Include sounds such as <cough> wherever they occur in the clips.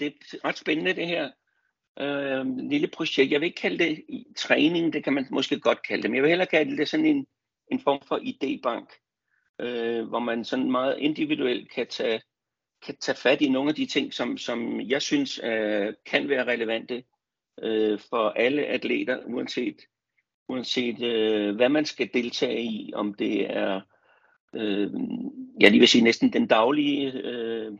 det er ret spændende det her øh, lille projekt. Jeg vil ikke kalde det træning, det kan man måske godt kalde det, men jeg vil hellere kalde det sådan en, en form for idébank, øh, hvor man sådan meget individuelt kan tage, kan tage fat i nogle af de ting, som, som jeg synes øh, kan være relevante øh, for alle atleter, uanset, uanset øh, hvad man skal deltage i, om det er øh, jeg lige vil sige næsten den daglige øh,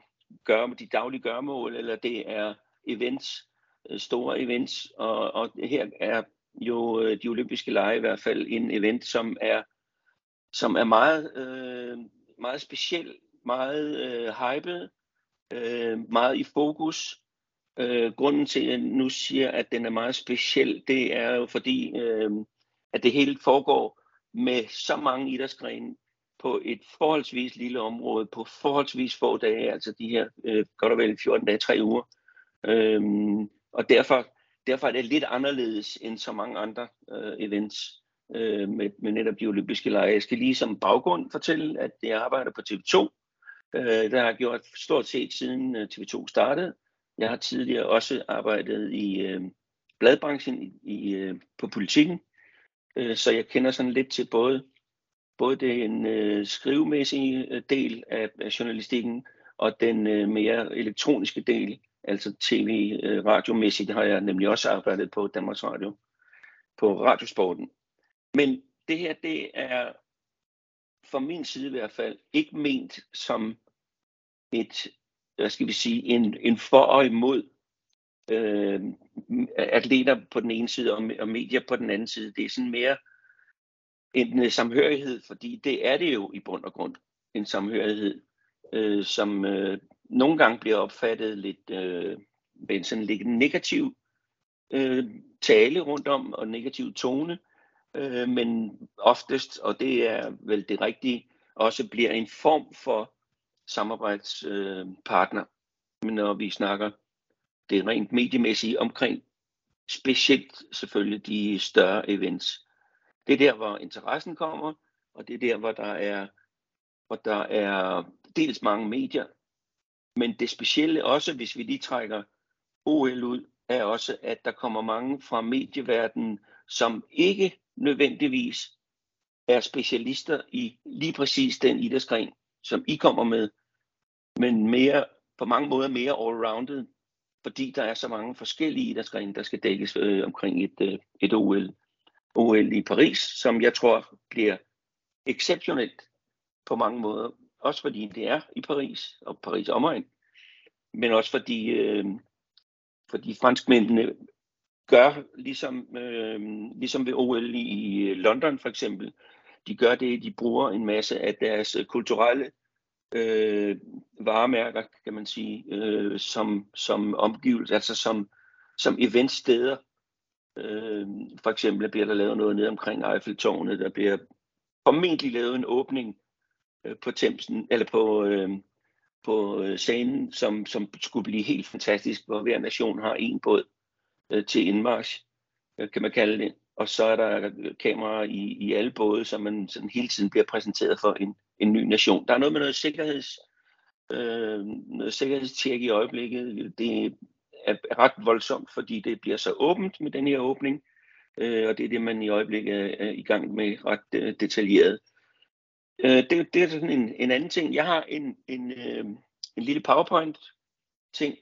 gør, de daglige gørmål, eller det er events, øh, store events, og, og her er jo øh, de olympiske lege i hvert fald en event, som er som er meget øh, meget speciel, meget øh, hypet, øh, meget i fokus. Øh, grunden til, at jeg nu siger, at den er meget speciel, det er jo fordi, øh, at det hele foregår med så mange idrætsgrene på et forholdsvis lille område, på forholdsvis få dage, altså de her øh, godt og vel 14 dage, 3 uger. Øhm, og derfor, derfor er det lidt anderledes end så mange andre øh, events øh, med, med netop de olympiske lege. Jeg skal lige som baggrund fortælle, at jeg arbejder på TV2. Øh, der har jeg gjort stort set siden øh, TV2 startede. Jeg har tidligere også arbejdet i øh, bladbranchen i, i, øh, på politikken, øh, så jeg kender sådan lidt til både både den øh, skrivemæssige øh, del af, af journalistikken og den øh, mere elektroniske del, altså tv-radiomæssigt, øh, har jeg nemlig også arbejdet på Danmarks Radio, på Radiosporten. Men det her, det er fra min side i hvert fald ikke ment som et, hvad skal vi sige, en, en for og imod øh, atleter på den ene side og, og medier på den anden side. Det er sådan mere en øh, samhørighed, fordi det er det jo i bund og grund, en samhørighed, øh, som øh, nogle gange bliver opfattet lidt øh, med en sådan lidt negativ øh, tale rundt om og negativ tone, øh, men oftest, og det er vel det rigtige, også bliver en form for samarbejdspartner, øh, når vi snakker det rent mediemæssige omkring specielt selvfølgelig de større events. Det er der, hvor interessen kommer, og det er der, hvor der er, hvor der er dels mange medier, men det specielle også, hvis vi lige trækker OL ud, er også, at der kommer mange fra medieverdenen, som ikke nødvendigvis er specialister i lige præcis den idrætsgren, som I kommer med, men mere, på mange måder mere all-rounded, fordi der er så mange forskellige idrætsgrene, der skal dækkes øh, omkring et, øh, et OL. OL i Paris, som jeg tror bliver exceptionelt på mange måder. Også fordi det er i Paris og Paris omegn, men også fordi, øh, fordi franskmændene gør ligesom, øh, ligesom ved OL i øh, London for eksempel. De gør det, de bruger en masse af deres øh, kulturelle øh, varemærker, kan man sige, øh, som, som omgivelser, altså som, som eventsteder Øh, for eksempel bliver der lavet noget ned omkring Eiffeltårnet, der bliver formentlig lavet en åbning øh, på Thamesen, eller på, øh, på øh, scenen, som, som skulle blive helt fantastisk, hvor hver nation har en båd øh, til indmarsch, øh, kan man kalde det. Og så er der kameraer i, i alle både, så man sådan hele tiden bliver præsenteret for en, en ny nation. Der er noget med noget sikkerheds, øh, noget sikkerhedstjek i øjeblikket. Det er ret voldsomt, fordi det bliver så åbent med den her åbning, øh, og det er det, man i øjeblikket er i gang med ret øh, detaljeret. Øh, det, det er sådan en, en anden ting. Jeg har en, en, øh, en lille PowerPoint-ting,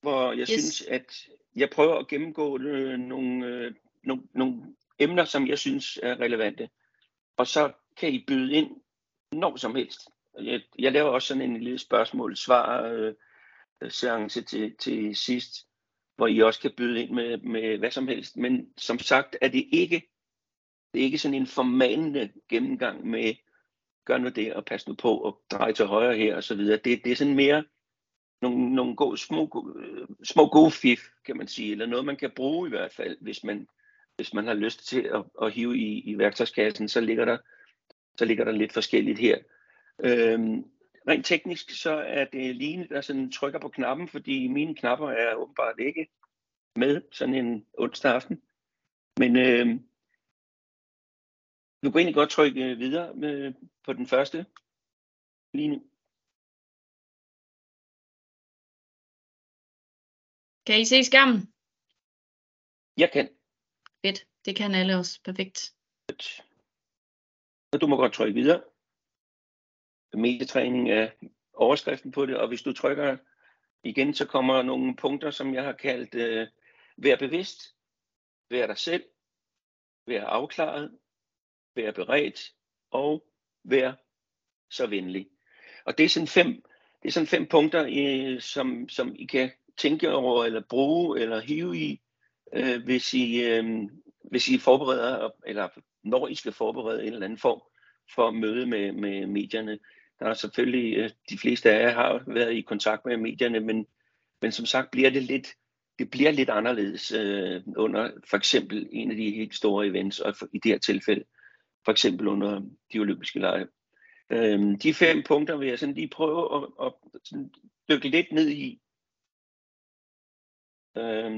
hvor jeg yes. synes, at jeg prøver at gennemgå øh, nogle, øh, nogle, nogle emner, som jeg synes er relevante. Og så kan I byde ind når som helst. Jeg, jeg laver også sådan en lille spørgsmål-svar øh, seance til, til sidst, hvor I også kan byde ind med, med hvad som helst. Men som sagt er det ikke, det er ikke sådan en formanende gennemgang med, gør nu det og pas nu på og drej til højre her og så videre. Det, det er sådan mere nogle, nogle gode, små, små gode fif, kan man sige, eller noget man kan bruge i hvert fald, hvis man, hvis man har lyst til at, at hive i, i værktøjskassen, så ligger der, så ligger der lidt forskelligt her. Øhm, rent teknisk, så er det Line, der sådan trykker på knappen, fordi mine knapper er åbenbart ikke med sådan en onsdag aften. Men øh, du kan egentlig godt trykke videre med, på den første Line. Kan I se skærmen? Jeg kan. Fedt. Det kan alle også. Perfekt. Og du må godt trykke videre. Medietræning er overskriften på det, og hvis du trykker igen, så kommer nogle punkter, som jeg har kaldt øh, vær bevidst, vær dig selv, vær afklaret, vær beredt og vær så venlig. Og det er sådan fem, det er sådan fem punkter, øh, som, som I kan tænke over, eller bruge, eller hive i, øh, hvis, I, øh, hvis I forbereder, eller når I skal forberede en eller anden form for møde med, med medierne. Der er selvfølgelig, øh, de fleste af jer har været i kontakt med medierne, men, men som sagt bliver det lidt, det bliver lidt anderledes øh, under for eksempel en af de helt store events, og for, i det her tilfælde for eksempel under de olympiske lege. Øh, de fem punkter vil jeg sådan lige prøve at, at sådan dykke lidt ned i. Øh,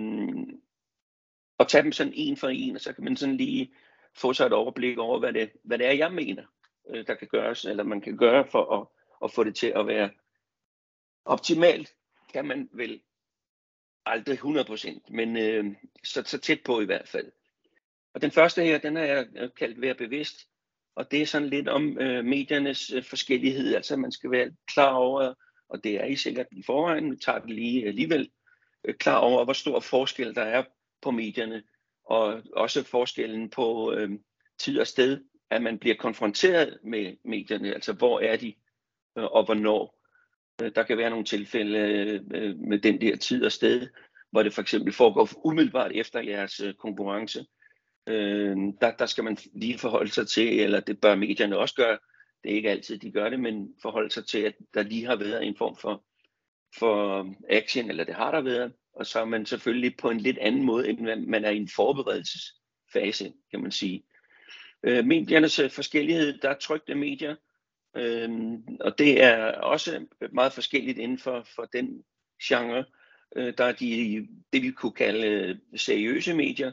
og tage dem sådan en for en, og så kan man sådan lige få sig et overblik over, hvad det, hvad det er, jeg mener, Øh, der kan gøres, eller man kan gøre for at, at få det til at være optimalt, kan man vel aldrig 100%, men øh, så, så tæt på i hvert fald. Og den første her, den har jeg øh, kaldt være bevidst, og det er sådan lidt om øh, mediernes øh, forskellighed, altså man skal være klar over, og det er I sikkert i forvejen, vi tager det lige alligevel, øh, klar over, hvor stor forskel der er på medierne, og også forskellen på øh, tid og sted, at man bliver konfronteret med medierne, altså hvor er de, øh, og hvornår. Øh, der kan være nogle tilfælde øh, med den der tid og sted, hvor det for eksempel foregår umiddelbart efter jeres konkurrence. Øh, der, der skal man lige forholde sig til, eller det bør medierne også gøre, det er ikke altid, de gør det, men forholde sig til, at der lige har været en form for, for action, eller det har der været, og så er man selvfølgelig på en lidt anden måde, end man er i en forberedelsesfase, kan man sige. Øh, mediernes øh, forskellighed, der er trygte medier, øh, og det er også meget forskelligt inden for, for den genre. Øh, der er de, det, vi kunne kalde øh, seriøse medier,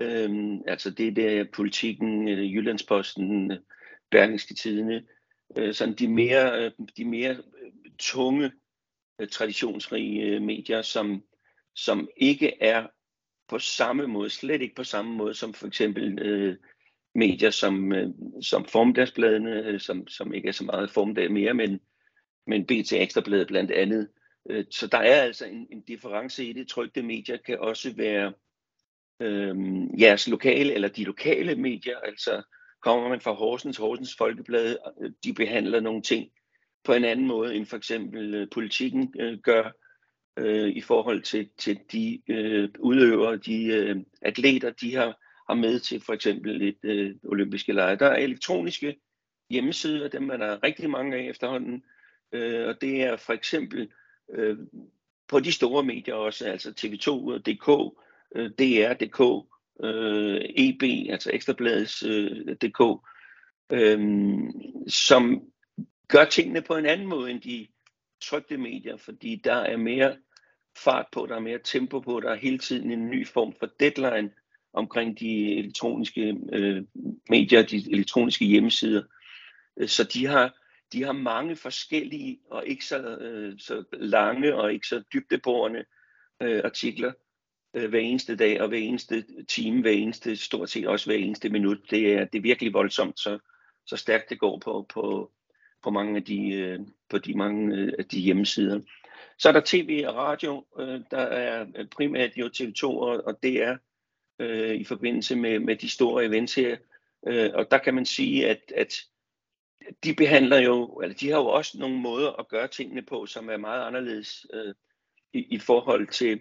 øh, altså det der politikken, øh, Jyllandsposten, Berlingske Tidene, øh, sådan de mere, øh, de mere tunge, traditionsrige medier, som som ikke er på samme måde, slet ikke på samme måde som for eksempel øh, medier som, øh, som formdagsbladene, øh, som, som ikke er så meget formdag mere, men, men BT Ekstrabladet blandt andet. Øh, så der er altså en, en difference i det. Trygte medier kan også være øh, jeres lokale eller de lokale medier, altså kommer man fra Horsens, Horsens Folkeblad, øh, de behandler nogle ting på en anden måde end for eksempel øh, politikken øh, gør øh, i forhold til, til de øh, udøvere, de øh, atleter, de har, har med til for eksempel et øh, olympiske lege. Der er elektroniske hjemmesider, dem er der rigtig mange af efterhånden, øh, og det er for eksempel øh, på de store medier også, altså TV2.dk, øh, DR.dk, øh, EB, altså Ekstrabladets.dk, øh, øh, som gør tingene på en anden måde end de trygte medier, fordi der er mere fart på, der er mere tempo på, der er hele tiden en ny form for deadline omkring de elektroniske øh, medier, de elektroniske hjemmesider. Øh, så de har, de har mange forskellige og ikke så, øh, så lange og ikke så dybdeborende øh, artikler øh, hver eneste dag og hver eneste time, hver eneste, stort set også hver eneste minut. Det er, det er virkelig voldsomt, så, så stærkt det går på, på, på mange af de, øh, på de mange øh, af de hjemmesider. Så er der tv og radio, øh, der er primært jo TV2 og, og DR øh, i forbindelse med, med de store events her. Øh, og der kan man sige, at, at de behandler jo, eller de har jo også nogle måder at gøre tingene på, som er meget anderledes øh, i, i forhold til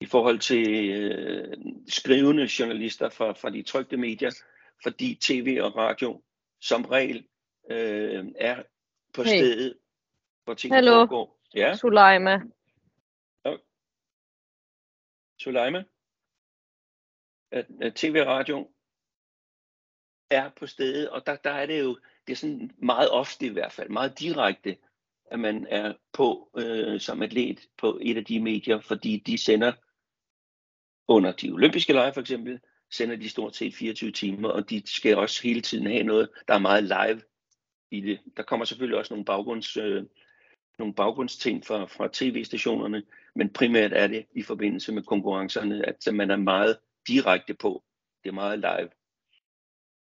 i forhold til øh, skrivende journalister fra, fra de trygte medier, fordi tv og radio som regel øh, er på hey. stedet, hvor tingene Hello. foregår. Ja. Sulaima. Øh, øh, ja. TV-radio er på stedet, og der, der er det jo, det er sådan meget ofte i hvert fald, meget direkte, at man er på øh, som atlet på et af de medier, fordi de sender under de olympiske lege for eksempel, sender de stort set 24 timer, og de skal også hele tiden have noget, der er meget live i det. Der kommer selvfølgelig også nogle baggrunds øh, nogle baggrundsting fra, fra tv-stationerne, men primært er det i forbindelse med konkurrencerne, at man er meget direkte på. Det er meget live.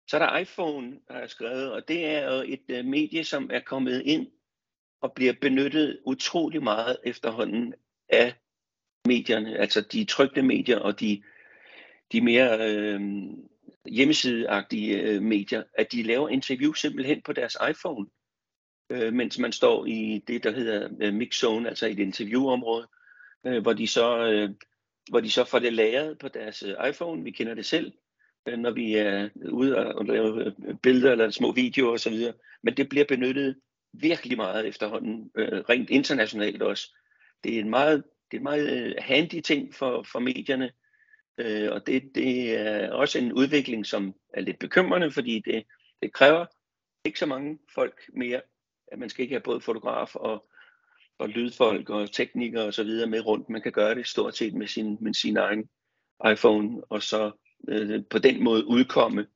Så er der iPhone, har jeg skrevet, og det er jo et øh, medie, som er kommet ind og bliver benyttet utrolig meget efterhånden af medierne, altså de trygte medier og de, de mere øh, hjemmesideagtige øh, medier, at de laver interview simpelthen på deres iPhone, øh, mens man står i det, der hedder øh, mix zone, altså et interviewområde, øh, hvor, de så, øh, hvor de så får det lagret på deres øh, iPhone. Vi kender det selv, øh, når vi er ude og lave øh, billeder eller små videoer osv. Men det bliver benyttet virkelig meget efterhånden, rent internationalt også. Det er en meget, det er en meget handy ting for, for medierne, og det, det er også en udvikling, som er lidt bekymrende, fordi det, det kræver ikke så mange folk mere. At man skal ikke have både fotograf og, og lydfolk og teknikere og så videre med rundt. Man kan gøre det stort set med sin, med sin egen iPhone, og så øh, på den måde udkomme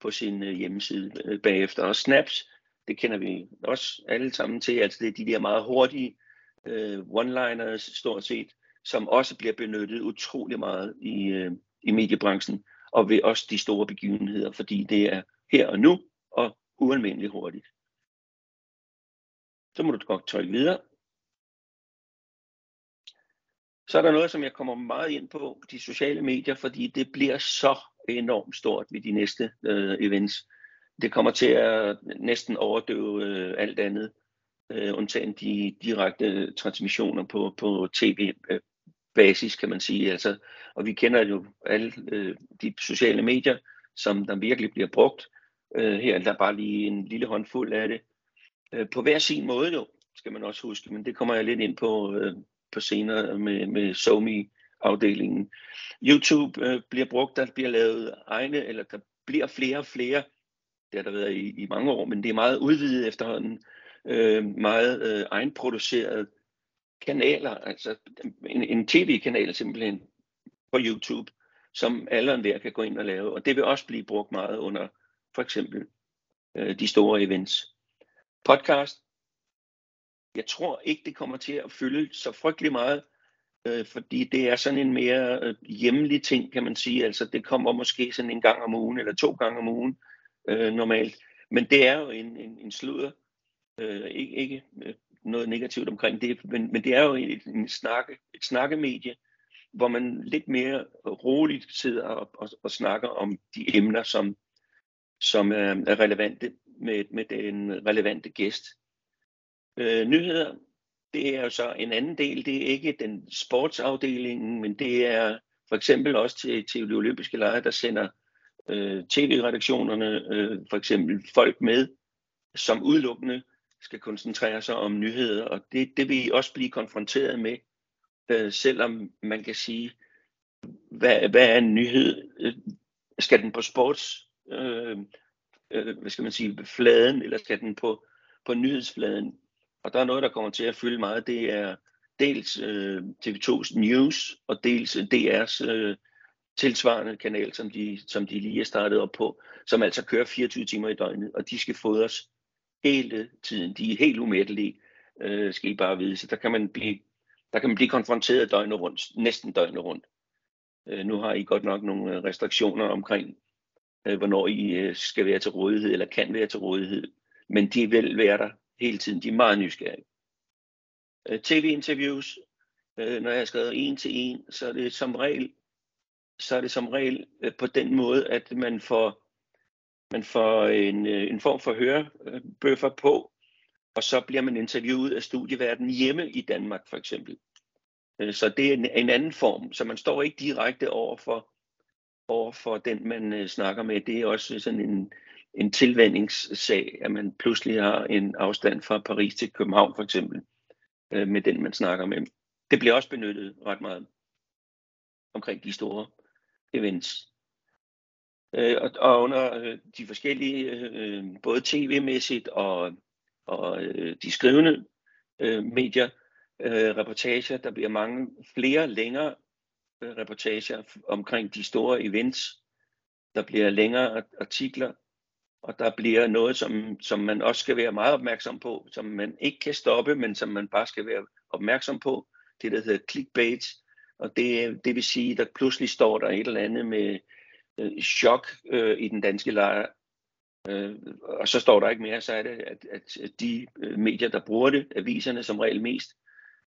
på sin øh, hjemmeside øh, bagefter. Og snaps, det kender vi også alle sammen til, altså det er de der meget hurtige øh, one-liners stort set, som også bliver benyttet utrolig meget i, øh, i mediebranchen, og ved også de store begivenheder, fordi det er her og nu, og ualmindeligt hurtigt. Så må du godt trykke videre. Så er der noget, som jeg kommer meget ind på, de sociale medier, fordi det bliver så enormt stort ved de næste øh, events. Det kommer til at næsten overdøve øh, alt andet, øh, undtagen de direkte transmissioner på, på tv-basis, øh, kan man sige. Altså, og vi kender jo alle øh, de sociale medier, som der virkelig bliver brugt. Øh, her er der bare lige en lille håndfuld af det. Øh, på hver sin måde jo, skal man også huske, men det kommer jeg lidt ind på, øh, på senere med, med SoMe afdelingen. YouTube øh, bliver brugt, der bliver lavet egne, eller der bliver flere og flere, det har der været i, i mange år, men det er meget udvidet efterhånden, øh, meget øh, egenproduceret kanaler, altså en, en tv-kanal simpelthen på YouTube, som alle og enhver kan gå ind og lave, og det vil også blive brugt meget under for eksempel øh, de store events. Podcast, jeg tror ikke, det kommer til at fylde så frygtelig meget, øh, fordi det er sådan en mere øh, hjemlig ting, kan man sige. Altså det kommer måske sådan en gang om ugen, eller to gange om ugen øh, normalt. Men det er jo en, en, en sludder. Øh, ikke ikke øh, noget negativt omkring det, men, men det er jo en, en snakke, et snakkemedie, hvor man lidt mere roligt sidder og, og, og snakker om de emner, som, som er, er relevante med, med den relevante gæst. Øh, nyheder, det er jo så en anden del. Det er ikke den sportsafdelingen, men det er for eksempel også til, til de olympiske lege, der sender øh, tv-redaktionerne øh, for eksempel folk med, som udelukkende skal koncentrere sig om nyheder. Og det, det vil I også blive konfronteret med, øh, selvom man kan sige, hvad, hvad er en nyhed? Øh, skal den på sports, øh, øh, hvad skal man sige, fladen, eller skal den på, på nyhedsfladen? Og der er noget, der kommer til at fylde meget. Det er dels øh, TV2's News, og dels øh, DR's øh, tilsvarende kanal, som de, som de lige er startet op på, som altså kører 24 timer i døgnet, og de skal fodres hele tiden. De er helt umættelige, øh, skal I bare vide. Så der kan man blive, der kan man blive konfronteret døgnet rundt, næsten døgnet rundt. Øh, nu har I godt nok nogle øh, restriktioner omkring, øh, hvornår I øh, skal være til rådighed, eller kan være til rådighed. Men de vil være der hele tiden. De er meget nysgerrige. Øh, TV-interviews, øh, når jeg har skrevet en til en, så er det som regel, så er det som regel øh, på den måde, at man får, man får en, øh, en form for hørebøffer på, og så bliver man interviewet af studieverdenen hjemme i Danmark for eksempel. Øh, så det er en, en anden form, så man står ikke direkte over for, over for den, man øh, snakker med. Det er også sådan en, en tilvændingssag, at man pludselig har en afstand fra Paris til København for eksempel, øh, med den man snakker med. Det bliver også benyttet ret meget omkring de store events. Øh, og, og under øh, de forskellige, øh, både tv-mæssigt og, og øh, de skrivende øh, medier, øh, reportager, der bliver mange flere længere øh, reportager omkring de store events. Der bliver længere artikler, og der bliver noget, som, som man også skal være meget opmærksom på, som man ikke kan stoppe, men som man bare skal være opmærksom på. Det, der hedder clickbait, og det, det vil sige, at der pludselig står der et eller andet med øh, chok øh, i den danske lejr, øh, og så står der ikke mere, så er det, at, at de øh, medier, der bruger det, aviserne som regel mest,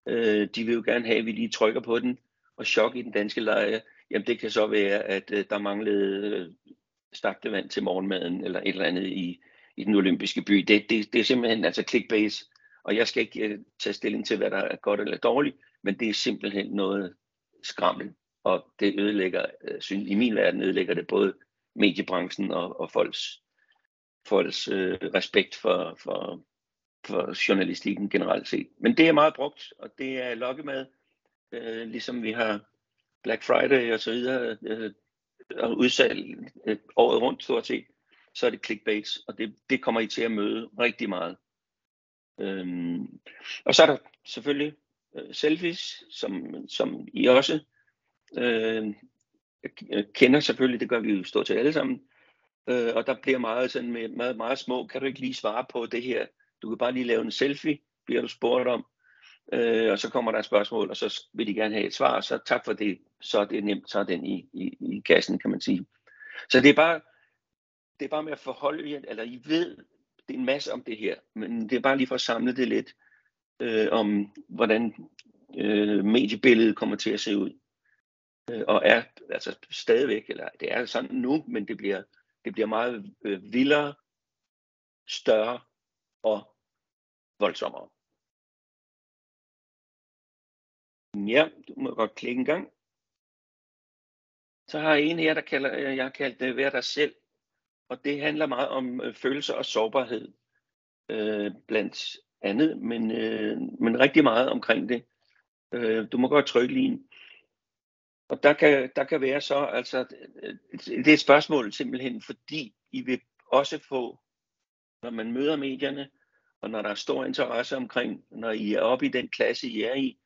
øh, de vil jo gerne have, at vi lige trykker på den, og chok i den danske lejr, jamen det kan så være, at øh, der manglede øh, slagtevand til morgenmaden, eller et eller andet i, i den olympiske by. Det, det, det er simpelthen altså clickbait, og jeg skal ikke uh, tage stilling til, hvad der er godt eller dårligt, men det er simpelthen noget skrammel, og det ødelægger, øh, uh, synes, i min verden ødelægger det både mediebranchen og, og folks, folks uh, respekt for, for, for journalistikken generelt set. Men det er meget brugt, og det er lokkemad, øh, ligesom vi har Black Friday og så videre, øh, og udsalg uh, året rundt stort set, så er det clickbait, og det, det kommer I til at møde rigtig meget. Øhm, og så er der selvfølgelig øh, selfies, som, som I også øh, kender selvfølgelig, det gør vi jo stort set alle sammen. Øh, og der bliver meget sådan med meget, meget små, kan du ikke lige svare på det her? Du kan bare lige lave en selfie, bliver du spurgt om. Øh, og så kommer der et spørgsmål, og så vil de gerne have et svar, så tak for det, så er det nemt, så er den i, i, i kassen, kan man sige. Så det er bare, det er bare med at forholde jer, eller I ved, det er en masse om det her, men det er bare lige for at samle det lidt, øh, om hvordan øh, mediebilledet kommer til at se ud. Øh, og er altså stadigvæk, eller det er sådan nu, men det bliver, det bliver meget øh, vildere, større og voldsommere. Ja, du må godt klikke en gang. Så har jeg en her, der kalder, øh, jeg har kaldt det Vær dig selv. Og det handler meget om øh, følelser og sårbarhed, øh, blandt andet, men, øh, men rigtig meget omkring det. Øh, du må godt trykke lige Og der kan, der kan være så, altså, øh, det er et spørgsmål simpelthen, fordi I vil også få, når man møder medierne, og når der er stor interesse omkring, når I er oppe i den klasse, I er i,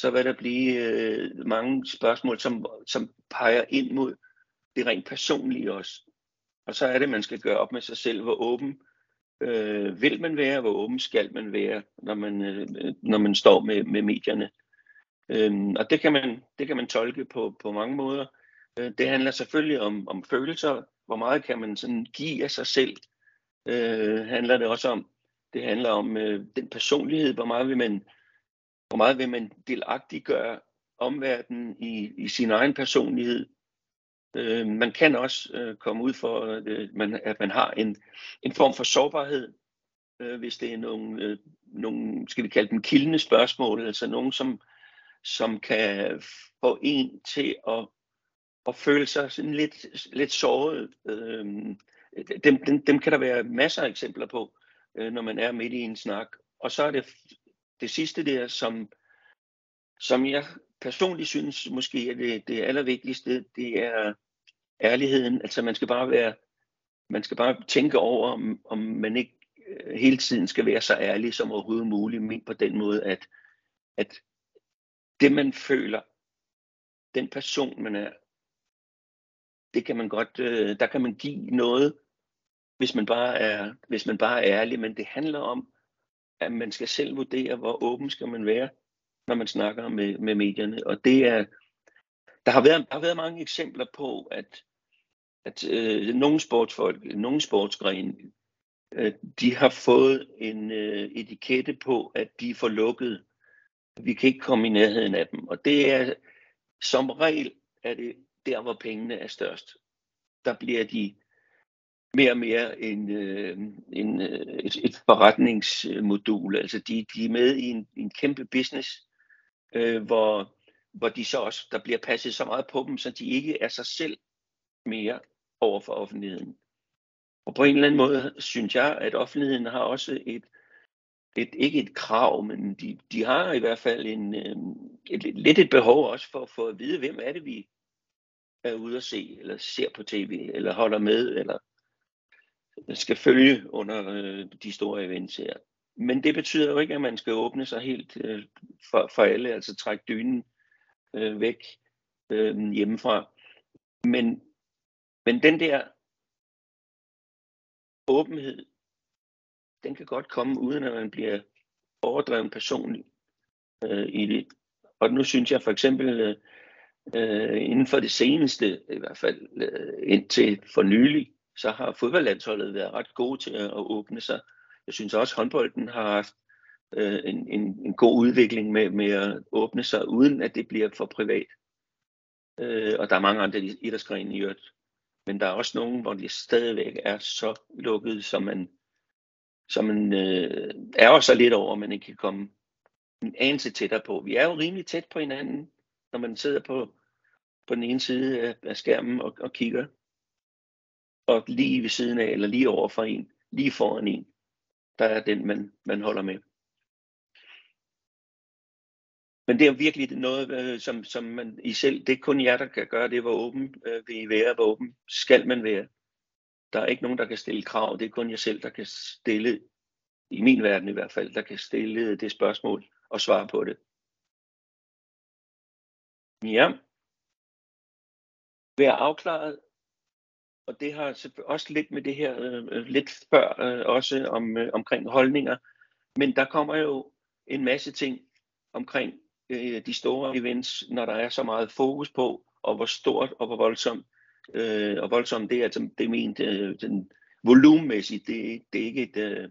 så vil der blive øh, mange spørgsmål, som, som peger ind mod det rent personlige også. Og så er det, man skal gøre op med sig selv, hvor åben øh, vil man være, hvor åben skal man være, når man, øh, når man står med, med medierne. Øh, og det kan, man, det kan man tolke på, på mange måder. Øh, det handler selvfølgelig om, om følelser. Hvor meget kan man sådan give af sig selv? Øh, handler det også om. Det handler om øh, den personlighed. Hvor meget vil man, hvor meget vil man delagtiggøre omverdenen i, i sin egen personlighed? Øh, man kan også øh, komme ud for, øh, man, at man har en, en form for sårbarhed, øh, hvis det er nogle, øh, nogle, skal vi kalde dem kildende spørgsmål, altså nogen, som, som kan få en til at, at føle sig sådan lidt, lidt såret. Øh, dem, dem, dem kan der være masser af eksempler på, øh, når man er midt i en snak. Og så er det det sidste der, som, som jeg personligt synes måske er det, det allervigtigste, det er ærligheden. Altså man skal bare være, man skal bare tænke over, om, om man ikke øh, hele tiden skal være så ærlig som overhovedet muligt, men på den måde, at, at det man føler, den person man er, det kan man godt, øh, der kan man give noget, hvis man bare er, hvis man bare er ærlig, men det handler om, at man skal selv vurdere, hvor åben skal man være, når man snakker med, med medierne. Og det er, der har, været, der har været mange eksempler på, at, at øh, nogle sportsfolk, nogle sportsgrene, øh, de har fået en øh, etikette på, at de er for lukket. Vi kan ikke komme i nærheden af dem. Og det er som regel er det der, hvor pengene er størst. Der bliver de mere og mere en, øh, en, øh, et, et forretningsmodul. Altså de, de er med i en, en kæmpe business, øh, hvor, hvor de så også, der bliver passet så meget på dem, så de ikke er sig selv mere over for offentligheden. Og på en eller anden måde synes jeg, at offentligheden har også et, et ikke et krav, men de, de har i hvert fald en, øh, et, et, lidt et behov også for, for at vide, hvem er det, vi er ude at se, eller ser på tv, eller holder med, eller skal følge under øh, de store events her. Men det betyder jo ikke, at man skal åbne sig helt øh, for, for alle, altså trække dynen øh, væk øh, hjemmefra. Men, men den der åbenhed, den kan godt komme, uden at man bliver overdreven personlig øh, i det. Og nu synes jeg for eksempel, øh, øh, inden for det seneste, i hvert fald øh, indtil for nylig, så har fodboldlandsholdet været ret gode til at åbne sig. Jeg synes også, at håndbolden har haft øh, en, en, en god udvikling med, med at åbne sig, uden at det bliver for privat. Øh, og der er mange andre idrætsgrene i øvrigt. Men der er også nogen, hvor de stadigvæk er så lukket, som man, som man øh, er også lidt over, at man ikke kan komme en anelse tættere på. Vi er jo rimelig tæt på hinanden, når man sidder på, på den ene side af skærmen og, og kigger. Og lige ved siden af, eller lige over for en, lige foran en, der er den, man, man holder med. Men det er virkelig noget, øh, som, som man i selv, det er kun jer, der kan gøre det, hvor åben øh, vil I være, hvor åben skal man være. Der er ikke nogen, der kan stille krav, det er kun jer selv, der kan stille, i min verden i hvert fald, der kan stille det spørgsmål og svare på det. Ja. Vær afklaret, og det har også lidt med det her, øh, lidt før øh, også om, øh, omkring holdninger, men der kommer jo en masse ting omkring øh, de store events, når der er så meget fokus på, og hvor stort og hvor voldsomt, øh, og voldsomt det er, altså, det er ment øh, den volumenmæssigt, det, det er ikke et, øh,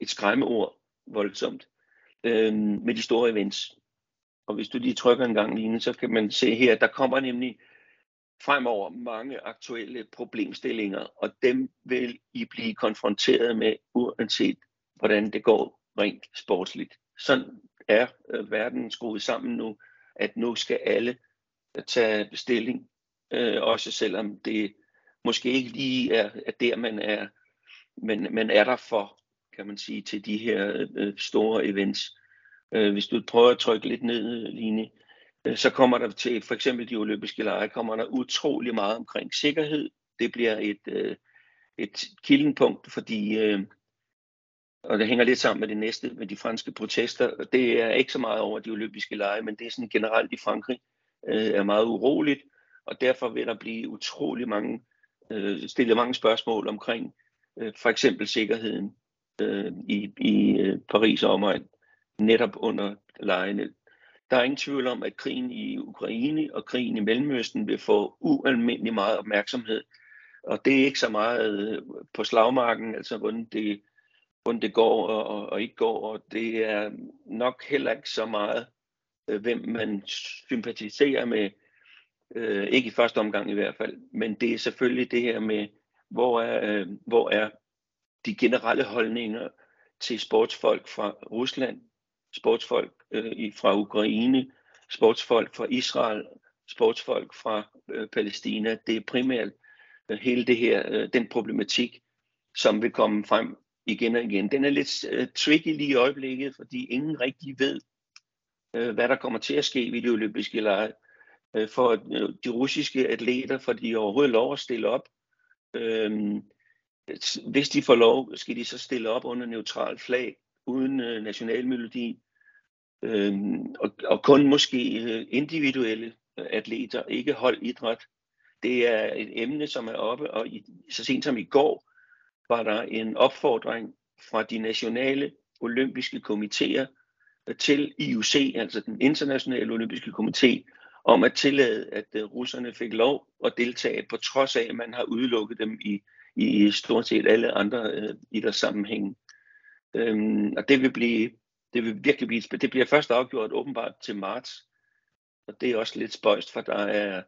et skræmmeord voldsomt, øh, med de store events. Og hvis du lige trykker en gang lignende, så kan man se her, der kommer nemlig fremover mange aktuelle problemstillinger, og dem vil I blive konfronteret med, uanset hvordan det går rent sportsligt. Sådan er øh, verden skruet sammen nu, at nu skal alle øh, tage bestilling, øh, også selvom det måske ikke lige er, er der, man er, men man er der for, kan man sige, til de her øh, øh store events. Øh, hvis du prøver at trykke lidt ned, øh, Line, øh, Øh, så kommer der til for eksempel de olympiske lege, kommer der utrolig meget omkring sikkerhed. Det bliver et, øh, et kildenpunkt, fordi øh, og det hænger lidt sammen med det næste, med de franske protester. Det er ikke så meget over de olympiske lege, men det er sådan generelt i Frankrig er meget uroligt, og derfor vil der blive utrolig mange, øh, stillet mange spørgsmål omkring for eksempel sikkerheden i, i Paris og omegn, netop under lejene. Der er ingen tvivl om, at krigen i Ukraine og krigen i Mellemøsten vil få ualmindelig meget opmærksomhed. Og det er ikke så meget øh, på slagmarken, altså hvordan det hvordan det går og, og, ikke går, og det er nok heller ikke så meget, øh, hvem man sympatiserer med, øh, ikke i første omgang i hvert fald, men det er selvfølgelig det her med, hvor er, øh, hvor er de generelle holdninger til sportsfolk fra Rusland, sportsfolk øh, fra Ukraine, sportsfolk fra Israel, sportsfolk fra øh, Palæstina. Det er primært øh, hele det her, øh, den problematik, som vil komme frem igen og igen. Den er lidt øh, tricky lige i øjeblikket, fordi ingen rigtig ved, øh, hvad der kommer til at ske ved de olympiske lege. Øh, for øh, de russiske atleter, for de overhovedet lov at stille op. Øh, hvis de får lov, skal de så stille op under neutral flag, uden øh, nationalmelodi. øh, og, og kun måske øh, individuelle øh, atleter, ikke holdidræt. Det er et emne, som er oppe, og i, så sent som i går, var der en opfordring fra de nationale olympiske komiteer øh, til IOC, altså den internationale olympiske komité, om at tillade, at øh, russerne fik lov at deltage, på trods af, at man har udelukket dem i, i stort set alle andre øh, idrætssammenhænge. Øhm, og det vil, blive, det vil virkelig blive, det bliver først afgjort åbenbart til marts, og det er også lidt spøjst, for der er,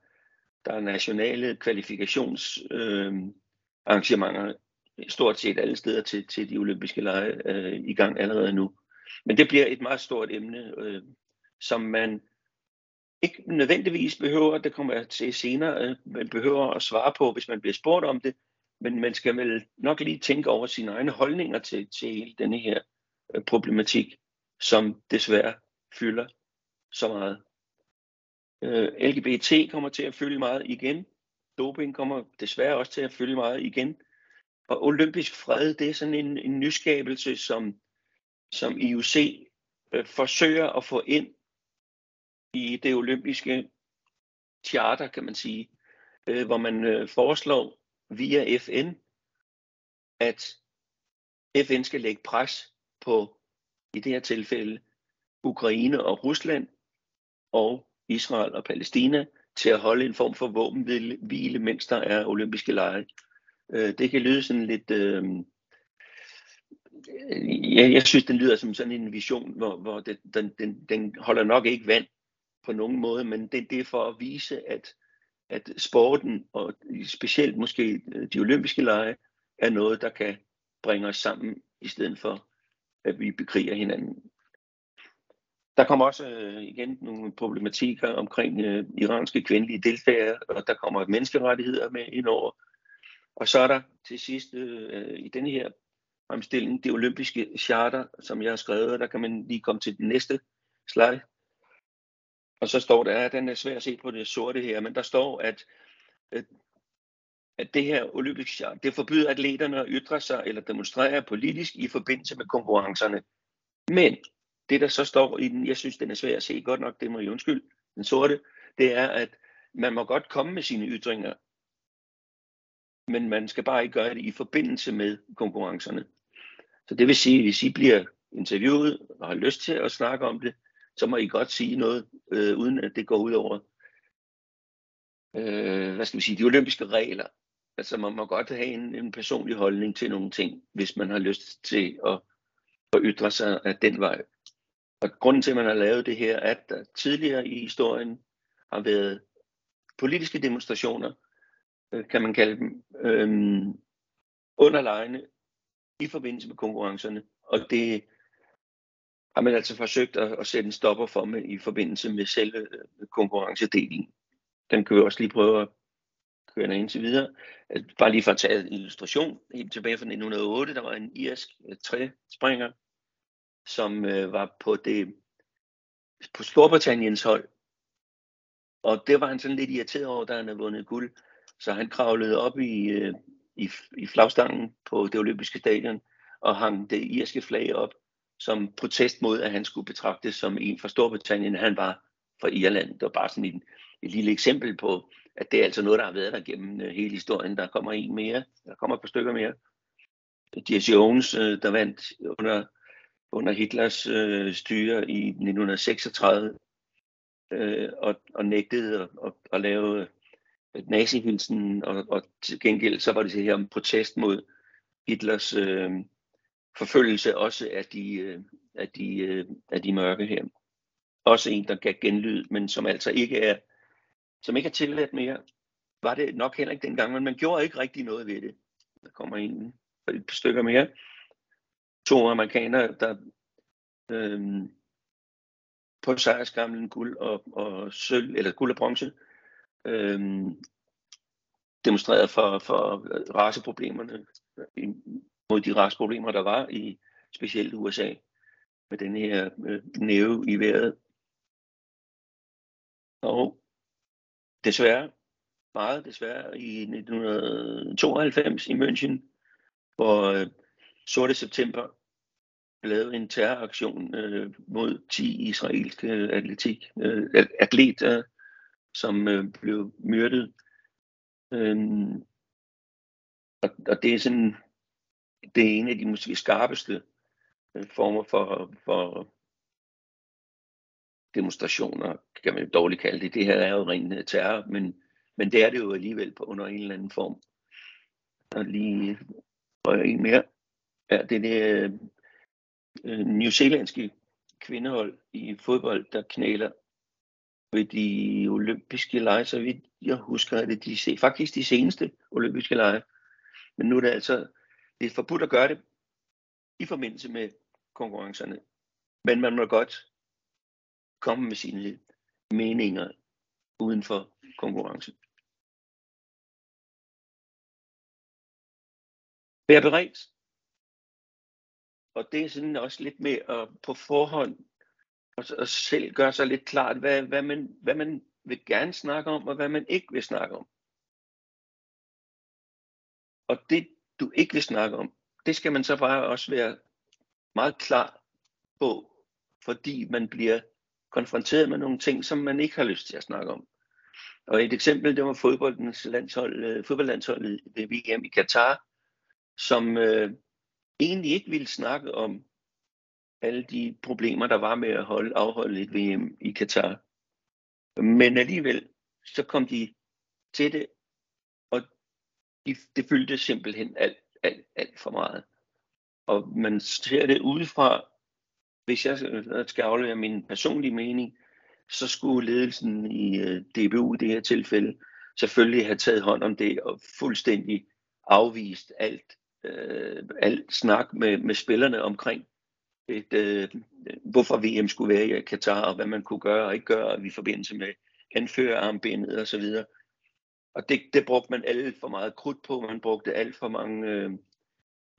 der er nationale kvalifikationsarrangementer øh, stort set alle steder til, til de olympiske lege øh, i gang allerede nu. Men det bliver et meget stort emne, øh, som man ikke nødvendigvis behøver, det kommer jeg til senere, øh, man behøver at svare på, hvis man bliver spurgt om det, men man skal vel nok lige tænke over sine egne holdninger til, til hele denne her øh, problematik, som desværre fylder så meget. Øh, LGBT kommer til at fylde meget igen. Doping kommer desværre også til at fylde meget igen. Og olympisk fred, det er sådan en, en nyskabelse, som, som IOC øh, forsøger at få ind i det olympiske charter, kan man sige, øh, hvor man øh, foreslår via FN, at FN skal lægge pres på, i det her tilfælde, Ukraine og Rusland og Israel og Palæstina til at holde en form for våbenhvile, mens der er olympiske lege. Øh, det kan lyde sådan lidt... Øh, jeg, jeg synes, den lyder som sådan en vision, hvor, hvor det, den, den, den holder nok ikke vand på nogen måde, men det, det er for at vise, at, at sporten, og specielt måske øh, de olympiske lege, er noget, der kan bringe os sammen, i stedet for, at vi bekriger hinanden. Der kommer også øh, igen nogle problematikker omkring øh, iranske kvindelige deltagere, og der kommer menneskerettigheder med ind over. Og så er der til sidst øh, i denne her fremstilling det olympiske charter, som jeg har skrevet, og der kan man lige komme til den næste slide. Og så står der, at den er svær at se på det sorte her, men der står, at, at det her olympiske charter, det forbyder atleterne at ytre sig eller demonstrere politisk i forbindelse med konkurrencerne. Men det, der så står i den, jeg synes, den er svær at se godt nok, det må I undskylde, den sorte, det er, at man må godt komme med sine ytringer, men man skal bare ikke gøre det i forbindelse med konkurrencerne. Så det vil sige, at hvis I bliver interviewet og har lyst til at snakke om det, så må I godt sige noget, øh, uden at det går ud over øh, hvad skal vi sige, de olympiske regler. Altså man må godt have en, en personlig holdning til nogle ting, hvis man har lyst til at, at ytre sig af den vej. Og grunden til, at man har lavet det her, er, at der tidligere i historien har været politiske demonstrationer, øh, kan man kalde dem, øhm, underlejende i forbindelse med konkurrencerne. Og det har man altså forsøgt at, at sætte en stopper for med i forbindelse med selve øh, konkurrencedelen. Den kan vi også lige prøve at køre ind til videre. Øh, bare lige for at tage en illustration. Helt tilbage fra 1908, der var en irsk øh, træspringer, som øh, var på det på Storbritanniens hold. Og det var han sådan lidt irriteret over, da han havde vundet guld. Så han kravlede op i, øh, i, i flagstangen på det olympiske stadion og hang det irske flag op som protest mod, at han skulle betragtes som en fra Storbritannien. Han var fra Irland. Det var bare sådan en, et lille eksempel på, at det er altså noget, der har været der gennem øh, hele historien. Der kommer en mere. Der kommer et par stykker mere. Jesse Owens, øh, der vandt under under Hitlers øh, styre i 1936 øh, og, og nægtede at, at, at lave øh, nazihilsen, og, og til gengæld så var det her om protest mod Hitlers øh, forfølgelse også af de, øh, af, de, øh, af de mørke her. Også en, der gav genlyd, men som altså ikke er, som ikke er tilladt mere. Var det nok heller ikke dengang, men man gjorde ikke rigtig noget ved det. Der kommer en et par stykker mere to amerikanere, der øhm, på sejrskamlen guld og, og sølv, eller guld og bronze, øhm, demonstrerede for, for raceproblemerne, mod de raceproblemer, der var i specielt USA, med den her øh, næve i vejret. Og desværre, meget desværre, i 1992 i München, hvor øh, sorte september lavede en terroraktion øh, mod 10 israelske atletik, øh, atleter, som øh, blev myrdet. Øh, og, og det er sådan, det er en af de måske skarpeste øh, former for, for demonstrationer, kan man jo dårligt kalde det. Det her er jo ren øh, terror, men, men det er det jo alligevel på under en eller anden form. Og lige øh, og en mere. Ja, det er det øh, New Zealandske kvindehold i fodbold, der knæler ved de olympiske lege, så vidt jeg husker, er det de, faktisk de seneste olympiske lege. Men nu er det altså det er forbudt at gøre det i forbindelse med konkurrencerne. Men man må godt komme med sine meninger uden for konkurrencen. Vær beredt og det er sådan også lidt med at på forhånd og, og selv gøre sig lidt klart, hvad, hvad, man, hvad man vil gerne snakke om, og hvad man ikke vil snakke om. Og det, du ikke vil snakke om, det skal man så bare også være meget klar på, fordi man bliver konfronteret med nogle ting, som man ikke har lyst til at snakke om. Og et eksempel, det var fodboldens landshold, øh, fodboldlandsholdet ved VM i Katar, som øh, egentlig ikke ville snakke om alle de problemer, der var med at holde, afholde et VM i Katar. Men alligevel, så kom de til det, de, det fyldte simpelthen alt, alt, alt for meget. Og man ser det udefra, hvis jeg skal aflevere min personlige mening, så skulle ledelsen i øh, DBU i det her tilfælde selvfølgelig have taget hånd om det og fuldstændig afvist alt, øh, alt snak med, med spillerne omkring, et, øh, hvorfor VM skulle være i Katar, og hvad man kunne gøre og ikke gøre i forbindelse med anførerarmbindet og så videre. Og det, det brugte man alt for meget krudt på. Man brugte alt for mange øh,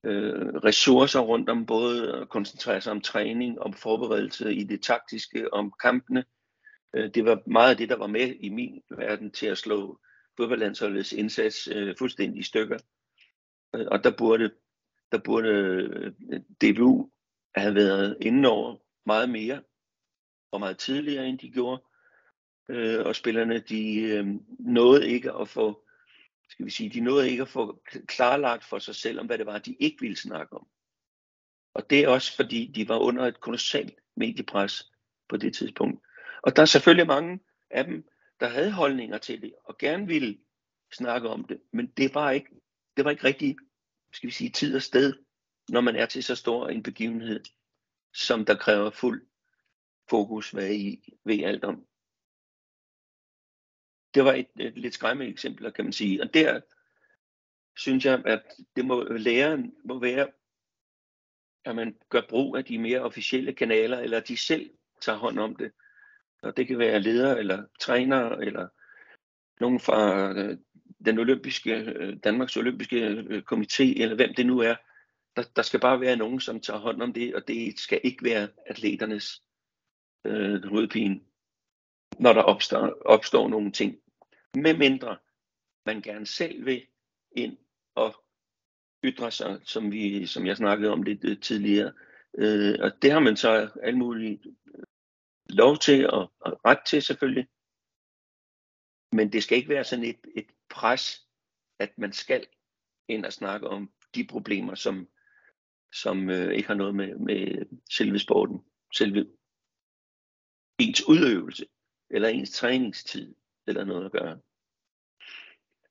øh, ressourcer rundt om både at koncentrere sig om træning, om forberedelse i det taktiske, om kampene. Øh, det var meget af det, der var med i min verden til at slå fodboldlandsholdets indsats øh, fuldstændig i stykker. Øh, og der burde, der burde øh, DBU have været inde over meget mere og meget tidligere, end de gjorde. Øh, og spillerne, de øh, nåede ikke at få, skal vi sige, de nåede ikke at få klarlagt for sig selv, om hvad det var, de ikke ville snakke om. Og det er også fordi, de var under et kolossalt mediepres på det tidspunkt. Og der er selvfølgelig mange af dem, der havde holdninger til det, og gerne ville snakke om det, men det var ikke, det var ikke rigtig, skal vi sige, tid og sted, når man er til så stor en begivenhed, som der kræver fuld fokus, hvad I ved alt om. Det var et, et lidt skræmmende eksempel, kan man sige. Og der synes jeg, at det må læreren må være, at man gør brug af de mere officielle kanaler, eller at de selv tager hånd om det. Og det kan være ledere eller trænere eller nogen fra øh, den olympiske, øh, Danmarks olympiske øh, komité, eller hvem det nu er. Der, der skal bare være nogen, som tager hånd om det, og det skal ikke være atleternes øh, hovedpine, når der opstår, opstår nogle ting. Med mindre man gerne selv vil ind og ytre sig, som, vi, som jeg snakkede om lidt øh, tidligere. Øh, og det har man så alle mulige øh, lov til og, og ret til selvfølgelig. Men det skal ikke være sådan et, et pres, at man skal ind og snakke om de problemer, som, som øh, ikke har noget med, med selve sporten, selve ens udøvelse, eller ens træningstid, eller noget at gøre.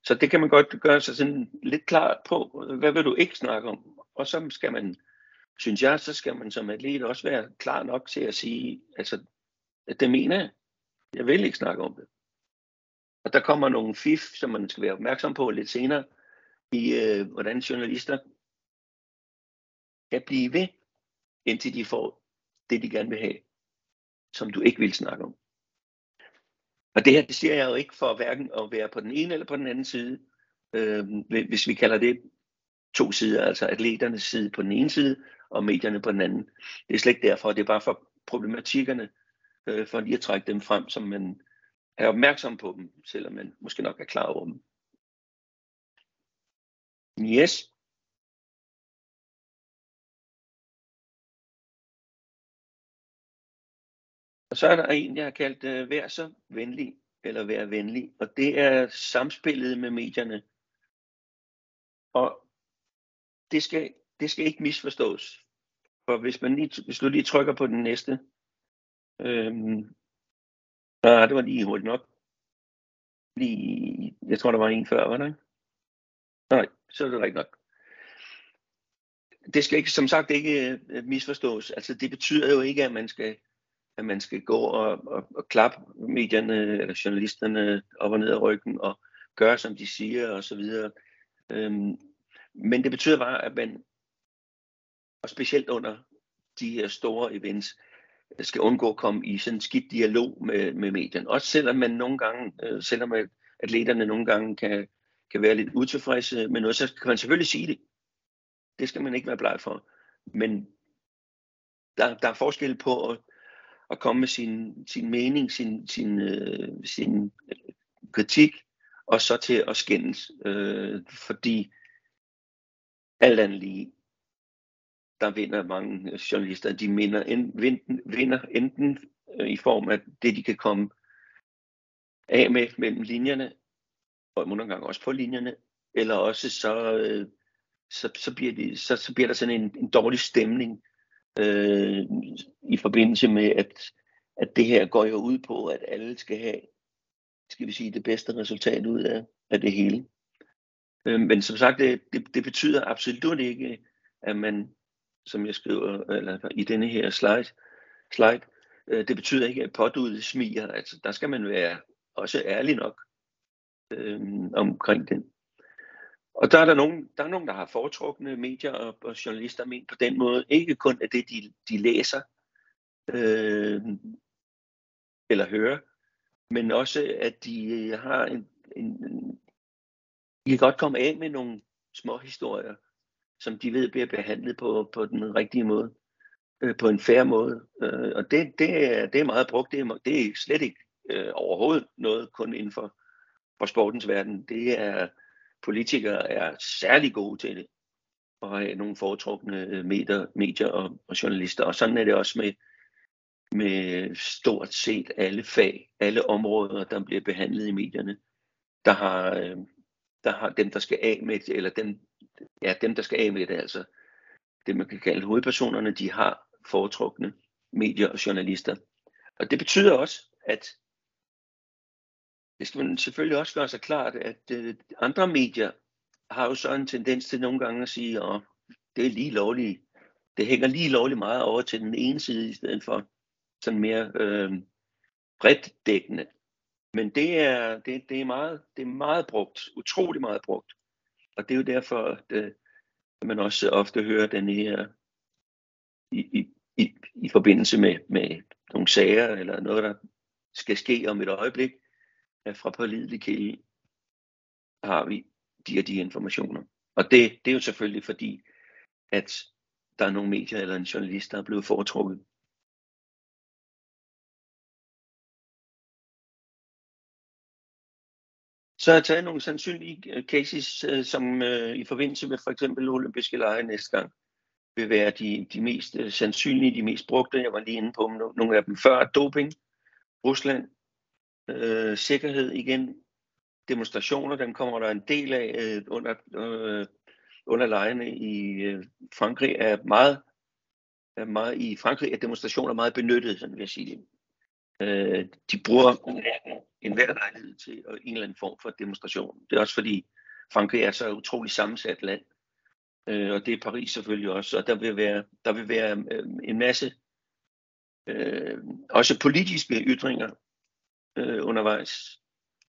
Så det kan man godt gøre sig sådan lidt klar på, hvad vil du ikke snakke om? Og så skal man, synes jeg, så skal man som atlet også være klar nok til at sige, altså det mener jeg. Jeg vil ikke snakke om det. Og der kommer nogle fif, som man skal være opmærksom på lidt senere, i øh, hvordan journalister kan blive ved, indtil de får det, de gerne vil have, som du ikke vil snakke om. Og det her, det siger jeg jo ikke for hverken at være på den ene eller på den anden side, øh, hvis vi kalder det to sider, altså atleternes side på den ene side, og medierne på den anden. Det er slet ikke derfor, det er bare for problematikkerne, øh, for lige at trække dem frem, som man er opmærksom på dem, selvom man måske nok er klar over dem. Yes. Og så er der en, jeg har kaldt øh, vær så venlig, eller vær venlig, og det er samspillet med medierne. Og det skal, det skal ikke misforstås. For hvis, man lige, hvis du lige trykker på den næste, Øhm, nej, det var lige hurtigt nok. Lige, jeg tror, der var en før, var der ikke? Nej, så er det rigtigt nok. Det skal ikke, som sagt ikke øh, misforstås. Altså, det betyder jo ikke, at man skal, at man skal gå og, og, og klappe medierne eller journalisterne op og ned af ryggen og gøre, som de siger og så videre. Øhm, men det betyder bare, at man, og specielt under de her store events, skal undgå at komme i sådan en skidt dialog med, med medierne. Også selvom man nogle gange, øh, selvom atleterne nogle gange kan, kan være lidt utilfredse med noget, så kan man selvfølgelig sige det. Det skal man ikke være bleg for. Men der, der er forskel på at, at komme med sin, sin mening, sin, sin, øh, sin øh, kritik, og så til at skændes. Øh, fordi alt andet lige, der vinder mange øh, journalister. De vinder, enten, vinder enten øh, i form af det, de kan komme af med mellem linjerne, og nogle gange også på linjerne, eller også så, øh, så, så, bliver, det, så, så bliver der sådan en, en dårlig stemning øh, i forbindelse med, at, at det her går jo ud på, at alle skal have, skal vi sige, det bedste resultat ud af, af det hele. Øh, men som sagt, det, det, det betyder absolut ikke, at man, som jeg skriver eller i denne her slide, slide øh, det betyder ikke, at pådudet smiger. Altså, der skal man være også ærlig nok øh, omkring den og der er der nogen, der, er nogen, der har foretrukne medier og, og journalister men på den måde. Ikke kun af det, de, de læser øh, eller hører, men også at de øh, har en, en, en de kan godt komme af med nogle små historier, som de ved bliver behandlet på, på den rigtige måde, øh, på en fair måde. Øh, og det, det, er, det er meget brugt. Det er, det er slet ikke øh, overhovedet noget kun inden for, for sportens verden. Det er politikere er særlig gode til det og have nogle foretrukne øh, medier, medier og, og journalister. Og sådan er det også med, med stort set alle fag, alle områder, der bliver behandlet i medierne. Der har, øh, der har dem, der skal af med det, eller dem, ja, dem, der skal af med det, altså det, man kan kalde hovedpersonerne, de har foretrukne medier og journalister. Og det betyder også, at det skal man selvfølgelig også gøre sig klart, at øh, andre medier har jo så en tendens til nogle gange at sige, at det er lige lovligt. Det hænger lige lovligt meget over til den ene side, i stedet for sådan mere øh, bredt dækkende. Men det er, det, det, er meget, det er meget brugt, utrolig meget brugt. Og det er jo derfor, at, øh, at man også ofte hører den her i, i, i, i forbindelse med, med nogle sager eller noget, der skal ske om et øjeblik, at fra pålidelig kilde har vi de og de informationer. Og det, det er jo selvfølgelig fordi, at der er nogle medier eller en journalist, der er blevet foretrukket. Så har jeg taget nogle sandsynlige øh, cases, øh, som i forbindelse med for eksempel olympiske lege næste gang vil være de, de mest sandsynlige, de mest brugte. Jeg var lige inde på nogle af dem før. Doping, Rusland, øh, sikkerhed igen, demonstrationer, dem kommer der en del af øh, under, øh, under lejene i øh, Frankrig er meget, er meget i Frankrig er demonstrationer meget benyttet, sådan vil jeg sige det. Øh, de bruger en hver lejlighed til en eller anden form for demonstration. Det er også fordi Frankrig er så utroligt sammensat land, øh, og det er Paris selvfølgelig også, og der vil være, der vil være øh, en masse øh, også politiske ytringer øh, undervejs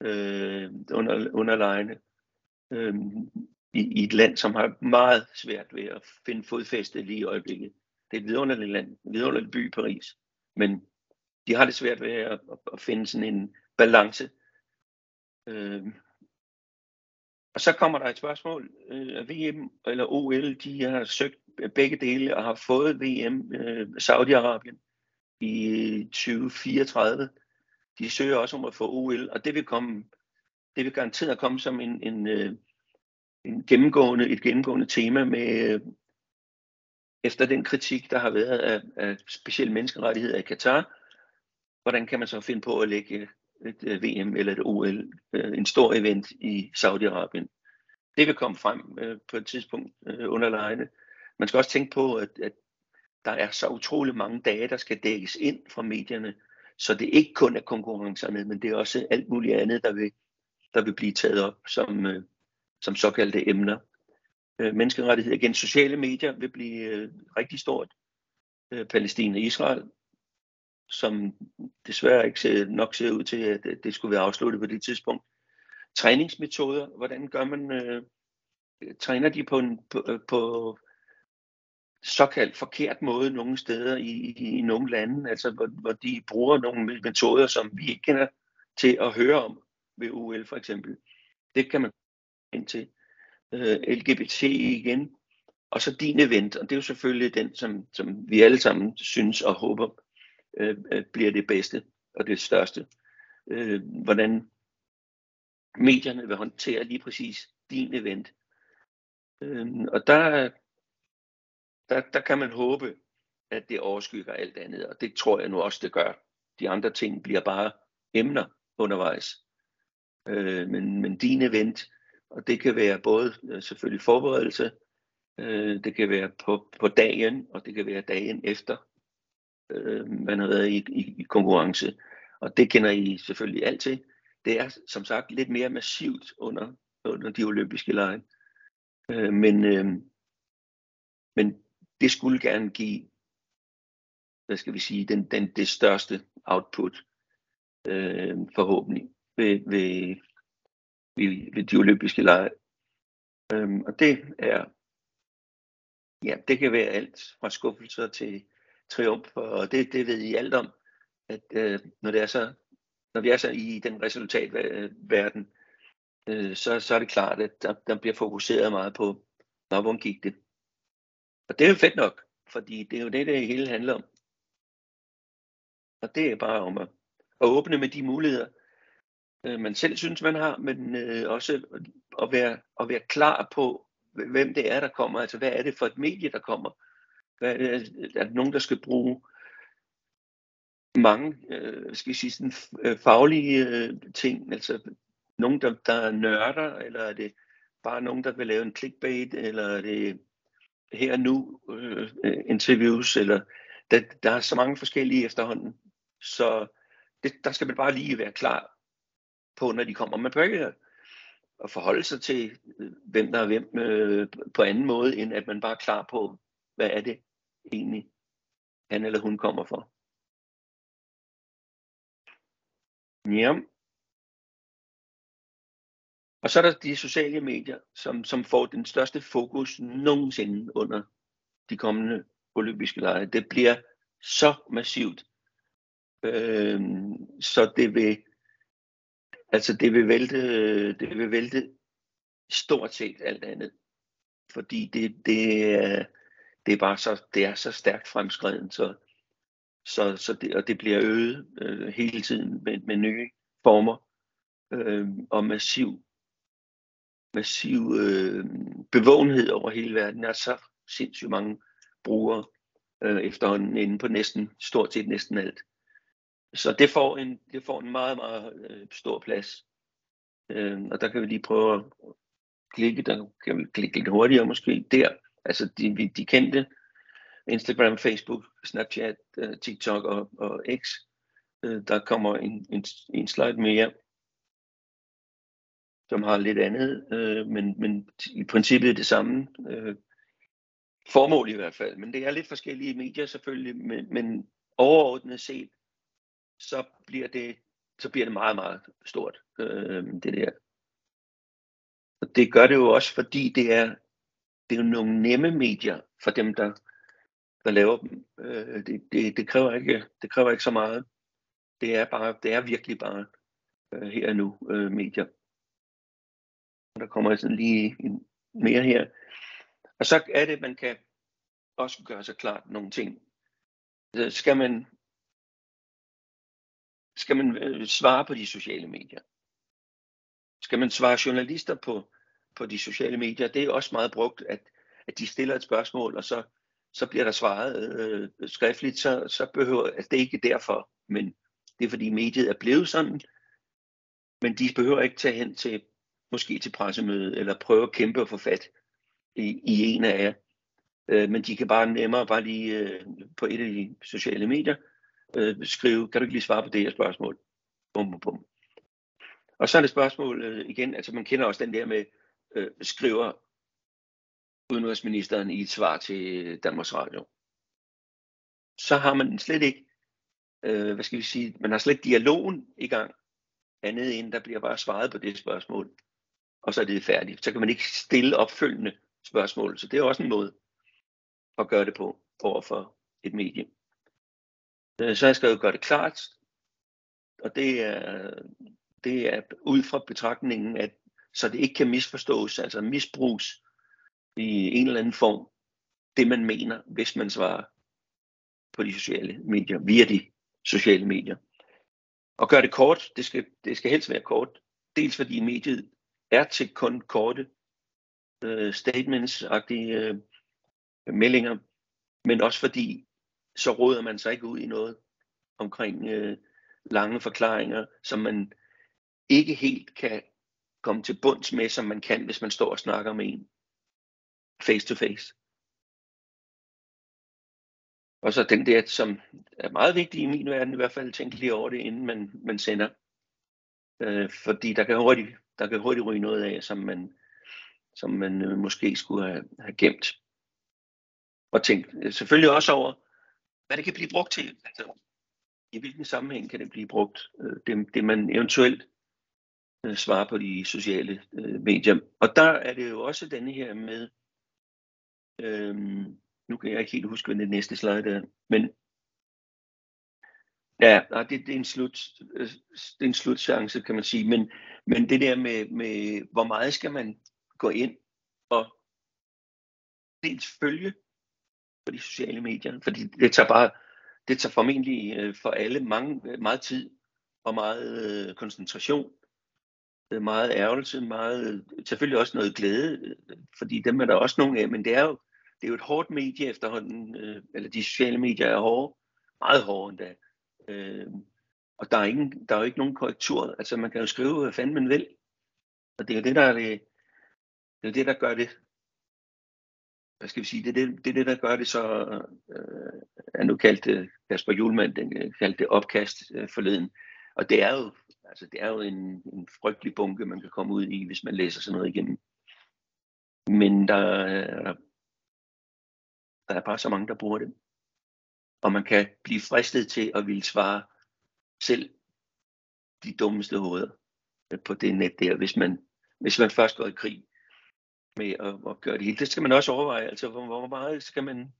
øh, under, underlejene øh, i, i et land, som har meget svært ved at finde fodfæste lige i øjeblikket. Det er et vidunderligt land, en vidunderlig by, Paris, men de har det svært ved at, at, at finde sådan en balance. Øh, og så kommer der et spørgsmål. Øh, VM eller OL, de har søgt begge dele og har fået VM øh, Saudi-Arabien i øh, 2034 de søger også om at få OL, og det vil komme, det vil garanteret komme som en, en, øh, en gennemgående, et gennemgående tema med, øh, efter den kritik, der har været af, af specielle menneskerettigheder i Katar, hvordan kan man så finde på at lægge et øh, VM eller et OL, en stor event i Saudi-Arabien. Det vil komme frem på et tidspunkt under lejene. Man skal også tænke på, at, at der er så utrolig mange dage, der skal dækkes ind fra medierne, så det ikke kun er konkurrencerne, men det er også alt muligt andet, der vil, der vil blive taget op som, øh, som såkaldte emner. Øh, menneskerettighed igen, sociale medier vil blive øh, rigtig stort. Øh, Palæstina og Israel, som desværre ikke ser, nok ser ud til, at det skulle være afsluttet på det tidspunkt. Træningsmetoder, hvordan gør man, øh, træner de på, en, på, øh, på såkaldt forkert måde nogle steder i, i, i nogle lande, altså hvor, hvor de bruger nogle metoder, som vi ikke kender til at høre om ved UL for eksempel. Det kan man ind til. Øh, LGBT igen, og så din event, og det er jo selvfølgelig den, som, som vi alle sammen synes og håber øh, øh bliver det bedste og det største. Øh, hvordan medierne vil håndtere lige præcis din event. Øh, og der, der, der kan man håbe, at det overskygger alt andet, og det tror jeg nu også, det gør. De andre ting bliver bare emner undervejs. Øh, men, men din event, og det kan være både øh, selvfølgelig forberedelse, Øh, det kan være på, på dagen, og det kan være dagen efter, øh, man har været i, i, i konkurrence. Og det kender I selvfølgelig alt til. Det er som sagt lidt mere massivt under, under de olympiske lege. Øh, men, øh, men det skulle gerne give, hvad skal vi sige, den, den, det største output øh, forhåbentlig ved, ved, ved, ved de olympiske lege. Øhm, og det er, ja, det kan være alt fra skuffelser til triumf, og det, det ved I alt om, at øh, når, det er så, når vi er så i den resultatverden, øh, så, så er det klart, at der, der bliver fokuseret meget på, når hvor gik det. Og det er jo fedt nok, fordi det er jo det, det hele handler om. Og det er bare om at, at åbne med de muligheder, øh, man selv synes, man har, men øh, også at være, at være klar på, hvem det er, der kommer. Altså, hvad er det for et medie, der kommer? Hvad er, det, er der nogen, der skal bruge mange øh, skal jeg sige, sådan, øh, faglige øh, ting? Altså, nogen, der, der er nørder, eller er det bare nogen, der vil lave en clickbait, eller er det her nu øh, interviews, eller der, der er så mange forskellige efterhånden. Så det, der skal man bare lige være klar på, når de kommer. Man bør ikke at forholde sig til, øh, hvem der er hvem øh, på anden måde, end at man bare er klar på, hvad er det egentlig, han eller hun kommer for. Ja. Og så er der de sociale medier, som, som får den største fokus nogensinde under de kommende olympiske lege. Det bliver så massivt. Øh, så det vil Altså det vil vælte, det vil vælte stort set alt andet. Fordi det, det, er, det er bare så, det er så stærkt fremskreden, så, så, så det, og det bliver øget øh, hele tiden med, med nye former øh, og massiv, massiv øh, bevågenhed over hele verden. Der er så sindssygt mange brugere øh, efterhånden inde på næsten, stort set næsten alt. Så det får en, det får en meget, meget øh, stor plads. Øh, og der kan vi lige prøve at klikke, der kan vi klikke lidt hurtigere måske der. Altså de, de kendte Instagram, Facebook, Snapchat, øh, TikTok og, og X. Øh, der kommer en, en, en slide mere, som har lidt andet, øh, men, men i princippet er det samme øh, formål i hvert fald. Men det er lidt forskellige medier selvfølgelig, men, men overordnet set, så bliver det, så bliver det meget, meget stort, øh, det der. Og det gør det jo også, fordi det er, det er jo nogle nemme medier for dem, der, der laver dem. Øh, det, det, det, kræver ikke, det kræver ikke så meget. Det er, bare, det er virkelig bare øh, her og nu øh, medier. Der kommer sådan lige en, mere her. Og så er det, man kan også gøre sig klart nogle ting. Så skal man skal man øh, svare på de sociale medier? Skal man svare journalister på, på de sociale medier? Det er også meget brugt, at, at de stiller et spørgsmål, og så, så bliver der svaret øh, skriftligt, så, så behøver altså det er ikke derfor, men det er fordi mediet er blevet sådan, men de behøver ikke tage hen til måske til pressemøde, eller prøve at kæmpe og få fat i, i en af jer. Øh, men de kan bare nemmere bare lige øh, på et af de sociale medier øh, skrive, kan du ikke lige svare på det her spørgsmål? Bum, bum, bum. Og så er det spørgsmål øh, igen, altså man kender også den der med, øh, skriver udenrigsministeren i et svar til Danmarks Radio. Så har man slet ikke, øh, hvad skal vi sige, man har slet ikke dialogen i gang, andet end der bliver bare svaret på det spørgsmål, og så er det færdigt. Så kan man ikke stille opfølgende spørgsmål, så det er også en måde at gøre det på over for et medie. Øh, så jeg skal jo gøre det klart, og det er, det er ud fra betragtningen, at så det ikke kan misforstås, altså misbruges i en eller anden form, det man mener, hvis man svarer på de sociale medier, via de sociale medier. Og gør det kort, det skal, det skal helst være kort, dels fordi mediet er til kun korte øh, statements-agtige øh, meldinger, men også fordi så råder man sig ikke ud i noget omkring øh, lange forklaringer, som man ikke helt kan komme til bunds med, som man kan, hvis man står og snakker med en. face to face. Og så den der, som er meget vigtig i min verden, i hvert fald tænke lige over det, inden man, man sender. Øh, fordi der kan, hurtigt, der kan hurtigt ryge noget af, som man, som man øh, måske skulle have, have gemt. Og tænkt øh, selvfølgelig også over, hvad det kan blive brugt til. Altså, I hvilken sammenhæng kan det blive brugt? Øh, det, det man eventuelt svarer på de sociale øh, medier. Og der er det jo også denne her med, øhm, nu kan jeg ikke helt huske, hvad det næste slide er, men ja, det, det, er en slut, øh, det er en slutchance, kan man sige, men, men det der med, med, hvor meget skal man gå ind og dels følge på de sociale medier, fordi det tager bare, det tager formentlig øh, for alle mange, meget tid og meget øh, koncentration, meget ærgelse, meget, selvfølgelig også noget glæde, fordi dem er der også nogle af, men det er jo, det er jo et hårdt medie efterhånden, eller de sociale medier er hårde, meget hårde endda. Øh, og der er, ingen, der er jo ikke nogen korrektur, altså man kan jo skrive, hvad fanden man vil, og det er jo det, der er det, det er det, der gør det, hvad skal vi sige, det er det, det, er det der gør det så, øh, jeg nu kaldte øh, Kasper Julemand, den øh, kaldte det opkast øh, forleden, og det er jo, altså det er jo en, en frygtelig bunke, man kan komme ud i, hvis man læser sådan noget igennem. Men der, der er bare så mange, der bruger det. Og man kan blive fristet til at ville svare selv de dummeste hoveder øh, på det net der, hvis man, hvis man først går i krig med at, at gøre det hele. Det skal man også overveje, altså hvor, hvor meget skal man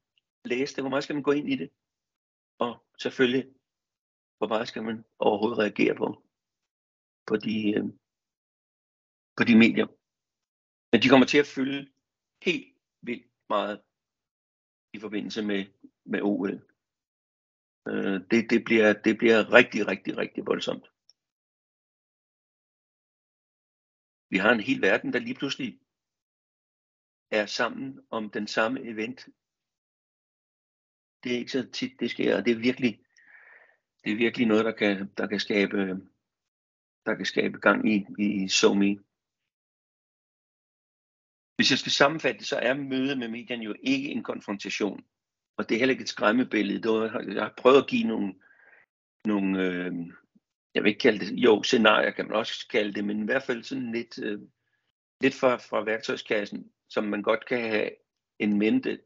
læse det, hvor meget skal man gå ind i det, og selvfølgelig, hvor meget skal man overhovedet reagere på, på de, øh, på de medier. Men de kommer til at fylde helt vildt meget i forbindelse med, med OL. Øh, det, det, bliver, det bliver rigtig, rigtig, rigtig voldsomt. Vi har en hel verden, der lige pludselig er sammen om den samme event. Det er ikke så tit, det sker, og det er virkelig, det er virkelig noget, der kan, der kan skabe, der kan skabe gang i, i SoMe. Hvis jeg skal sammenfatte så er mødet med medierne jo ikke en konfrontation. Og det er heller ikke et skræmmebillede. Jeg har prøvet at give nogle, nogle øh, jeg vil ikke kalde det, jo, scenarier kan man også kalde det, men i hvert fald sådan lidt, øh, lidt fra, fra værktøjskassen, som man godt kan have en mente,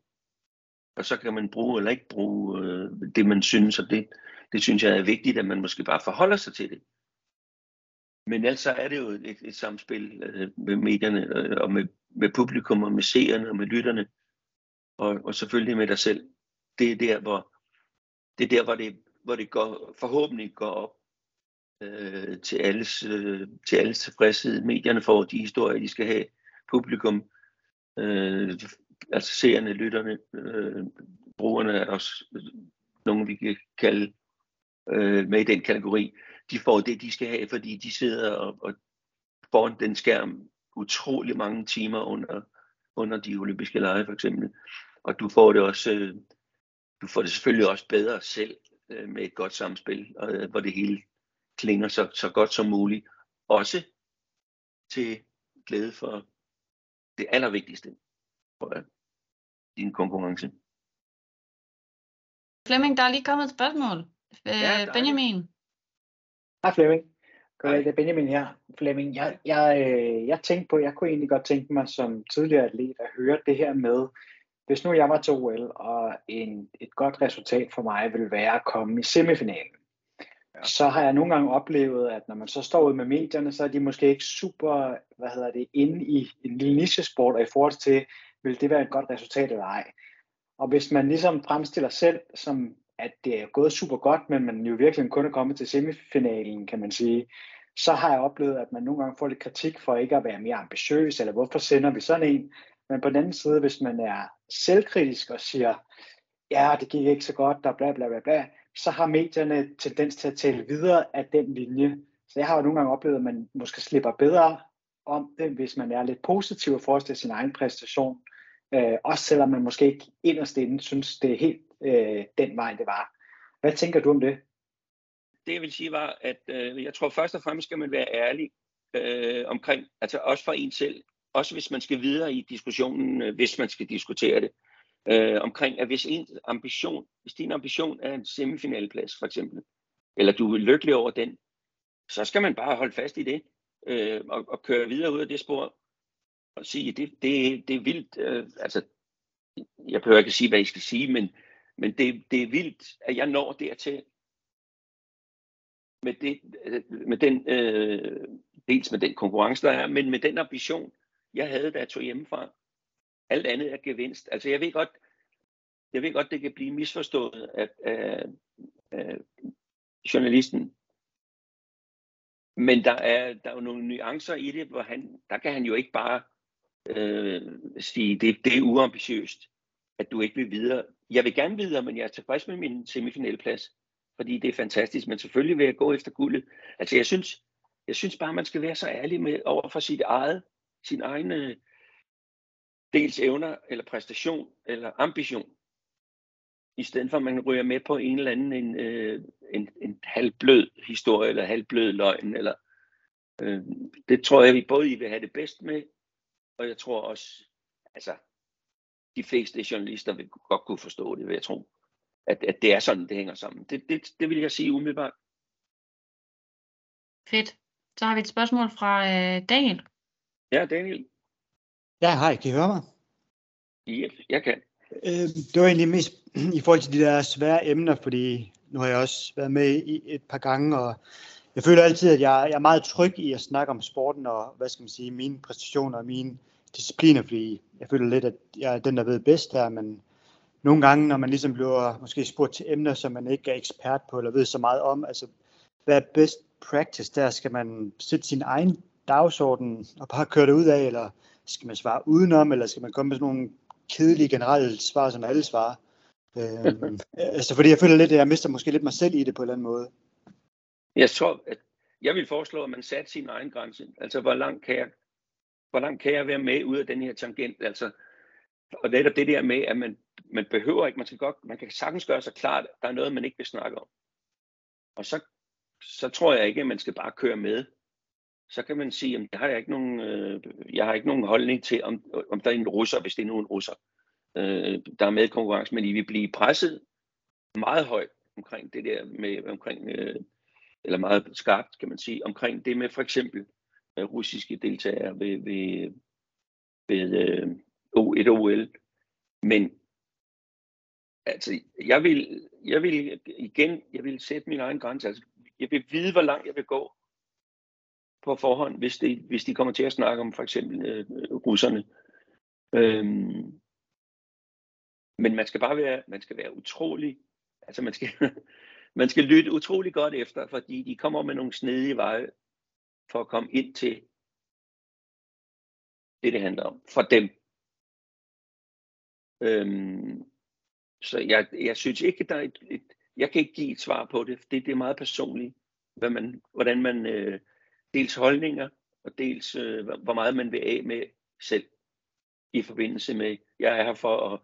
og så kan man bruge eller ikke bruge øh, det, man synes, og det, det synes jeg er vigtigt, at man måske bare forholder sig til det. Men altså er det jo et, et samspil øh, med medierne, øh, og med, med publikum, og med seerne, og med lytterne, og, og selvfølgelig med dig selv. Det er der, hvor det, er der, hvor det, hvor det går, forhåbentlig går op øh, til, alles, øh, til alles tilfredshed. Medierne får de historier, de skal have. Publikum øh, altså seerne, lytterne, øh, brugerne er også øh, nogle, vi kan kalde øh, med i den kategori, de får det, de skal have, fordi de sidder og, og foran den skærm utrolig mange timer under, under de olympiske lege for eksempel. Og du får det også, øh, du får det selvfølgelig også bedre selv øh, med et godt samspil, øh, hvor det hele klinger så, så godt som muligt. Også til glæde for det allervigtigste for din konkurrence. Flemming, der er lige kommet et spørgsmål. Øh, ja, Benjamin. Hej Flemming. Det er Benjamin her. Flemming, jeg, jeg, øh, jeg tænkte på, jeg kunne egentlig godt tænke mig som tidligere atlet at høre det her med, hvis nu jeg var til OL, og en, et godt resultat for mig ville være at komme i semifinalen, så har jeg nogle gange oplevet, at når man så står ud med medierne, så er de måske ikke super, hvad hedder det, inde i en lille nichesport, og i forhold til, vil det være et godt resultat eller ej. Og hvis man ligesom fremstiller selv, som at det er gået super godt, men man jo virkelig kun er kommet til semifinalen, kan man sige, så har jeg oplevet, at man nogle gange får lidt kritik for ikke at være mere ambitiøs, eller hvorfor sender vi sådan en. Men på den anden side, hvis man er selvkritisk og siger, ja, det gik ikke så godt, der bla bla bla bla, så har medierne tendens til at tale videre af den linje. Så jeg har jo nogle gange oplevet, at man måske slipper bedre om det, hvis man er lidt positiv og forestiller sin egen præstation. Øh, også selvom man måske ikke inderst inde synes, det er helt øh, den vej, det var. Hvad tænker du om det? Det jeg vil sige var, at øh, jeg tror først og fremmest skal man være ærlig øh, omkring, altså også for en selv, også hvis man skal videre i diskussionen, øh, hvis man skal diskutere det, øh, omkring, at hvis, en ambition, hvis din ambition er en semifinalplads, for eksempel, eller du er lykkelig over den, så skal man bare holde fast i det, øh, og, og køre videre ud af det spor, og sige, det, det, det er vildt, øh, altså, jeg behøver ikke at sige, hvad I skal sige, men, men det, det er vildt, at jeg når dertil, med, det, øh, med den, øh, dels med den konkurrence, der er, men med den ambition, jeg havde, da jeg tog hjemmefra. Alt andet er gevinst. Altså jeg ved godt, jeg ved godt, det kan blive misforstået at af, af journalisten. Men der er, der er jo nogle nuancer i det, hvor han, der kan han jo ikke bare øh, sige, det, det er uambitiøst, at du ikke vil videre. Jeg vil gerne videre, men jeg er tilfreds med min semifinalplads, fordi det er fantastisk, men selvfølgelig vil jeg gå efter guldet. Altså jeg synes, jeg synes bare, man skal være så ærlig med over for sit eget, sin egen øh, dels evner, eller præstation, eller ambition. I stedet for, at man ryger med på en eller anden en, øh, en, en halvblød historie, eller halvblød løgn, eller øh, det tror jeg, vi både I vil have det bedst med, og jeg tror også, altså, de fleste journalister vil godt kunne forstå det, vil jeg tro. At, at det er sådan, det hænger sammen. Det, det, det vil jeg sige umiddelbart. Fedt. Så har vi et spørgsmål fra øh, Daniel. Ja, Daniel. Ja, hej. Kan I høre mig? Ja, jeg kan. Øh, det var egentlig mest i forhold til de der svære emner, fordi nu har jeg også været med i et par gange, og jeg føler altid, at jeg, jeg er meget tryg i at snakke om sporten og, hvad skal man sige, mine præstationer og mine discipliner, fordi jeg føler lidt, at jeg er den, der ved bedst her, men nogle gange, når man ligesom bliver måske spurgt til emner, som man ikke er ekspert på eller ved så meget om, altså hvad er best practice der? Skal man sætte sin egen dagsorden og bare køre det ud af, eller skal man svare udenom, eller skal man komme med sådan nogle kedelige generelle svar, som alle svarer? øhm, <laughs> altså fordi jeg føler lidt, at jeg mister måske lidt mig selv i det på en eller anden måde. Jeg tror, at jeg vil foreslå, at man satte sin egen grænse. Altså, hvor langt kan jeg, hvor langt kan jeg være med ud af den her tangent? Altså, og netop det der med, at man, man behøver ikke, man skal godt, man kan sagtens gøre sig klart, at der er noget, man ikke vil snakke om. Og så, så tror jeg ikke, at man skal bare køre med. Så kan man sige, at jeg har ikke nogen, øh, jeg har ikke nogen holdning til, om, om der er en russer, hvis det er nogen russer, øh, der er med i konkurrence, men I vil blive presset meget højt omkring det der med, omkring, øh, eller meget skarpt, kan man sige, omkring det med for eksempel øh, russiske deltagere ved, ved, ved øh, et OL. Men altså, jeg vil, jeg vil igen, jeg vil sætte min egen grænse. Altså, jeg vil vide, hvor langt jeg vil gå på forhånd, hvis, det, hvis de kommer til at snakke om for eksempel øh, russerne. Øhm, men man skal bare være, man skal være utrolig, altså man skal, <laughs> man skal lytte utrolig godt efter, fordi de kommer med nogle snedige veje for at komme ind til det, det handler om, for dem. Øhm, så jeg, jeg synes ikke, der er et, et, jeg kan ikke give et svar på det, det, det er meget personligt, hvad man, hvordan man øh, dels holdninger, og dels øh, hvor meget man vil af med selv i forbindelse med, jeg er her for at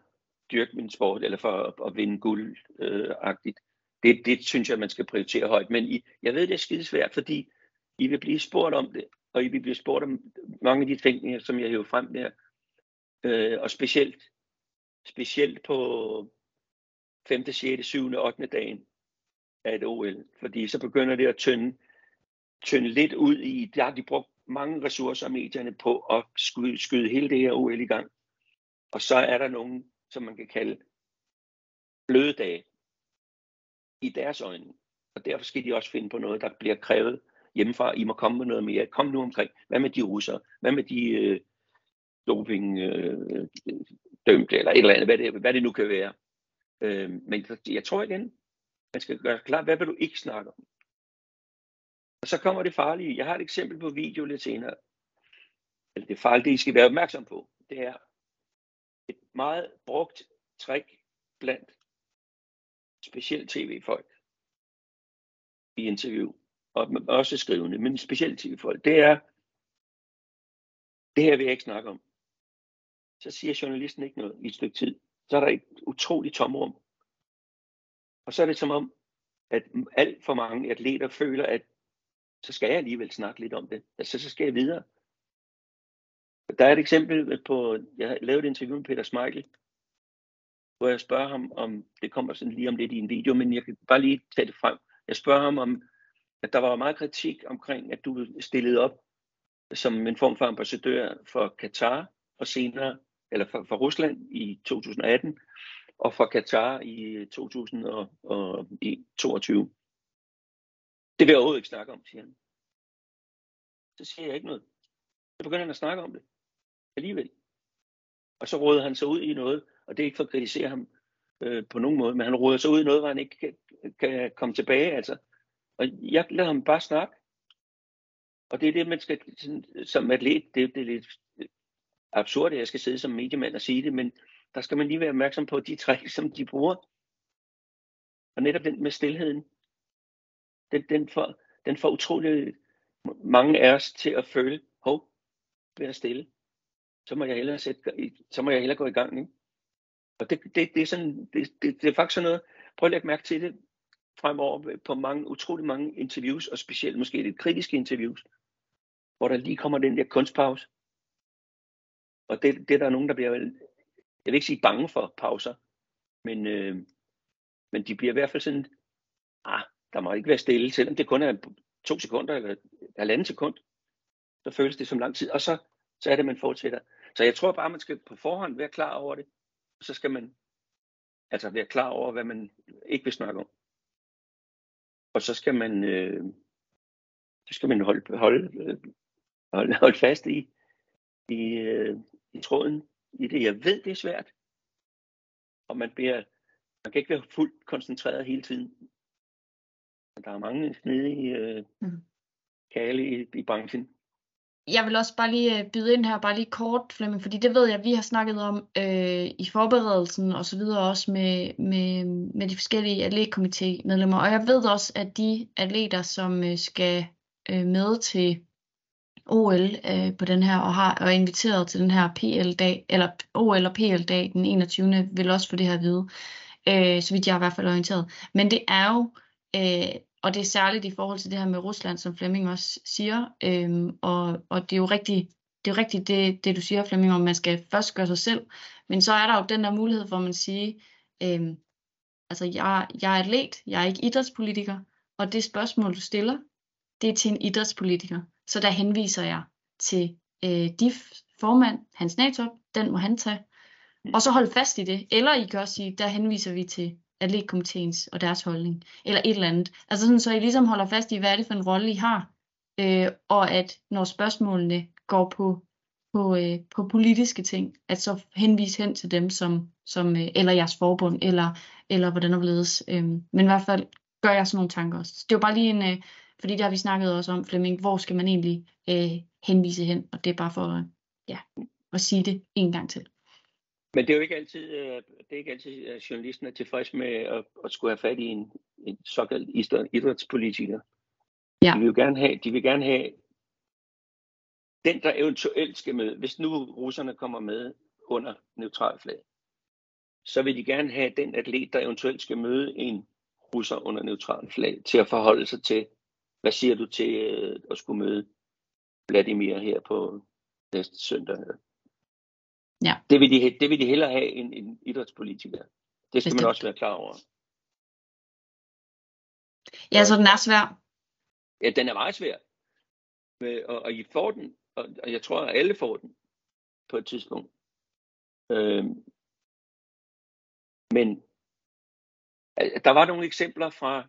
dyrke min sport, eller for at, at vinde guld-agtigt. Øh, det, det synes jeg, man skal prioritere højt. Men I, jeg ved, det er skidesvært, fordi I vil blive spurgt om det, og I vil blive spurgt om mange af de ting, som jeg hæver frem der. Øh, og specielt, specielt på 5., 6., 7., 8. dagen af et OL. Fordi så begynder det at tynde, tynde lidt ud i, der har de brugt mange ressourcer af medierne på at skyde, skyde hele det her OL i gang. Og så er der nogen, som man kan kalde bløde dage i deres øjne. Og derfor skal de også finde på noget, der bliver krævet hjemmefra. I må komme med noget mere. Kom nu omkring. Hvad med de russere? Hvad med de øh, doping øh, dømte, eller et eller andet, hvad det, hvad det nu kan være. Øh, men jeg tror igen, man skal gøre klar, hvad vil du ikke snakke om? Og så kommer det farlige. Jeg har et eksempel på video lidt senere. Eller det farlige, det I skal være opmærksom på, det er et meget brugt trick blandt specielt tv-folk i interview, og også skrivende, men specielt tv-folk, det er, det her vil jeg ikke snakke om. Så siger journalisten ikke noget i et stykke tid. Så er der et utroligt tomrum. Og så er det som om, at alt for mange atleter føler, at så skal jeg alligevel snakke lidt om det. Altså, så skal jeg videre. Der er et eksempel på, jeg lavede et interview med Peter Smeichel, hvor jeg spørger ham om, det kommer sådan lige om lidt i en video, men jeg kan bare lige tage det frem. Jeg spørger ham om, at der var meget kritik omkring, at du stillede op som en form for ambassadør for Katar, og senere, eller for, for Rusland i 2018, og for Katar i 2022. Det vil jeg overhovedet ikke snakke om, siger han. Så siger jeg ikke noget. Så begynder han at snakke om det. Alligevel. Og så råder han sig ud i noget, og det er ikke for at kritisere ham øh, på nogen måde, men han råder sig ud i noget, hvor han ikke kan, kan komme tilbage. Altså. Og jeg lader ham bare snakke. Og det er det, man skal, sådan, som atlet, det, det er lidt absurd, at jeg skal sidde som mediemand og sige det, men der skal man lige være opmærksom på de træk, som de bruger. Og netop den med stillheden, den, den, får, den får utrolig mange af os til at føle, hov, være stille. Så må jeg hellere, sætte, så må jeg hellere gå i gang. Ikke? Og det, det, det, er sådan, det, det, det er faktisk sådan noget, prøv at lægge mærke til det fremover på mange, utrolig mange interviews, og specielt måske lidt kritiske interviews, hvor der lige kommer den der kunstpause. Og det, det er der nogen, der bliver, jeg vil ikke sige bange for pauser, men, øh, men de bliver i hvert fald sådan, ah, der må ikke være stille, selvom det kun er to sekunder eller halvanden sekund, så føles det som lang tid, og så, så er det, man fortsætter. Så jeg tror bare, man skal på forhånd være klar over det, og så skal man altså være klar over, hvad man ikke vil snakke om. Og så skal man, øh, så skal man holde, holde, holde, holde fast i, i, øh, i tråden i det. Jeg ved, det er svært. Og man, bliver, man kan ikke være fuldt koncentreret hele tiden. Der er mange i øh, mm. kale i, i branchen. Jeg vil også bare lige øh, byde ind her, bare lige kort, Flemming, fordi det ved jeg, vi har snakket om øh, i forberedelsen og så videre også med, med, med de forskellige atletkomité-medlemmer. Og jeg ved også, at de atleter, som øh, skal øh, med til OL øh, på den her, og har og er inviteret til den her PL-dag, eller OL og PL-dag den 21. vil også få det her at vide, øh, så vidt jeg er i hvert fald orienteret. Men det er jo, øh, og det er særligt i forhold til det her med Rusland, som Flemming også siger, øh, og, og det er jo rigtigt, det er jo rigtigt det, det, du siger, Flemming, om man skal først gøre sig selv, men så er der jo den der mulighed, hvor man siger, øh, altså jeg, jeg er atlet, jeg er ikke idrætspolitiker, og det spørgsmål, du stiller, det er til en idrætspolitiker. Så der henviser jeg til øh, DIF formand, Hans Natop, den må han tage. Og så holde fast i det. Eller I kan også sige, der henviser vi til atletkomiteens og deres holdning. Eller et eller andet. Altså sådan, så I ligesom holder fast i, hvad er det for en rolle I har. Øh, og at når spørgsmålene går på, på, øh, på politiske ting, at så henvise hen til dem, som, som øh, eller jeres forbund, eller, eller hvordan overledes. ledes. Øh, men i hvert fald gør jeg sådan nogle tanker også. Det var bare lige en, øh, fordi det har vi snakket også om, Flemming, hvor skal man egentlig øh, henvise hen? Og det er bare for ja, at sige det en gang til. Men det er jo ikke altid, øh, det er ikke altid at journalisten er tilfreds med at, at skulle have fat i en, en såkaldt idrætspolitiker. Ja. De vil jo gerne have, de vil gerne have den, der eventuelt skal med, hvis nu russerne kommer med under neutral flag, så vil de gerne have den atlet, der eventuelt skal møde en russer under neutral flag, til at forholde sig til, hvad siger du til øh, at skulle møde Vladimir her på næste søndag? Ja. Det, vil de, det vil de hellere have en, en idrætspolitiker. Det skal Bestemt. man også være klar over. Ja, så den er svær. Ja, den er meget svær. Og, og I får den, og, og jeg tror, at alle får den på et tidspunkt. Øhm, men der var nogle eksempler fra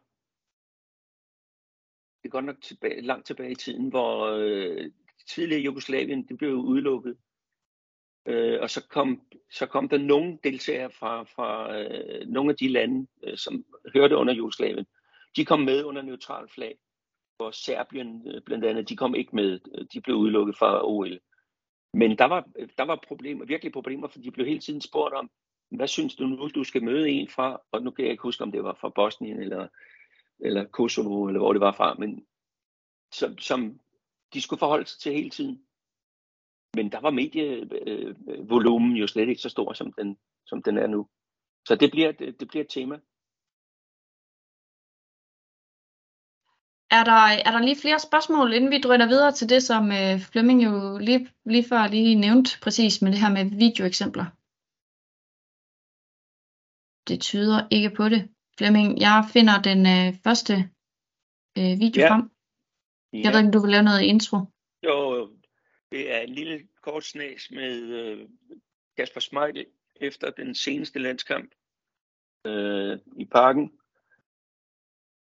det er godt nok tilbage, langt tilbage i tiden, hvor øh, tidligere Jugoslavien det blev udelukket. Øh, og så kom, så kom der nogle deltagere fra, fra øh, nogle af de lande, øh, som hørte under Jugoslavien. De kom med under neutral flag, og Serbien øh, blandt andet, de kom ikke med. De blev udelukket fra OL. Men der var, der var problemer, virkelig problemer, for de blev hele tiden spurgt om, hvad synes du nu, du skal møde en fra, og nu kan jeg ikke huske, om det var fra Bosnien eller eller Kosovo, eller hvor det var fra, men som, som de skulle forholde sig til hele tiden. Men der var medievolumen øh, jo slet ikke så stor, som den, som den er nu. Så det bliver, det, det bliver et tema. er der, er der lige flere spørgsmål, inden vi drøner videre til det, som øh, Flemming jo lige, lige før lige nævnte præcis med det her med videoeksempler? Det tyder ikke på det. Flemming, jeg finder den øh, første øh, video Ja. frem. Jeg ved ikke, om du vil lave noget intro. Det er en lille kort snas med øh, Kasper Schmeichel efter den seneste landskamp øh, i parken.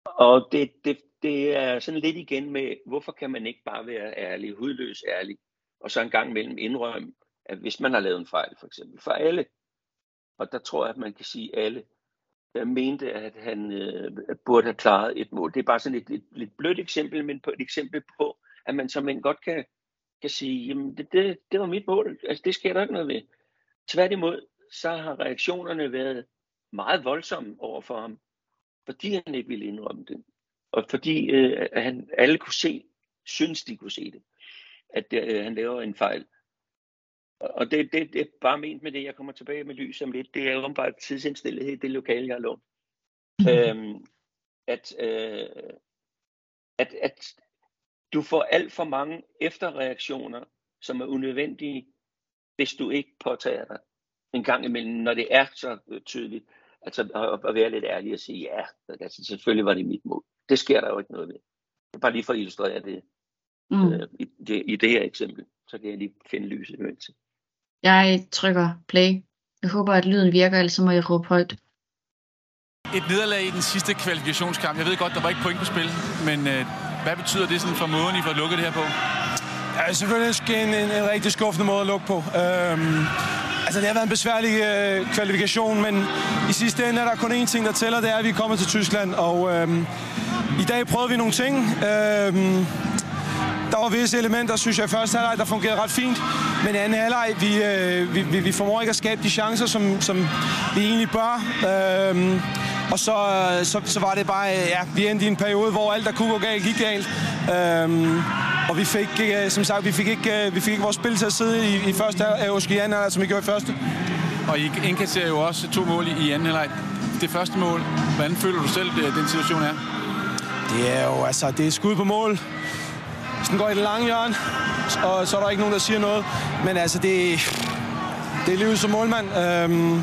Og det, det, det er sådan lidt igen med, hvorfor kan man ikke bare være ærlig, hudløs ærlig, og så en gang imellem indrømme, at hvis man har lavet en fejl, for eksempel, for alle, og der tror jeg, at man kan sige alle, der mente, at han øh, burde have klaret et mål. Det er bare sådan et, et lidt blødt eksempel, men på et eksempel på, at man som en godt kan, kan sige, jamen det, det, det var mit mål, altså det sker der ikke noget ved. Tværtimod, så har reaktionerne været meget voldsomme over for ham, fordi han ikke ville indrømme det. Og fordi øh, han, alle kunne se, synes de kunne se det, at øh, han laver en fejl. Og det, det, det er bare ment med det, jeg kommer tilbage med lys om lidt. Det er jo bare tidsindstillethed i det lokale, jeg har lånt. øhm, at, øh, at, at du får alt for mange efterreaktioner, som er unødvendige, hvis du ikke påtager dig en gang imellem, når det er så øh, tydeligt. Altså at, at være lidt ærlig og sige, ja, altså, selvfølgelig var det mit mål. Det sker der jo ikke noget ved. Det er bare lige for at illustrere det, Mm. øh, i, det i det her eksempel. Så kan jeg lige finde lyset imens. Jeg trykker play. Jeg håber, at lyden virker, ellers så må jeg råbe højt. Et nederlag i den sidste kvalifikationskamp. Jeg ved godt, der var ikke point på spil, men øh, hvad betyder det sådan for måden, I får lukket det her på? Ja, selvfølgelig en, en, en rigtig skuffende måde at lukke på. Øhm, altså, det har været en besværlig øh, kvalifikation, men i sidste ende er der kun én ting, der tæller, det er, at vi er kommet til Tyskland. Og øhm, i dag prøvede vi nogle ting. Øhm, der var visse elementer, synes jeg, i første halvleg, der fungerede ret fint. Men i anden halvleg, vi, øh, vi, vi, vi formår ikke at skabe de chancer, som, som vi egentlig bør. Øhm, og så, så, så var det bare, øh, ja, vi endte i en periode, hvor alt, der kunne gå galt, gik galt. Øhm, og vi fik, øh, som sagt, vi fik ikke, øh, vi fik ikke vores spil til at sidde i, i første øh, anden halvleg, som vi gjorde i første. Og I indkasserer jo også to mål i anden halvleg. Det første mål, hvordan føler du selv, det, den situation er? Det er jo, altså, det er skud på mål. Hvis den går i det lange hjørne, og så er der ikke nogen, der siger noget. Men altså, det, det er livet som målmand. Øhm,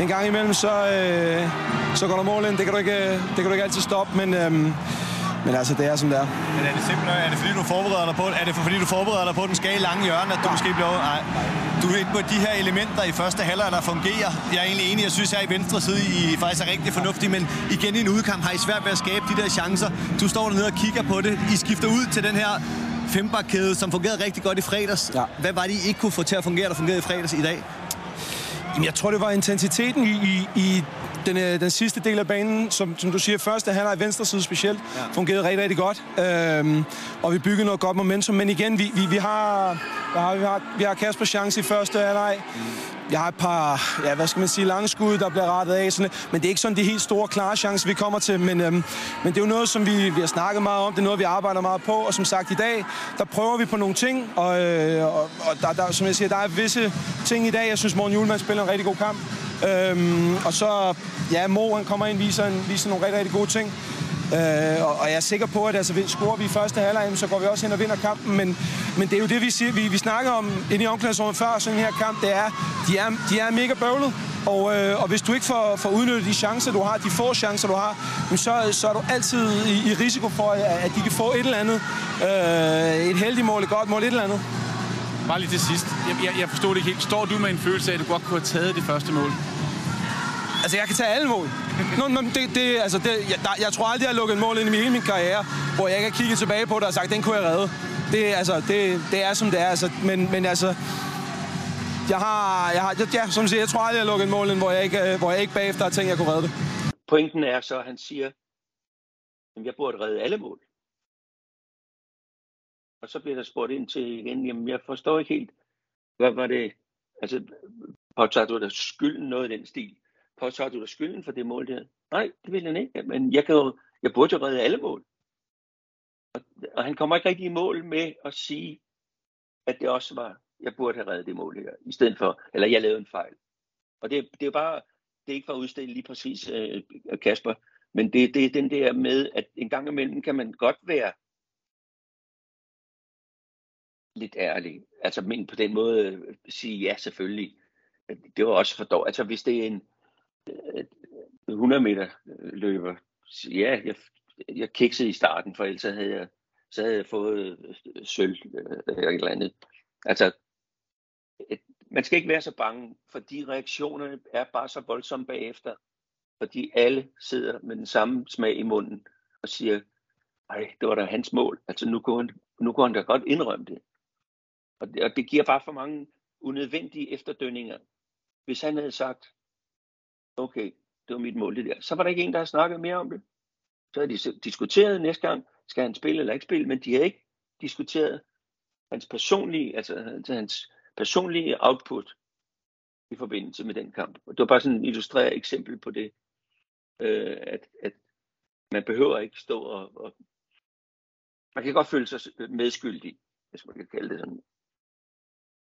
en gang imellem, så, øh, så går der mål ind. Det kan du ikke, det kan du ikke altid stoppe, men, øhm, men altså, det er som det er. Men er det simpelthen, er det fordi du forbereder dig på, er det fordi du forbereder dig på, den skal i lange hjørne, at du måske bliver? Nej. Du er inde på de her elementer i første halvleg, der fungerer. Jeg er egentlig enig, jeg synes, jeg i venstre side I faktisk er rigtig fornuftige, men igen i en udkamp har I svært ved at skabe de der chancer. Du står dernede og kigger på det. I skifter ud til den her fembakkæde, som fungerede rigtig godt i fredags. Ja. Hvad var det, I ikke kunne få til at fungere, der fungerede i fredags i dag? Jamen, jeg tror, det var intensiteten i, i, i den, øh, den sidste del af banen, som, som du siger, første halvleg venstre side specielt, ja. fungerede rigtig, rigtig godt. Øhm, og vi byggede noget godt momentum. Men igen, vi, vi, vi, har, vi, har, vi, har, vi har Kasper chance i første halvleg. Jeg har et par, ja, hvad skal man sige, lange skud, der bliver rettet af. Sådan, men det er ikke sådan de helt store, klare chancer, vi kommer til. Men, øhm, men det er jo noget, som vi, vi har snakket meget om. Det er noget, vi arbejder meget på. Og som sagt, i dag, der prøver vi på nogle ting. Og, øh, og, og der, der, som jeg siger, der er visse ting i dag. Jeg synes, Morten Julemand spiller en rigtig god kamp. Øhm, og så, ja, Mo, han kommer ind og viser, en, viser nogle rigtig, rigtig gode ting. Øh, og, og jeg er sikker på, at altså, scorer vi i første halvleg, så går vi også hen og vinder kampen. Men, men det er jo det, vi, siger, vi, vi snakker om inde i omklædningsrummet før sådan her kamp, det er, de er, de er mega bøvlet. Og, øh, og hvis du ikke får, får udnyttet de chancer, du har, de få chancer, du har, så, så er du altid i, i risiko for, at, at de kan få et eller andet. Øh, et heldigt mål, et godt mål, et eller andet. Bare lige til sidst. Jeg, jeg, jeg forstod det ikke helt. Står du med en følelse af, at du godt kunne have taget det første mål? Altså, jeg kan tage alle mål. Nå, men det, det, altså, det, jeg, der, jeg tror aldrig, jeg har lukket et mål ind i hele min karriere, hvor jeg ikke har kigget tilbage på det og sagt, den kunne jeg redde. Det, altså, det, det er, som det er. Altså, men, men altså, jeg har, jeg har, ja, som siger, jeg tror aldrig, jeg har lukket et mål ind, hvor jeg ikke, hvor jeg ikke bagefter har tænkt, jeg kunne redde det. Pointen er så, at han siger, at jeg burde redde alle mål. Og så bliver der spurgt ind til igen, jamen jeg forstår ikke helt, hvad var det, altså påtager du dig skylden noget i den stil? Påtager du dig skylden for det mål der? Nej, det vil han ikke, men jeg, kan jo, jeg burde jo redde alle mål. Og, og han kommer ikke rigtig i mål med at sige, at det også var, jeg burde have reddet det mål her, i stedet for, eller jeg lavede en fejl. Og det, det er jo bare, det er ikke for at udstille lige præcis øh, Kasper, Men det, det er den der med, at en gang imellem kan man godt være lidt ærlig. Altså men på den måde øh, sige ja selvfølgelig. Det var også for dårligt. Altså hvis det er en øh, 100 meter øh, løber, ja, jeg, jeg kiksede i starten, for ellers havde jeg, så havde jeg fået sølv eller et eller andet. Altså, man skal ikke være så bange, fordi reaktionerne er bare så voldsomme bagefter. Fordi alle sidder med den samme smag i munden og siger, ej, det var da hans mål. Altså nu kunne han, nu kunne han da godt indrømme det. Og, det. og det giver bare for mange unødvendige efterdønninger. Hvis han havde sagt, okay, det var mit mål det der, så var der ikke en, der havde snakket mere om det. Så havde de diskuteret næste gang, skal han spille eller ikke spille, men de har ikke diskuteret hans personlige, altså hans personlige output i forbindelse med den kamp. Og det var bare sådan et illustreret eksempel på det, øh, at, at man behøver ikke stå og, og man kan godt føle sig medskyldig, hvis man kan kalde det sådan,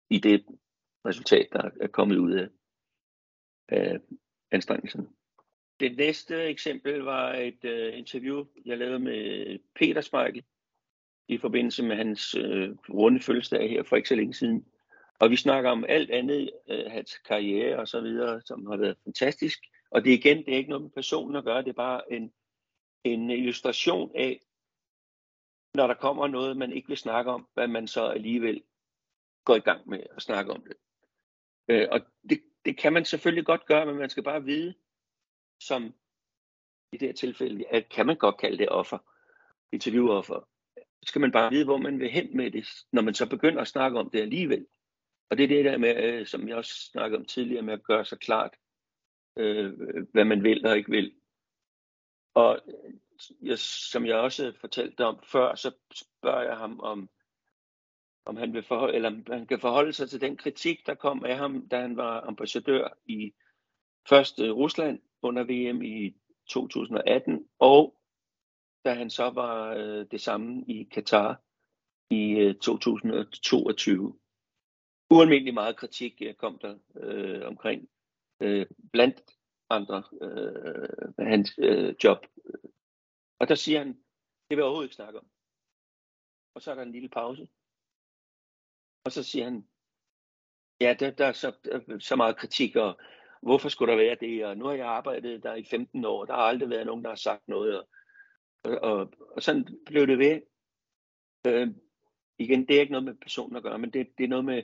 i det resultat, der er kommet ud af, af anstrengelsen. Det næste eksempel var et uh, interview, jeg lavede med Peter Smeichel i forbindelse med hans uh, runde fødselsdag her for ikke så længe siden. Og vi snakker om alt andet, uh, hans karriere og så videre, som har været fantastisk. Og det er igen, det er ikke noget med personen at gøre, det er bare en, en illustration af, når der kommer noget, man ikke vil snakke om, hvad man så alligevel går i gang med at snakke om det. Øh, og det, det kan man selvfølgelig godt gøre, men man skal bare vide, som i det her tilfælde, at kan man godt kalde det offer, interviewoffer, så skal man bare vide, hvor man vil hen med det, når man så begynder at snakke om det alligevel. Og det er det der med, øh, som jeg også snakkede om tidligere, med at gøre sig klart, øh, hvad man vil og ikke vil. Og øh, jeg, som jeg også fortalte om før, så spørger jeg ham om, om han, vil forholde, eller han kan forholde sig til den kritik, der kom af ham, da han var ambassadør i først Rusland under VM i 2018, og da han så var øh, det samme i Katar i øh, 2022. Ualmindelig meget kritik øh, kom der øh, omkring, øh, blandt andre øh, hans øh, job. Og der siger han, det vil jeg overhovedet ikke snakke om. Og så er der en lille pause. Og så siger han, ja, der, der er så, så meget kritik, og hvorfor skulle der være det? Og nu har jeg arbejdet der i 15 år, der har aldrig været nogen, der har sagt noget. Og, og, og sådan blev det ved. Øh, igen, det er ikke noget med personen at gøre, men det, det er noget med,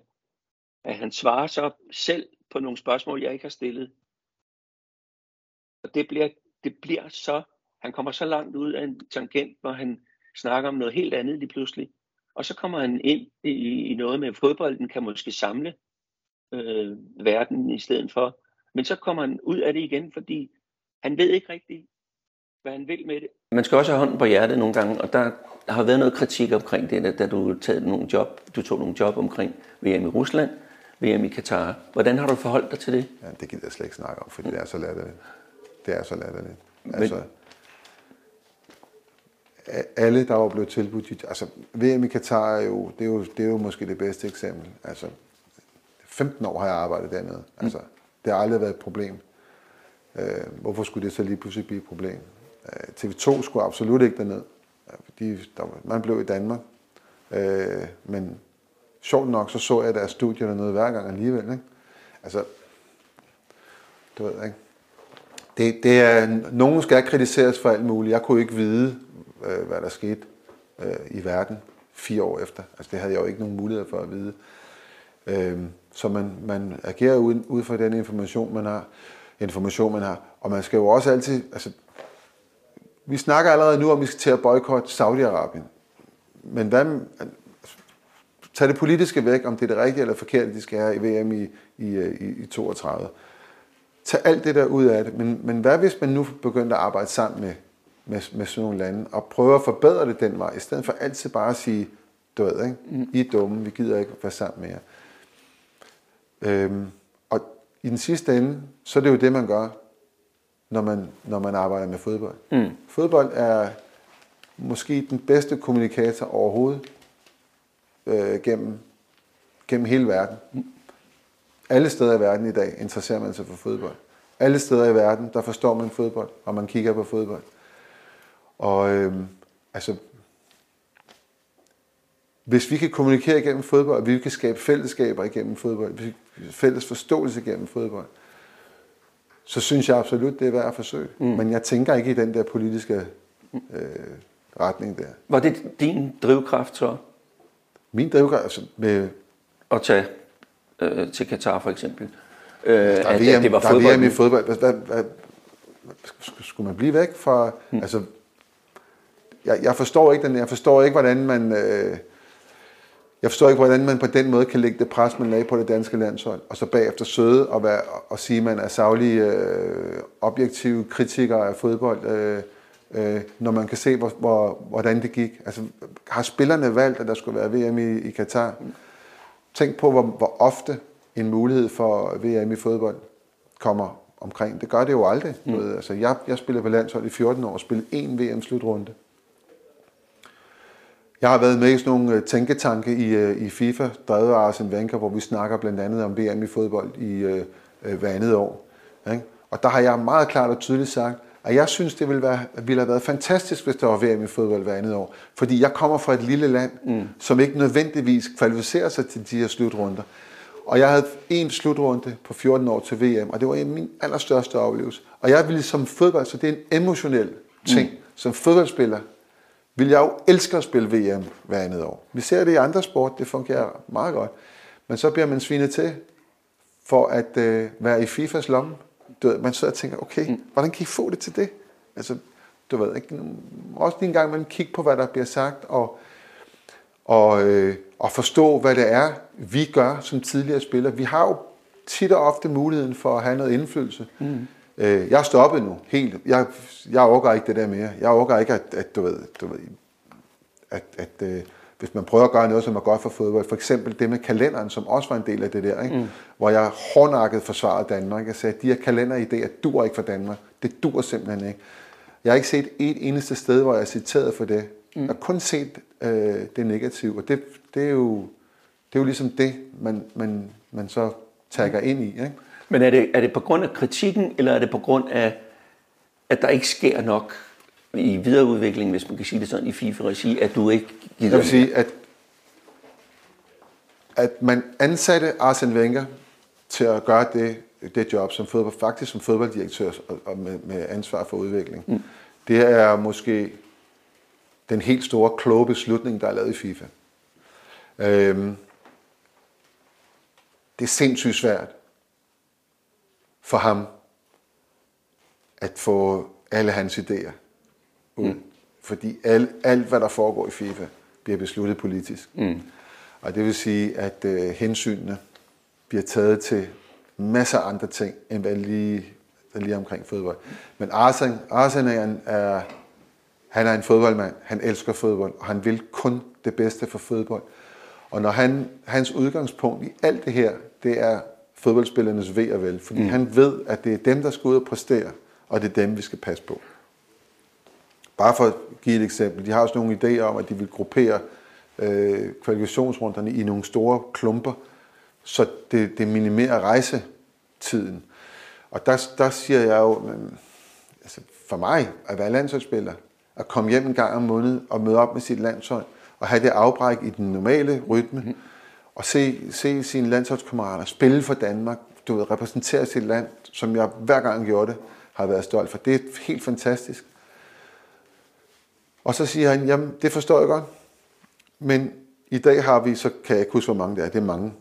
at han svarer så selv på nogle spørgsmål, jeg ikke har stillet. Og det bliver, det bliver så, han kommer så langt ud af en tangent, hvor han snakker om noget helt andet lige pludselig. Og så kommer han ind i, i noget med, fodbolden kan måske samle øh, verden i stedet for. Men så kommer han ud af det igen, fordi han ved ikke rigtigt, hvad han vil med det. Man skal også have hånden på hjertet nogle gange, og der har været noget kritik omkring det, da du, taget nogle job, du tog nogle job omkring VM i Rusland, VM i Katar. Hvordan har du forholdt dig til det? Ja, det gider jeg slet ikke snakke om, fordi det er så latterligt. Det er så latterligt. Altså, alle, der var blevet tilbudt, altså VM i Katar er jo, det er jo, det er jo måske det bedste eksempel. Altså, 15 år har jeg arbejdet dernede. Altså, mm. Det har aldrig været et problem. Øh, hvorfor skulle det så lige pludselig blive et problem? Øh, TV2 skulle absolut ikke derned. De, der, man blev i Danmark. Øh, men sjovt nok, så så jeg deres studier dernede hver gang alligevel. Ikke? Altså, du ved ikke. Det, det er, nogen skal kritiseres for alt muligt. Jeg kunne ikke vide, øh, hvad der skete øh, i verden fire år efter. Altså, det havde jeg jo ikke nogen mulighed for at vide. Øh, så man, man agerer ud, ud fra den information, man har. Information, man har. Og man skal jo også altid... Altså, vi snakker allerede nu om, at vi skal til at boykotte Saudi-Arabien. Men hvad, tag det politiske væk, om det er det rigtige eller forkerte, de skal have i VM i, i, i, i 32. Tag alt det der ud af det. Men, men hvad hvis man nu begyndte at arbejde sammen med, med, med sådan nogle lande, og prøver at forbedre det den vej, i stedet for altid bare at sige, du ved, ikke? Mm. I er dumme, vi gider ikke være sammen med jer. Øhm, og i den sidste ende, så er det jo det, man gør, når man, når man arbejder med fodbold. Mm. Fodbold er måske den bedste kommunikator overhovedet øh, gennem, gennem hele verden. Alle steder i verden i dag interesserer man sig for fodbold. Alle steder i verden, der forstår man fodbold, og man kigger på fodbold. Og øh, altså, hvis vi kan kommunikere igennem fodbold, vi kan skabe fællesskaber igennem fodbold, fælles forståelse igennem fodbold, så synes jeg absolut, det er værd at forsøge. Mm. Men jeg tænker ikke i den der politiske øh, retning der. Var det din drivkraft så? Min drivkraft, altså med... At tage øh, til Katar for eksempel? Øh, der er at, VM, at det var der er fodbold. VM i fodbold. Hvad, hvad, hvad, skulle man blive væk fra... Mm. Altså, jeg, jeg forstår ikke den, jeg forstår ikke, hvordan man... Øh, jeg forstår ikke, hvordan man på den måde kan lægge det pres, man lagde på det danske landshold, og så bagefter søde og, være, og sige, at man er savlig øh, objektiv kritiker af fodbold, øh, øh, når man kan se, hvor, hvor, hvordan det gik. Altså, har spillerne valgt, at der skulle være VM i, i Katar? Tænk på, hvor, hvor ofte en mulighed for VM i fodbold kommer omkring. Det gør det jo aldrig. Mm. Altså, jeg, jeg spillede på landshold i 14 år og spillede én VM-slutrunde. Jeg har været med i sådan nogle tænketanke i, i FIFA, drevet af Arsene Wenger, hvor vi snakker blandt andet om VM i fodbold i øh, hver andet år. Ikke? Og der har jeg meget klart og tydeligt sagt, at jeg synes, det ville, være, ville have været fantastisk, hvis der var VM i fodbold hver andet år. Fordi jeg kommer fra et lille land, mm. som ikke nødvendigvis kvalificerer sig til de her slutrunder. Og jeg havde en slutrunde på 14 år til VM, og det var min allerstørste oplevelse. Og jeg ville som fodbold, så det er en emotionel ting. Mm. Som fodboldspiller vil jeg jo elske at spille VM hver andet år. Vi ser det i andre sport, det fungerer meget godt. Men så bliver man svinet til for at øh, være i FIFAs lomme. Du ved, man sidder og tænker, okay, mm. hvordan kan I få det til det? Altså, du ved ikke, også lige en gang man kigge på, hvad der bliver sagt, og, og, øh, og forstå, hvad det er, vi gør som tidligere spillere. Vi har jo tit og ofte muligheden for at have noget indflydelse. Mm. Øh, jeg er stoppet nu, helt. Jeg, jeg overgår ikke det der mere. Jeg overgår ikke, at, at du ved, du ved at, at øh, hvis man prøver at gøre noget, som er godt for fodbold, for eksempel det med kalenderen, som også var en del af det der, ikke? Mm. hvor jeg hårdnakket forsvarede Danmark. Jeg sagde, at de her kalenderidéer dur ikke for Danmark. Det dur simpelthen ikke. Jeg har ikke set et eneste sted, hvor jeg er citeret for det. Mm. Jeg har kun set øh, det negative, og det, det, er jo, det er jo ligesom det, man, man, man så tager ind i. Ikke? Men er det, er det på grund af kritikken, eller er det på grund af, at der ikke sker nok i videreudviklingen, hvis man kan sige det sådan, i FIFA-regi, at du ikke gider Jeg vil sige, at, at man ansatte Arsene Wenger til at gøre det, det job som fodbold, faktisk som fodbolddirektør og med, med ansvar for udvikling. Mm. Det er måske den helt store kloge beslutning, der er lavet i FIFA. Øhm, det er sindssygt svært for ham at få alle hans idéer ud. Mm. Fordi alt, alt, hvad der foregår i FIFA, bliver besluttet politisk. Mm. Og det vil sige, at øh, hensynene bliver taget til masser af andre ting, end hvad lige, lige omkring fodbold. Men Arsene, Arsene er, en, er, han er en fodboldmand. Han elsker fodbold, og han vil kun det bedste for fodbold. Og når han, hans udgangspunkt i alt det her, det er fodboldspillernes ved og vel. Fordi mm. han ved, at det er dem, der skal ud og præstere, og det er dem, vi skal passe på. Bare for at give et eksempel. De har også nogle idéer om, at de vil gruppere øh, kvalifikationsrunderne i nogle store klumper, så det, det minimerer rejsetiden. Og der, der siger jeg jo, men, altså for mig at være landsholdsspiller, at komme hjem en gang om måneden og møde op med sit landshold, og have det afbræk i den normale rytme, mm og se, se sine landsholdskammerater spille for Danmark, du ved, repræsentere sit land, som jeg hver gang gjorde det, har været stolt for. Det er helt fantastisk. Og så siger han, jamen det forstår jeg godt, men i dag har vi, så kan jeg ikke huske, hvor mange det er, det er mange.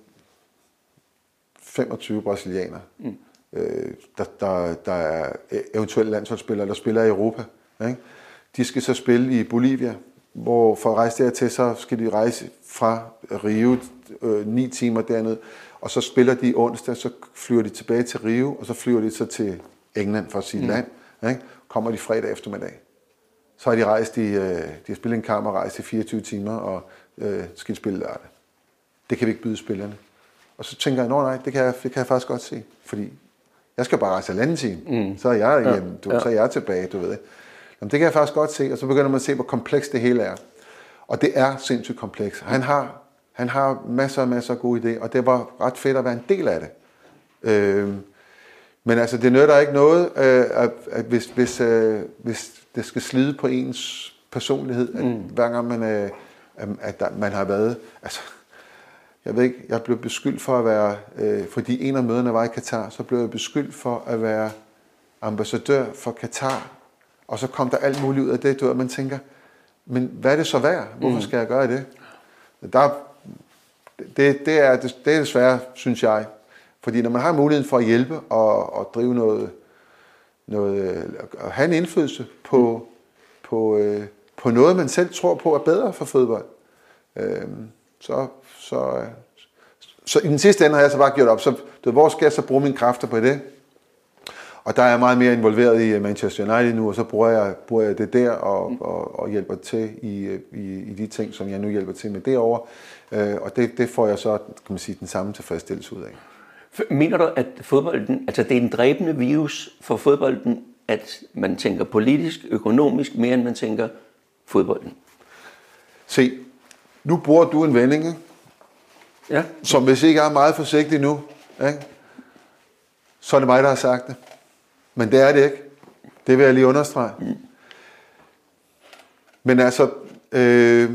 25 brasilianere, mm. øh, der, der, der er eventuelle landsholdsspillere, der spiller i Europa. Ikke? De skal så spille i Bolivia, hvor for at rejse dertil, så skal de rejse fra Rio øh, 9 timer dernede, og så spiller de onsdag, så flyver de tilbage til Rio, og så flyver de så til England for sit mm. land. Ikke? Kommer de fredag eftermiddag. Så har de rejst i, øh, de har spillet en kamp og rejst i 24 timer, og øh, skal spille lørdag. Det kan vi ikke byde spillerne. Og så tænker jeg, nej, det kan jeg, det kan jeg faktisk godt se, fordi jeg skal bare rejse halvanden time, mm. så er jeg hjemme, du, ja. så er jeg tilbage, du ved. Jamen, det kan jeg faktisk godt se, og så begynder man at se, hvor komplekst det hele er. Og det er sindssygt komplekst. Han har, han har masser og masser af gode idéer, og det var ret fedt at være en del af det. Øh, men altså, det nytter ikke noget, øh, at, at hvis, hvis, øh, hvis det skal slide på ens personlighed, at mm. hver gang man, er, at der, man har været, altså, jeg ved ikke, jeg blev beskyldt for at være, øh, fordi en af møderne var i Katar, så blev jeg beskyldt for at være ambassadør for Katar, og så kom der alt muligt ud af det, du ved, man tænker, men hvad er det så værd? Hvorfor mm. skal jeg gøre det? Der, det, det, er, det, det er desværre, synes jeg. Fordi når man har muligheden for at hjælpe og, og drive noget, noget, at have en indflydelse på, mm. på, øh, på noget, man selv tror på er bedre for fodbold, øh, så, så, så i den sidste ende har jeg så bare gjort op, så du hvor skal jeg så bruge mine kræfter på det? Og der er jeg meget mere involveret i Manchester United nu, og så bruger jeg, bruger jeg det der og, mm. og, og hjælper til i, i, i de ting, som jeg nu hjælper til med derovre. Øh, og det, det får jeg så kan man sige, den samme tilfredsstillelse ud af. Mener du, at fodbolden, altså det er en dræbende virus for fodbolden, at man tænker politisk, økonomisk, mere end man tænker fodbolden? Se, nu bruger du en vending, ikke? Ja. som hvis ikke er meget forsigtig nu, ikke? så er det mig, der har sagt det. Men det er det ikke. Det vil jeg lige understrege. Mm. Men altså, øh,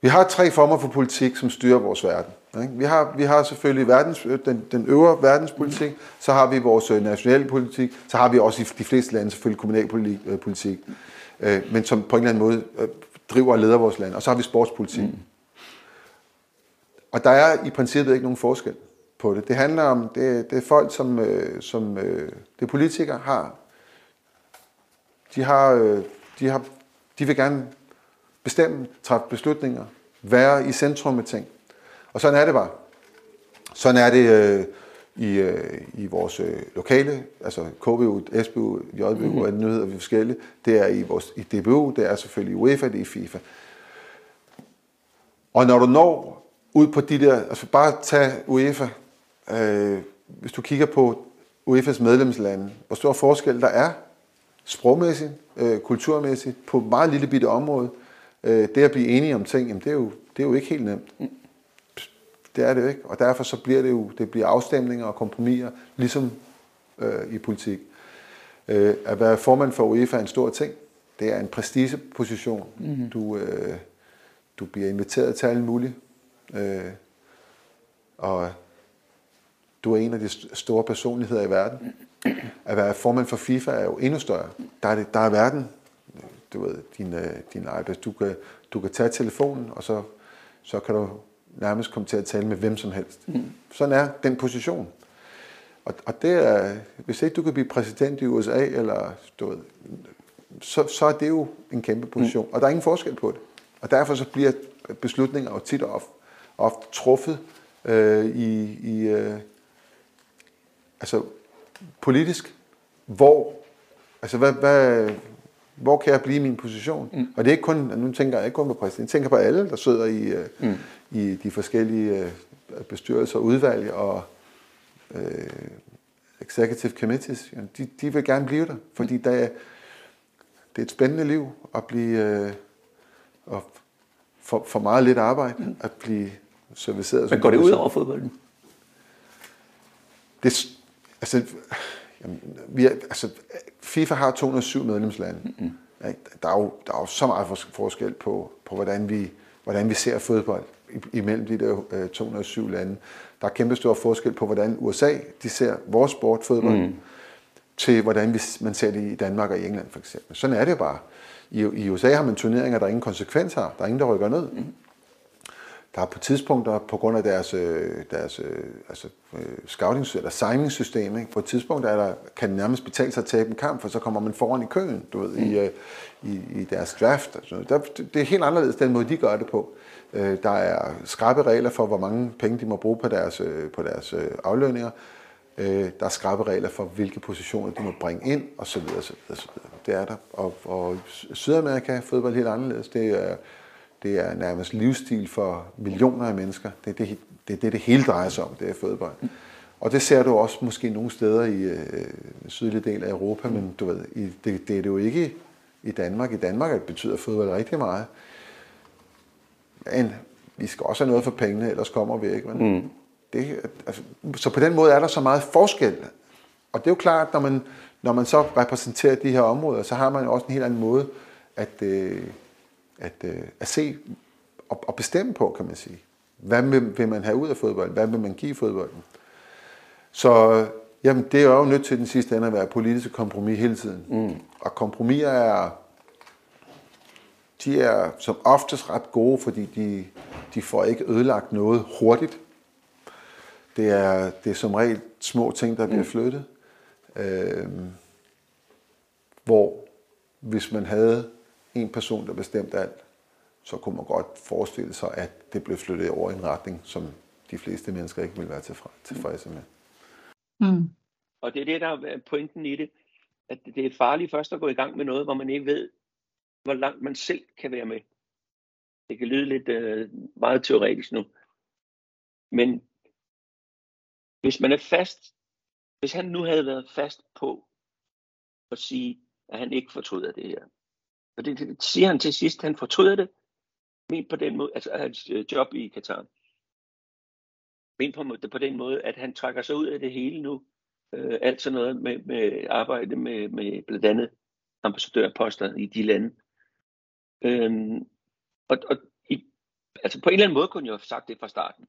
vi har tre former for politik, som styrer vores verden. Ikke? Vi, har, vi har selvfølgelig verdens, den, den øvre verdenspolitik, mm. så har vi vores øh, nationale politik, så har vi også i de fleste lande selvfølgelig kommunalpolitik, øh, men som på en eller anden måde øh, driver og leder vores land. Og så har vi sportspolitik. Mm. Og der er i princippet ikke nogen forskel på det. Det handler om, det, det er folk, som, øh, som øh, det politikere har. De har, øh, de har, de vil gerne bestemme, træffe beslutninger, være i centrum af ting. Og sådan er det bare. Sådan er det øh, i, øh, i vores øh, lokale, altså KBU, SBU, JBU mm-hmm. og nyheder vi forskellige. Det er i vores i DBU, det er selvfølgelig i UEFA, det er i FIFA. Og når du når ud på de der, altså bare tage UEFA, øh, hvis du kigger på UEFA's medlemslande, hvor stor forskel der er, sprogmæssigt, øh, kulturmæssigt, på et meget lille bitte område, øh, det at blive enige om ting, jamen det, er jo, det er jo ikke helt nemt. Det er det jo ikke, og derfor så bliver det jo, det bliver afstemninger og kompromiser, ligesom øh, i politik. Øh, at være formand for UEFA er en stor ting. Det er en prestigeposition. Mm-hmm. Du, øh, du bliver inviteret til alle mulige. Øh, og du er en af de store personligheder i verden. At være formand for FIFA er jo endnu større. Der er, det, der er verden, du ved, din, øh, din iPad. Du kan, du kan tage telefonen, og så, så kan du nærmest komme til at tale med hvem som helst. Mm. Sådan er den position. Og, og det er, hvis ikke du kan blive præsident i USA, eller du ved, så, så er det jo en kæmpe position. Mm. Og der er ingen forskel på det. Og derfor så bliver beslutninger jo tit og ofte truffet øh, i, i, øh, altså politisk, hvor, altså hvad, hvad, hvor kan jeg blive min position? Mm. Og det er ikke kun, nu tænker jeg ikke kun på præsident, jeg tænker på alle, der sidder i, øh, mm. i de forskellige øh, bestyrelser, udvalg og øh, executive committees. De, de vil gerne blive der, fordi mm. der er, det er et spændende liv at blive, øh, og for, for meget lidt arbejde, mm. at blive serviceret. Men går det ud over fodbolden? Det, Altså, jamen, vi er, altså, FIFA har 207 medlemslande. Mm-hmm. Der, er jo, der er jo så meget forskel på, på hvordan, vi, hvordan vi ser fodbold imellem de der øh, 207 lande. Der er kæmpe stor forskel på, hvordan USA de ser vores sport, fodbold, mm. til hvordan vi, man ser det i Danmark og i England for eksempel. Sådan er det bare. I, I USA har man turneringer, der ingen konsekvens har. Der er ingen, der rykker ned. Mm der er på tidspunkter, på grund af deres, øh, deres øh, altså, øh, scouting eller signing-system, ikke? på et tidspunkt er der, kan det nærmest betale sig at tabe en kamp, for så kommer man foran i køen, du ved, mm. i, i, i deres draft. Altså, der, det er helt anderledes den måde, de gør det på. Der er skrabe regler for, hvor mange penge de må bruge på deres, på deres aflønninger. Der er skrabe regler for, hvilke positioner de må bringe ind, og så videre. Det er der. Og, og Sydamerika fodbold helt anderledes. Det er, det er nærmest livsstil for millioner af mennesker. Det er det, det, det, det hele drejer sig om, det er fodbold. Og det ser du også måske nogle steder i øh, sydlige del af Europa, men du ved, i, det, det er det jo ikke i Danmark. I Danmark betyder fodbold rigtig meget. Men vi skal også have noget for pengene, ellers kommer vi ikke. Men mm. det, altså, så på den måde er der så meget forskel og det er jo klart, når man, når man så repræsenterer de her områder, så har man også en helt anden måde at, øh, at, øh, at se og, og bestemme på, kan man sige. Hvad vil, vil man have ud af fodbolden? Hvad vil man give fodbolden? Så jamen, det er jo nødt til den sidste ende at være politisk kompromis hele tiden. Mm. Og kompromiser er, de er som oftest ret gode, fordi de, de får ikke ødelagt noget hurtigt. Det er, det er som regel små ting, der bliver mm. flyttet. Øh, hvor hvis man havde en person, der bestemte alt, så kunne man godt forestille sig, at det blev flyttet over i en retning, som de fleste mennesker ikke vil være tilfredse med. Mm. Og det er det, der er pointen i det, at det er farligt først at gå i gang med noget, hvor man ikke ved, hvor langt man selv kan være med. Det kan lyde lidt øh, meget teoretisk nu. Men hvis man er fast, hvis han nu havde været fast på at sige, at han ikke fortryder det her. Og det, det siger han til sidst, han fortryder det, men på den måde, altså hans øh, job i Katar. Men på, på den måde, at han trækker sig ud af det hele nu. Øh, alt sådan noget med, med arbejde med, med blandt andet ambassadørposter i de lande. Øhm, og, og i, altså på en eller anden måde kunne jeg jo have sagt det fra starten.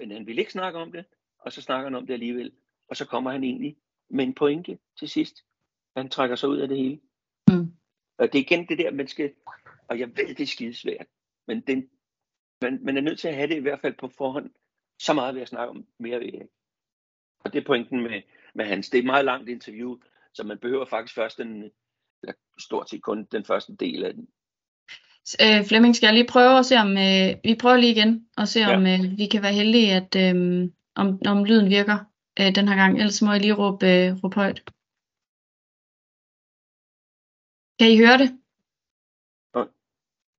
Men han ville ikke snakke om det, og så snakker han om det alligevel. Og så kommer han egentlig med en pointe til sidst. Han trækker sig ud af det hele. Mm. Og det er igen det der, man skal, og jeg ved, det er skidesvært, men den, man, man er nødt til at have det i hvert fald på forhånd. Så meget vil jeg snakke om, mere ved jeg ikke. Og det er pointen med, med hans. Det er et meget langt interview, så man behøver faktisk først den, eller stort set kun den første del af den. Øh, Flemming, skal jeg lige prøve at se om, øh, vi prøver lige igen, og se ja. om øh, vi kan være heldige, at øh, om, om lyden virker øh, den her gang. Ellers må jeg lige råbe, øh, råbe højt. Kan I høre det?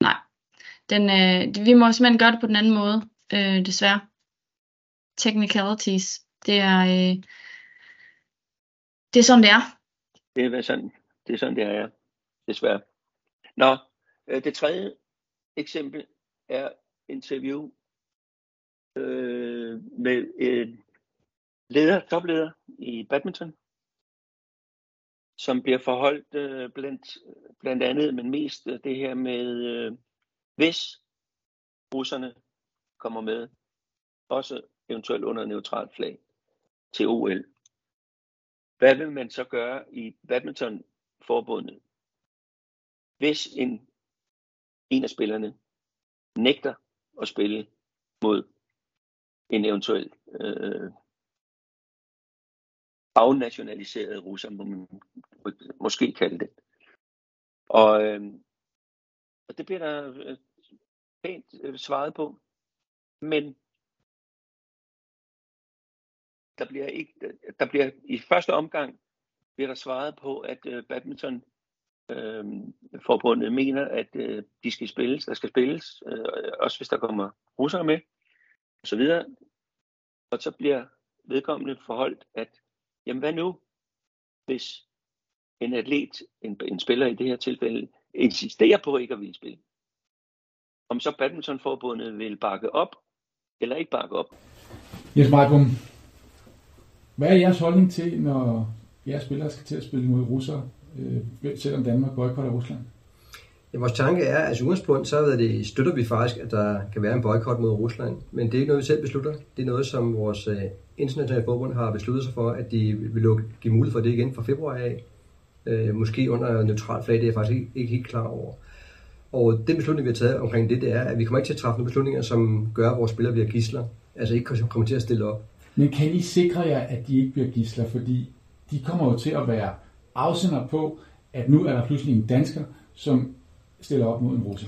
Nej. Den, øh, vi må simpelthen gøre det på den anden måde, øh, desværre. Technicalities. Det er, øh, det er sådan, det er. Det er sådan, det er sådan, det er, ja. Desværre. Nå, øh, det tredje eksempel er interview øh, med en leder, topleder i badminton, som bliver forholdt øh, blandt, blandt andet, men mest øh, det her med, øh, hvis russerne kommer med, også eventuelt under neutralt flag til OL. Hvad vil man så gøre i badmintonforbundet, hvis en, en af spillerne nægter at spille mod en eventuel øh, afnationaliseret russer, må man måske kalde det. Og, øh, og det bliver der øh, pænt øh, svaret på. Men der bliver ikke, øh, der bliver i første omgang bliver der svaret på, at øh, badminton øh, forbundet mener, at øh, de skal spilles, der skal spilles, øh, også hvis der kommer russere med, og så videre. Og så bliver vedkommende forholdt, at jamen hvad nu, hvis en atlet, en, en spiller i det her tilfælde, insisterer på ikke at ville spille. Om så badmintonforbundet vil bakke op, eller ikke bakke op. Jens Majbom, hvad er jeres holdning til, når jeres spillere skal til at spille mod russere, øh, selvom Danmark boykotter Rusland? Ja, vores tanke er, at i udgangspunkt, så det, støtter vi faktisk, at der kan være en boykot mod Rusland. Men det er ikke noget, vi selv beslutter. Det er noget, som vores øh, internationale forbund har besluttet sig for, at de vil lukke, give mulighed for det igen fra februar af. Øh, måske under neutral flag, det er jeg faktisk ikke, ikke helt klar over. Og den beslutning, vi har taget omkring det, det er, at vi kommer ikke til at træffe nogle beslutninger, som gør, at vores spillere bliver gisler. Altså ikke kommer til at stille op. Men kan I sikre jer, at de ikke bliver gisler? Fordi de kommer jo til at være afsender på, at nu er der pludselig en dansker, som stiller op mod en russer.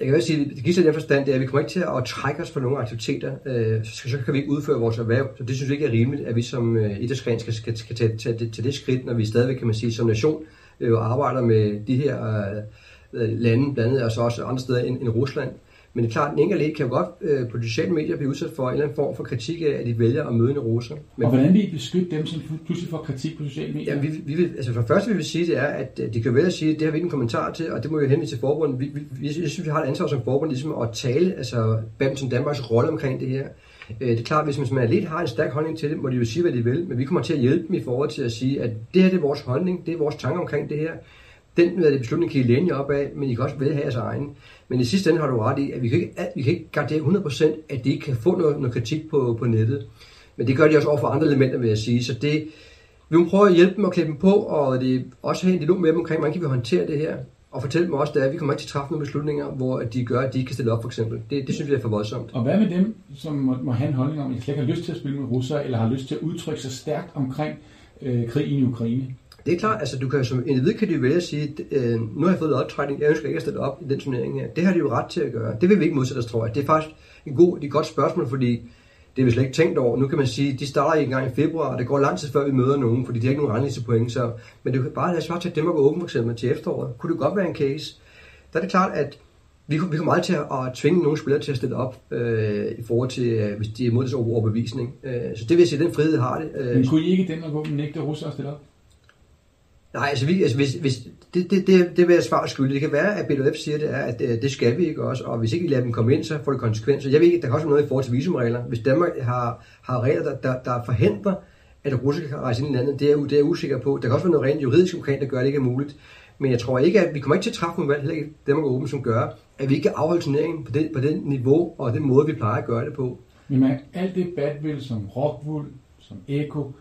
Jeg kan sige, det giver sig den forstand, det er, at vi kommer ikke til at trække os fra nogle aktiviteter, øh, så, så kan vi ikke udføre vores erhverv. Så det synes vi ikke er rimeligt, at vi som øh, idrætsgren skal, skal, skal tage, tage, det, tage det skridt, når vi stadigvæk, kan man sige, som nation øh, arbejder med de her øh, lande, blandt andet så også andre steder end, end Rusland. Men det er klart, at en enkelt kan jo godt øh, på de sociale medier blive udsat for en eller anden form for kritik af, at de vælger at møde en russer. Men, og hvordan vil I beskytte dem, som pludselig får kritik på sociale medier? Ja, vi, vi vil, altså for det første vil vi sige, det er, at de kan vælge at sige, at det har vi ikke en kommentar til, og det må vi henvise til forbundet. Vi, vi, vi, jeg synes, vi har et ansvar som forbund ligesom at tale, altså som Danmarks rolle omkring det her. Øh, det er klart, hvis man som atlet har en stærk holdning til det, må de jo sige, hvad de vil, men vi kommer til at hjælpe dem i forhold til at sige, at det her det er vores holdning, det er vores tanker omkring det her. Den det beslutning kan I læne jer op af, men I kan også vælge have jeres egen. Men i sidste ende har du ret i, at vi kan ikke, vi kan ikke gardere 100%, at de ikke kan få noget, noget kritik på, på nettet. Men det gør de også over for andre elementer, vil jeg sige. Så det, vi må prøve at hjælpe dem og klæde dem på, og det også have en dialog med dem omkring, hvordan kan vi håndtere det her. Og fortælle dem også, at vi kommer ikke til at træffe nogle beslutninger, hvor de gør, at de ikke kan stille op, for eksempel. Det, det synes vi er for voldsomt. Og hvad med dem, som må, må have en holdning om, at de slet ikke har lyst til at spille med russer, eller har lyst til at udtrykke sig stærkt omkring øh, krigen i Ukraine? Det er klart, altså du kan som individ kan de vælge at sige, øh, nu har jeg fået lodtrækning, jeg ønsker ikke at stille op i den turnering her. Det har de jo ret til at gøre. Det vil vi ikke modsætte os, tror jeg. Det er faktisk en god, et godt spørgsmål, fordi det er vi slet ikke tænkt over. Nu kan man sige, de starter i engang i februar, og det går lang tid før vi møder nogen, fordi de har ikke nogen til point. Så, men det kan bare lade svare til dem at gå åben for eksempel til efteråret. Kunne det godt være en case? Der er det klart, at vi, vi kommer aldrig til at, at tvinge nogle spillere til at stille op øh, i forhold til, øh, hvis de er imod deres overbevisning. Øh, så det vil jeg sige, den frihed har det. Øh, men kunne I ikke den og nægte russere at stille op? Nej, altså, vi, altså hvis, hvis, det, det, det, det vil jeg svare skyldig. Det kan være, at BLF siger, det er, at det, det skal vi ikke også, og hvis ikke vi lader dem komme ind, så får det konsekvenser. Jeg ved ikke, der kan også være noget i forhold til visumregler. Hvis Danmark har, har regler, der, der, der forhindrer, at russere kan rejse ind i landet, det er, det er jeg usikker på. Der kan også være noget rent juridisk omkring, der gør, at det ikke er muligt. Men jeg tror ikke, at vi kommer ikke til at træffe nogle valg, heller ikke Danmark Open, som gør, at vi ikke kan afholde turneringen på det, på det niveau og den måde, vi plejer at gøre det på. Men med alt det badvild, som Rockwool, som Eko,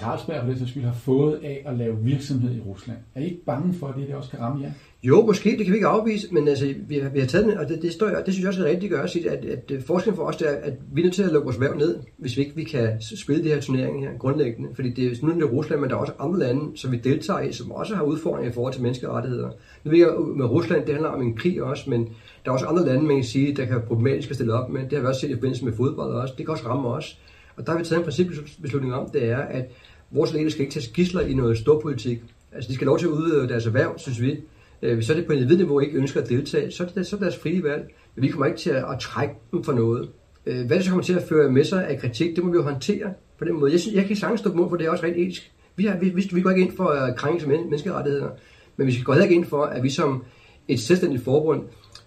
Carlsberg for det sags skyld har fået af at lave virksomhed i Rusland. Er I ikke bange for, at det, det også kan ramme jer? Jo, måske, det kan vi ikke afvise, men altså, vi, har, vi har taget den, og det, det, står, det synes jeg også er rigtigt at gøre, at, at, at forskellen for os det er, at vi er nødt til at lukke vores værv ned, hvis vi ikke vi kan spille de her turneringer her grundlæggende. Fordi det er, nu er det Rusland, men der er også andre lande, som vi deltager i, som også har udfordringer i forhold til menneskerettigheder. Nu ved jeg, med Rusland, det handler om en krig også, men der er også andre lande, man kan sige, der kan være problematisk at stille op med. Det har vi også set i forbindelse med fodbold også. Det kan også ramme os. Og der har vi taget en principbeslutning om, det er, at vores ledere skal ikke tage gisler i noget storpolitik. Altså, de skal lov til at udøve deres erhverv, synes vi. Øh, hvis så er det på individniveau ikke ønsker at deltage, så er det, så er det deres frie valg. Men vi kommer ikke til at, at trække dem for noget. Øh, hvad det så kommer til at føre med sig af kritik, det må vi jo håndtere på den måde. Jeg, synes, jeg kan sagtens stå på mål for det er også rent etisk. Vi, har, vi, vi, vi går ikke ind for at krænke som menneskerettigheder, men vi skal gå heller ikke ind for, at vi som et selvstændigt forbund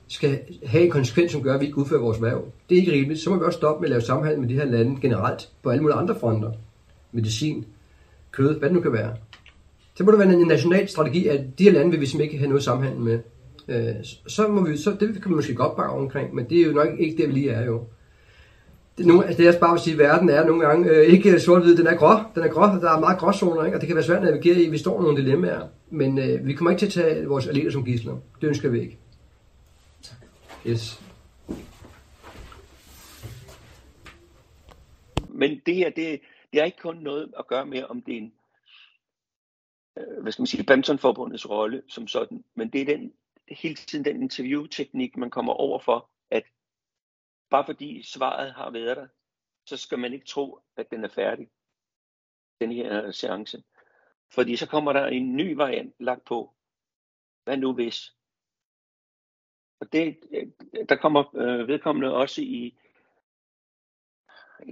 skal have en konsekvens, som gør, at vi ikke udfører vores værv. Det er ikke rimeligt. Så må vi også stoppe med at lave samhandel med de her lande generelt på alle mulige andre fronter. Medicin, kød, hvad det nu kan være. Så må det være en national strategi, at de her lande vil vi simpelthen ikke have noget samhandel med. Øh, så må vi, så det kan vi måske godt bakke omkring, men det er jo nok ikke det, vi lige er jo. Det, nu, altså det jeg bare vil sige, at verden er nogle gange øh, ikke sort-hvid, den er grå, den er grå, der er meget gråzoner, ikke? og det kan være svært at navigere i, vi står i nogle dilemmaer, men øh, vi kommer ikke til at tage vores atleter som gidsler. Det ønsker vi ikke. Tak. Yes. Men det her, det, det har ikke kun noget at gøre med, om det er en, øh, hvad skal man sige, badmintonforbundets rolle som sådan, men det er den, hele tiden den interviewteknik, man kommer over for, at bare fordi svaret har været der, så skal man ikke tro, at den er færdig, den her seance. Fordi så kommer der en ny variant lagt på. Hvad nu hvis? Og det, øh, der kommer øh, vedkommende også i,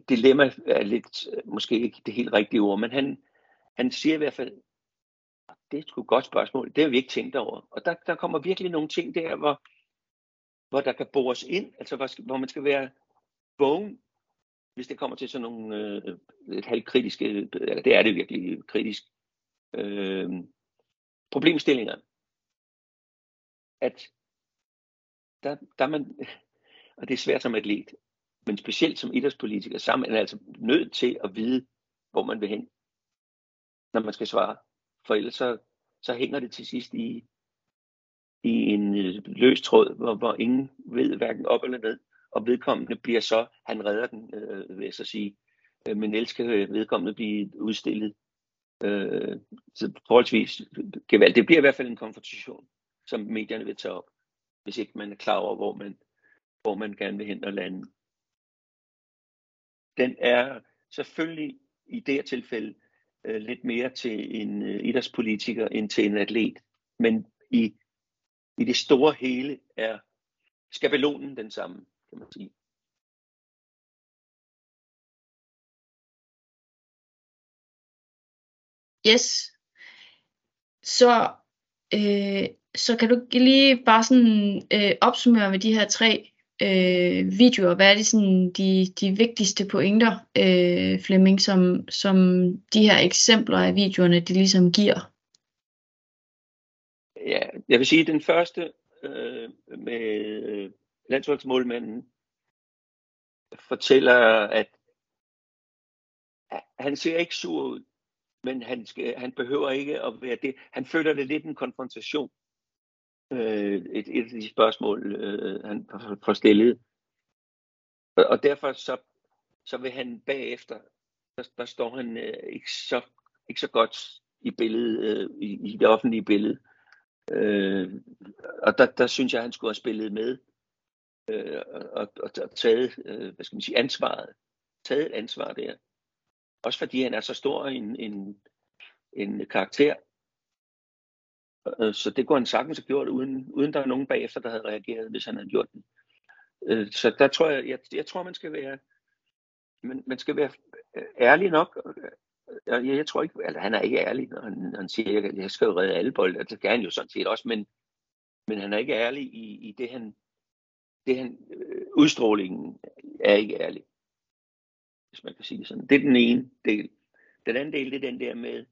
dilemma er lidt, måske ikke det helt rigtige ord, men han, han siger i hvert fald, det er sgu et godt spørgsmål, det har vi ikke tænkt over. Og der, der kommer virkelig nogle ting der, hvor, hvor der kan bores ind, altså hvor, hvor man skal være vågen, hvis det kommer til sådan nogle øh, et halvkritiske, eller det er det virkelig kritisk, øh, problemstillinger. At der, der man, og det er svært som atlet, men specielt som idrætspolitiker, så er man altså nødt til at vide, hvor man vil hen, når man skal svare. For ellers så, så hænger det til sidst i, i en løs tråd, hvor, hvor ingen ved hverken op eller ned, og vedkommende bliver så, han redder den, øh, vil jeg så sige, øh, men ellers kan vedkommende blive udstillet øh, så forholdsvis gevald. Det bliver i hvert fald en konfrontation, som medierne vil tage op, hvis ikke man er klar over, hvor man, hvor man gerne vil hen og lande den er selvfølgelig i det her tilfælde øh, lidt mere til en øh, idrætspolitiker end til en atlet. Men i, i det store hele er skabelonen den samme, kan man sige. Yes. Så, øh, så kan du lige bare sådan øh, opsummere med de her tre øh, videoer, hvad er de, sådan, de, de vigtigste pointer, øh, Flemming, som, som de her eksempler af videoerne, de ligesom giver? Ja, jeg vil sige, at den første øh, med landsholdsmålmanden fortæller, at han ser ikke sur ud, men han, skal, han behøver ikke at være det. Han føler det lidt en konfrontation. Øh, et, et af de spørgsmål, øh, han får stillet. Og, og derfor så, så vil han bagefter, der, der står han øh, ikke, så, ikke så godt i billedet, øh, i, i det offentlige billede. Øh, og der, der synes jeg, han skulle have spillet med øh, og, og, og taget, øh, hvad skal man sige, ansvaret. Taget et ansvar der. Også fordi han er så stor en, en, en karakter. Øh, så det kunne han sagtens have gjort, uden, uden der er nogen bagefter, der havde reageret, hvis han havde gjort det. Øh, så der tror jeg, jeg, jeg tror, man skal være, man, man skal være øh, ærlig nok. Jeg, jeg tror ikke, altså han er ikke ærlig, når han, han siger, at jeg skal jo redde alle bolde. Det kan han jo sådan set også, men, men han er ikke ærlig i, i det, han, det han, øh, udstrålingen er ikke ærlig hvis man kan sige det sådan. Det er den ene del. Den anden del, det er den der med,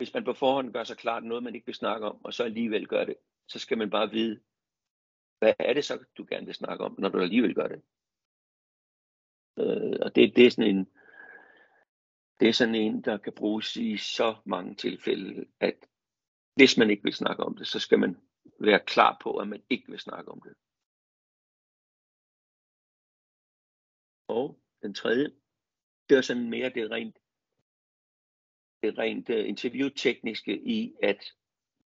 hvis man på forhånd gør sig klart noget, man ikke vil snakke om, og så alligevel gør det, så skal man bare vide, hvad er det så, du gerne vil snakke om, når du alligevel gør det. Øh, og det, det er sådan en, det er sådan en, der kan bruges i så mange tilfælde, at hvis man ikke vil snakke om det, så skal man være klar på, at man ikke vil snakke om det. Og den tredje, det er sådan mere det rent, det rent øh, interviewtekniske i, at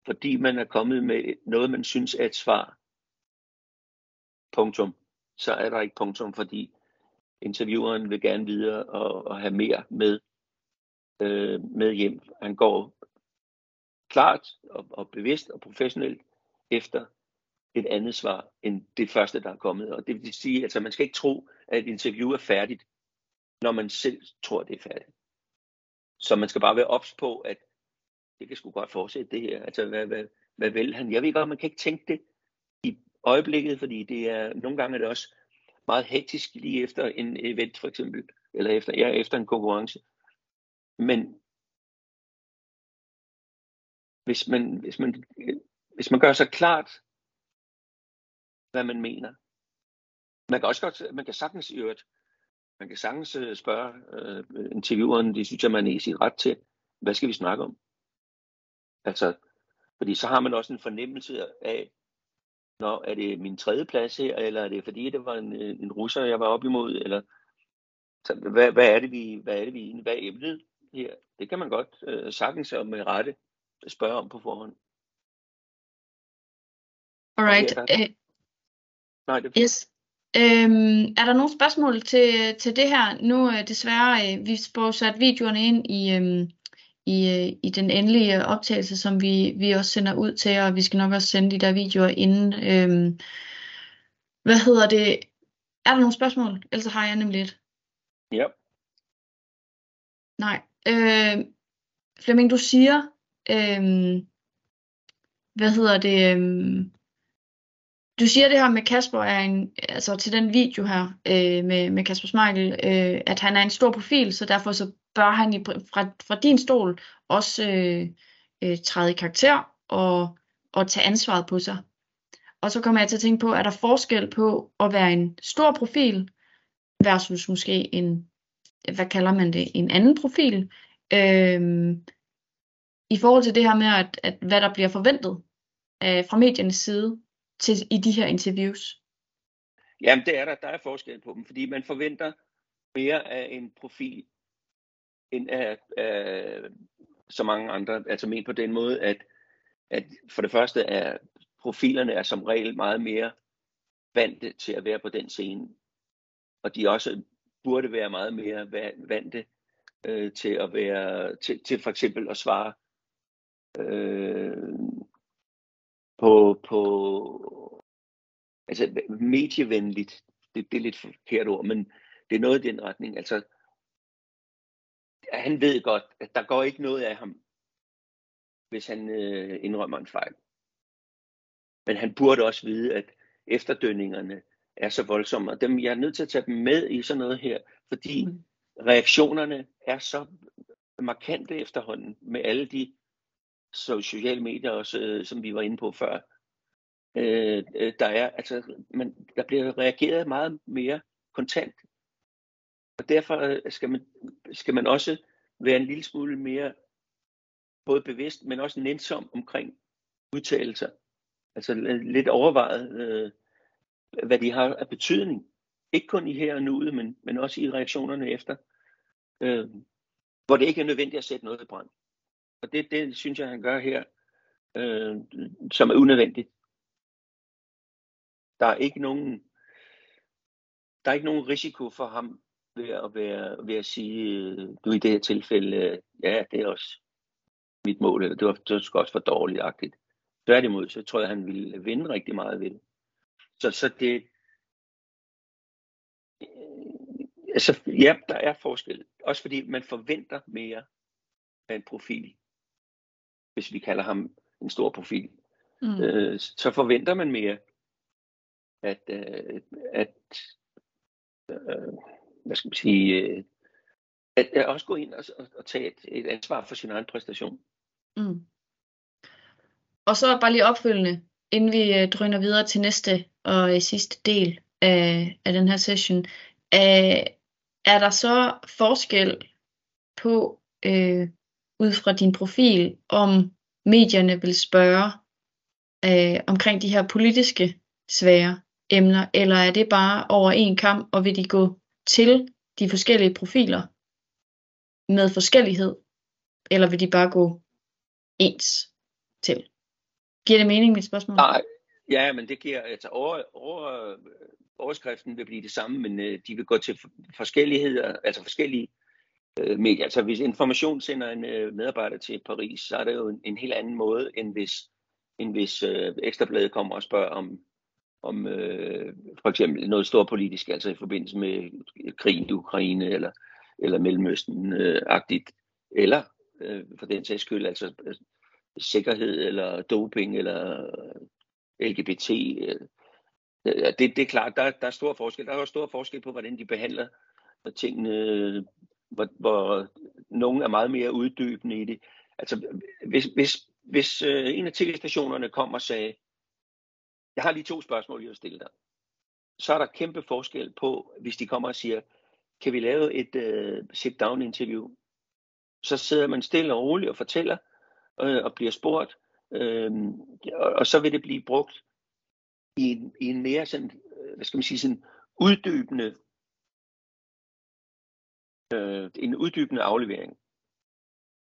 fordi man er kommet med noget, man synes er et svar, punktum, så er der ikke punktum, fordi intervieweren vil gerne videre og, og have mere med, øh, med hjem. Han går klart og, og bevidst og professionelt efter et andet svar end det første, der er kommet. Og det vil sige, at altså, man skal ikke tro, at et interview er færdigt, når man selv tror, det er færdigt. Så man skal bare være ops på, at det kan sgu godt fortsætte det her. Altså, hvad, hvad, hvad vil han? Jeg ved godt, man kan ikke tænke det i øjeblikket, fordi det er, nogle gange er det også meget hektisk lige efter en event for eksempel, eller efter, ja, efter en konkurrence. Men hvis man, hvis man, hvis man gør sig klart, hvad man mener. Man kan også godt, man kan sagtens i øvrigt, man kan sagtens øh, spørge øh, intervieweren, det synes jeg, man er i sit ret til, hvad skal vi snakke om? Altså, fordi så har man også en fornemmelse af, når er det min tredje plads her, eller er det fordi, det var en, en russer, jeg var op imod, eller så, hvad, hvad, er det, vi, hvad er det, vi hvad er emnet her? Det kan man godt øh, sagtens og med rette spørge om på forhånd. Alright. Uh, Nej, det yes. Øhm, er der nogle spørgsmål til, til det her? Nu øh, desværre, øh, vi får sat videoerne ind i, øh, i, øh, i den endelige optagelse, som vi, vi også sender ud til, og vi skal nok også sende de der videoer inden. Øh, hvad hedder det? Er der nogle spørgsmål? Ellers har jeg nemlig lidt. Ja. Nej. Øh, Flemming, du siger, øh, hvad hedder det? Øh, du siger det her med Kasper er en, altså til den video her øh, med, med Kasper Smeichel, øh, at han er en stor profil, så derfor så bør han i, fra, fra din stol også øh, øh, træde i karakter og, og tage ansvaret på sig. Og så kommer jeg til at tænke på, er der forskel på at være en stor profil versus måske en, hvad kalder man det, en anden profil, øh, i forhold til det her med, at, at hvad der bliver forventet øh, fra mediernes side, til, i de her interviews? Jamen det er der, der er forskel på dem, fordi man forventer mere af en profil, end af, af så mange andre. Altså men på den måde, at, at for det første er profilerne er som regel meget mere vante til at være på den scene. Og de også burde være meget mere vante øh, til at være, til, til for eksempel at svare øh, på, på altså medievenligt, det, det er lidt forkert ord, men det er noget i den retning. Altså, han ved godt, at der går ikke noget af ham, hvis han øh, indrømmer en fejl. Men han burde også vide, at efterdønningerne er så voldsomme. Og dem, jeg er nødt til at tage dem med i sådan noget her, fordi mm. reaktionerne er så markante efterhånden med alle de sociale medier, også, øh, som vi var inde på før. Øh, øh, der er altså, man, der bliver reageret meget mere kontant. Og derfor øh, skal man, skal man også være en lille smule mere både bevidst, men også nænsom omkring udtalelser. Altså lidt overvejet, øh, hvad de har af betydning. Ikke kun i her og nu, men, men også i reaktionerne efter. Øh, hvor det ikke er nødvendigt at sætte noget i brand. Og det, det synes jeg, han gør her, øh, som er unødvendigt. Der er ikke nogen, der er ikke nogen risiko for ham ved at, være, ved at sige, øh, du i det her tilfælde, øh, ja, det er også mit mål, eller det var, det var også for dårligt-agtigt. Tværtimod, så tror jeg, han ville vinde rigtig meget ved det. Så, så det, øh, altså, ja, der er forskel. Også fordi man forventer mere af en profil. Hvis vi kalder ham en stor profil. Mm. Øh, så forventer man mere, at, øh, at øh, hvad skal man sige, øh, at, at også gå ind og, og, og tage et, et ansvar for sin egen præstation. Mm. Og så bare lige opfølgende, inden vi øh, drøner videre til næste og øh, sidste del af, af den her session. Øh, er der så forskel på, øh, ud fra din profil, om medierne vil spørge øh, omkring de her politiske svære emner, eller er det bare over en kamp, og vil de gå til de forskellige profiler med forskellighed, eller vil de bare gå ens til? Giver det mening, mit spørgsmål? Nej, ja, men det giver, altså over, over, overskriften vil blive det samme, men øh, de vil gå til forskelligheder, altså forskellige øh, medier. Altså hvis Information sender en øh, medarbejder til Paris, så er det jo en, en helt anden måde, end hvis, end hvis øh, Ekstrabladet kommer og spørger om, om øh, for eksempel noget stort politisk, altså i forbindelse med krigen i Ukraine eller, eller Mellemøsten-agtigt, øh, eller øh, for den sags skyld, altså øh, sikkerhed eller doping eller LGBT. Øh, øh det, det er klart, der, der er stor forskel. Der er også stor forskel på, hvordan de behandler tingene, hvor, hvor nogen er meget mere uddybende i det. Altså, hvis, hvis, hvis øh, en af tv-stationerne kom og sagde, jeg har lige to spørgsmål, jeg vil stille dig. Så er der kæmpe forskel på, hvis de kommer og siger, kan vi lave et øh, sit-down interview? Så sidder man stille og roligt og fortæller, øh, og bliver spurgt, øh, og, og så vil det blive brugt i en, i en mere sådan, øh, hvad skal man sige, sådan uddybende, øh, en uddybende aflevering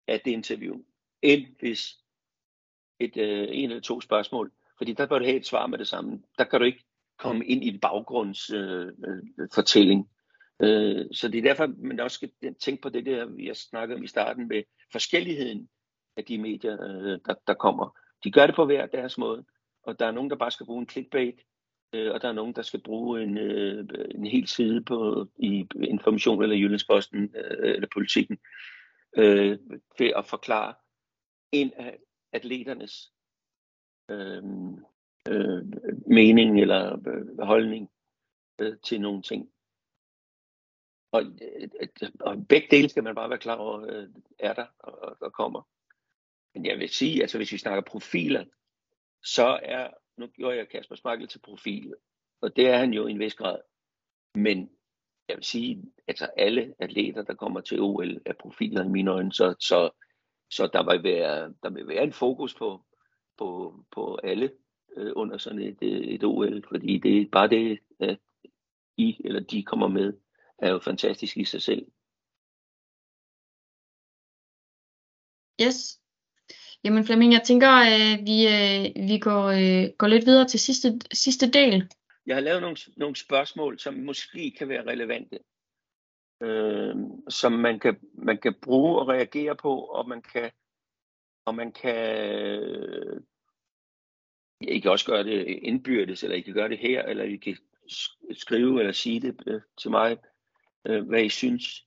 af det interview, end hvis et, øh, en eller to spørgsmål, fordi der bør du have et svar med det samme. Der kan du ikke komme ind i en baggrundsfortælling. Øh, øh, så det er derfor, man også skal tænke på det der, vi har snakket om i starten med forskelligheden af de medier, øh, der, der kommer. De gør det på hver deres måde, og der er nogen, der bare skal bruge en clickbait, øh, Øh, og der er nogen, der skal bruge en, øh, en hel side på i Information eller Jyllandsposten øh, eller Politikken øh, ved at forklare en af atleternes øh, øh, mening eller øh, holdning øh, til nogle ting. Og, øh, og begge dele skal man bare være klar over, øh, er der og, og kommer. Men jeg vil sige, altså hvis vi snakker profiler, så er, nu gjorde jeg Kasper Smakkel til profil, og det er han jo i en vis grad. Men jeg vil sige, altså alle atleter, der kommer til OL, er profiler i mine øjne, så, så, så der, vil være, der vil være en fokus på, på, på alle øh, under sådan et, et OL, fordi det er bare det, at I eller de kommer med, er jo fantastisk i sig selv. Yes, Jamen Flemming, jeg tænker, at øh, vi, øh, vi går, øh, går lidt videre til sidste, sidste del. Jeg har lavet nogle, nogle spørgsmål, som måske kan være relevante, øh, som man kan, man kan bruge og reagere på, og man kan, og man kan øh, I kan også gøre det indbyrdes, eller I kan gøre det her, eller I kan skrive eller sige det øh, til mig, øh, hvad I synes,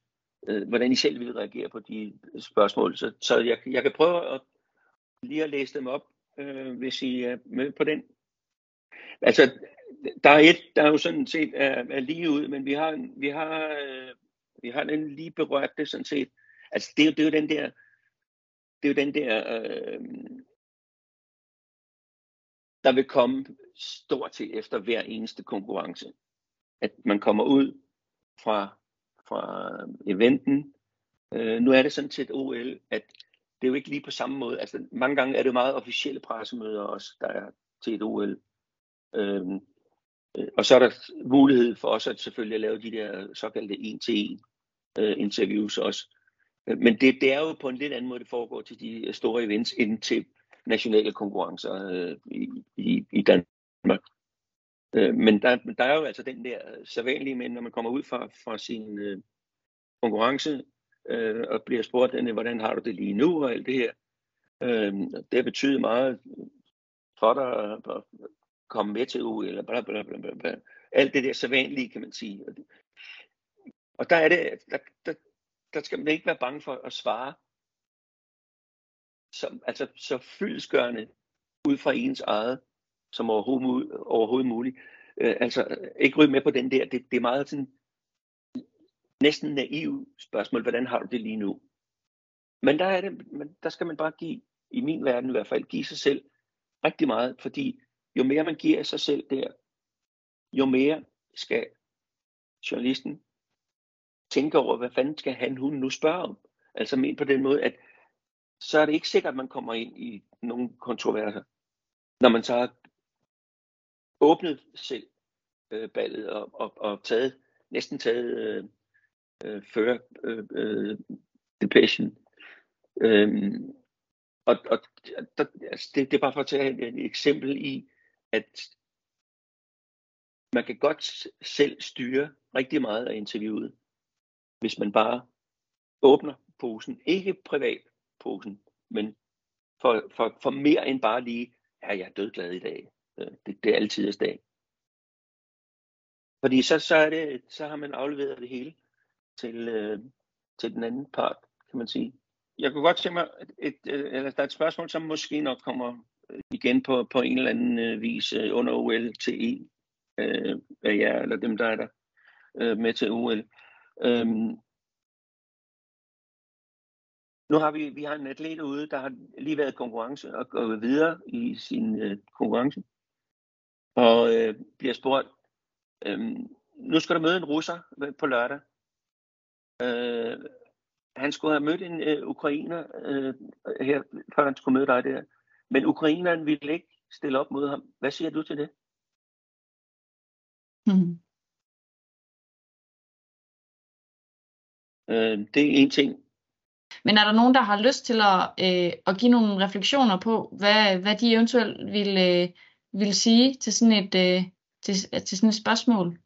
hvordan I selv vil reagere på de spørgsmål. Så, så jeg, jeg kan prøve at lige at læse dem op, øh, hvis I er med på den. Altså, der er et, der er jo sådan set er, er lige ud, men vi har, vi har, øh, vi har den lige berørt det sådan set. Altså det er jo, det er jo den der, det er jo den der, øh, der vil komme stort til efter hver eneste konkurrence. At man kommer ud fra, fra eventen. Øh, nu er det sådan set OL, at det er jo ikke lige på samme måde. Altså mange gange er det jo meget officielle pressemøder også, der er til et OL. Øhm, øh, og så er der mulighed for os at selvfølgelig lave de der såkaldte en-til-en øh, interviews også. Øh, men det, det er jo på en lidt anden måde, det foregår til de store events, end til nationale konkurrencer øh, i, i, i Danmark. Øh, men der, der er jo altså den der sædvanlige, men når man kommer ud fra, fra sin øh, konkurrence øh, og bliver spurgt, hvordan har du det lige nu og alt det her, øh, det betyder meget for dig at, komme med til U, eller bla, bla, bla, bla, bla. Alt det der sædvanlige, kan man sige. Og der er det, der, der, der skal man ikke være bange for at svare som, altså så fyldesgørende ud fra ens eget, som overhovedet, overhovedet muligt. Øh, altså ikke ryge med på den der, det, det er meget sådan næsten naiv spørgsmål, hvordan har du det lige nu? Men der, er det, men der skal man bare give, i min verden i hvert fald, give sig selv rigtig meget, fordi jo mere man giver sig selv der, jo mere skal journalisten tænke over, hvad fanden skal han, hun nu spørge om? Altså men på den måde, at så er det ikke sikkert, at man kommer ind i nogle kontroverser. Når man så har åbnet selv øh, ballet og, og, og taget, næsten taget øh, øh, før øh, øh, depression. Øhm, og og der, altså det, det er bare for at tage et, et eksempel i, at man kan godt selv styre rigtig meget af interviewet, hvis man bare åbner posen. Ikke privat posen, men for, for, for mere end bare lige, ja, jeg er dødglad i dag. Øh, det, det er altid dag. Fordi så, så, er det, så har man afleveret det hele til, øh, til den anden part, kan man sige. Jeg kunne godt tænke mig, et, et, eller der er et spørgsmål, som måske nok kommer øh, igen på, på en eller anden øh, vis øh, under OL til en øh, af jer, eller dem, der er der øh, med til OL. Øhm, nu har vi, vi har en atlet ude, der har lige været konkurrence og gået videre i sin øh, konkurrence. Og øh, bliver spurgt, øh, nu skal du møde en russer på lørdag. Øh, han skulle have mødt en øh, ukrainer øh, her, før han skulle møde dig der. Men ukraineren ville ikke stille op mod ham. Hvad siger du til det? Mm. Øh, det er en ting. Men er der nogen, der har lyst til at, øh, at give nogle refleksioner på, hvad, hvad de eventuelt vil, øh, vil sige til sådan et, øh, til, til sådan et spørgsmål?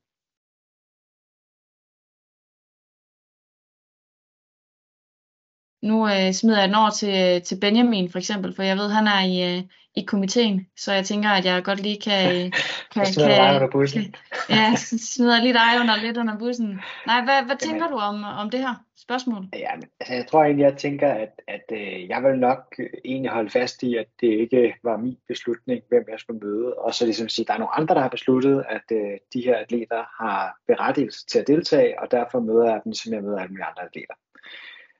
Nu øh, smider jeg den over til, til Benjamin for eksempel, for jeg ved, han er i, øh, i komiteen, så jeg tænker, at jeg godt lige kan... <laughs> kan, kan dig under bussen. Kan, ja, smider lige dig under lidt under bussen. Nej, hvad, hvad tænker du om, om det her spørgsmål? Ja, altså, jeg tror egentlig, jeg tænker, at, at øh, jeg vil nok egentlig holde fast i, at det ikke var min beslutning, hvem jeg skulle møde, og så ligesom sige, at der er nogle andre, der har besluttet, at øh, de her atleter har berettigelse til at deltage, og derfor møder jeg dem, som jeg møder alle mulige andre atleter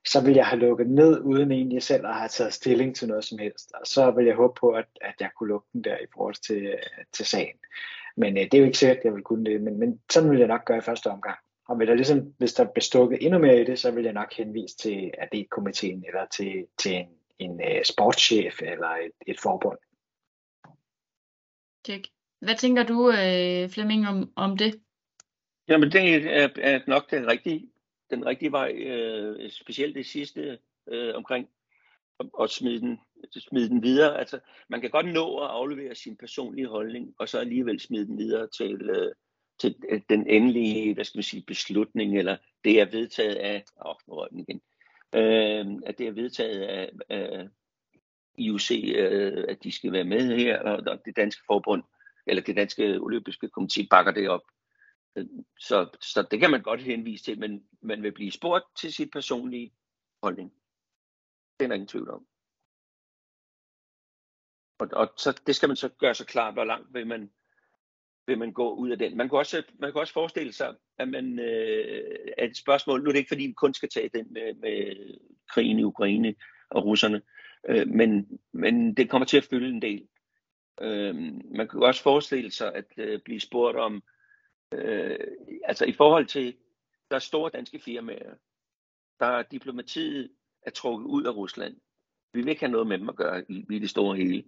så vil jeg have lukket ned, uden egentlig selv at have taget stilling til noget som helst. Og så vil jeg håbe på, at, at jeg kunne lukke den der i forhold til, til sagen. Men øh, det er jo ikke sikkert, at jeg vil kunne det, men, men sådan vil jeg nok gøre i første omgang. Og vil der ligesom, hvis der bliver stukket endnu mere i det, så vil jeg nok henvise til atletkomiteen eller til, til en, en uh, sportschef eller et, et forbund. Check. Hvad tænker du, øh, Flemming, om, om det? Jamen, det er, er nok det rigtige den rigtige vej, øh, specielt det sidste øh, omkring at smide den, smide den videre. Altså, man kan godt nå at aflevere sin personlige holdning, og så alligevel smide den videre til, øh, til øh, den endelige hvad skal vi sige, beslutning, eller det er vedtaget af, åh, oh, den igen, øh, at det er vedtaget af, af IOC, øh, at de skal være med her, og det danske forbund, eller det danske olympiske komité bakker det op. Så, så det kan man godt henvise til, men man vil blive spurgt til sit personlige holdning. Det er der ingen tvivl om. Og, og så, det skal man så gøre sig klart, hvor langt vil man vil man gå ud af den. Man kan også, man kan også forestille sig, at man øh, at et spørgsmål, nu er det ikke fordi, vi kun skal tage den med, med krigen i Ukraine og russerne, øh, men, men det kommer til at fylde en del. Øh, man kan også forestille sig at øh, blive spurgt om, øh, altså i forhold til, der er store danske firmaer, der er diplomatiet er trukket ud af Rusland. Vi vil ikke have noget med dem at gøre i, i det store hele.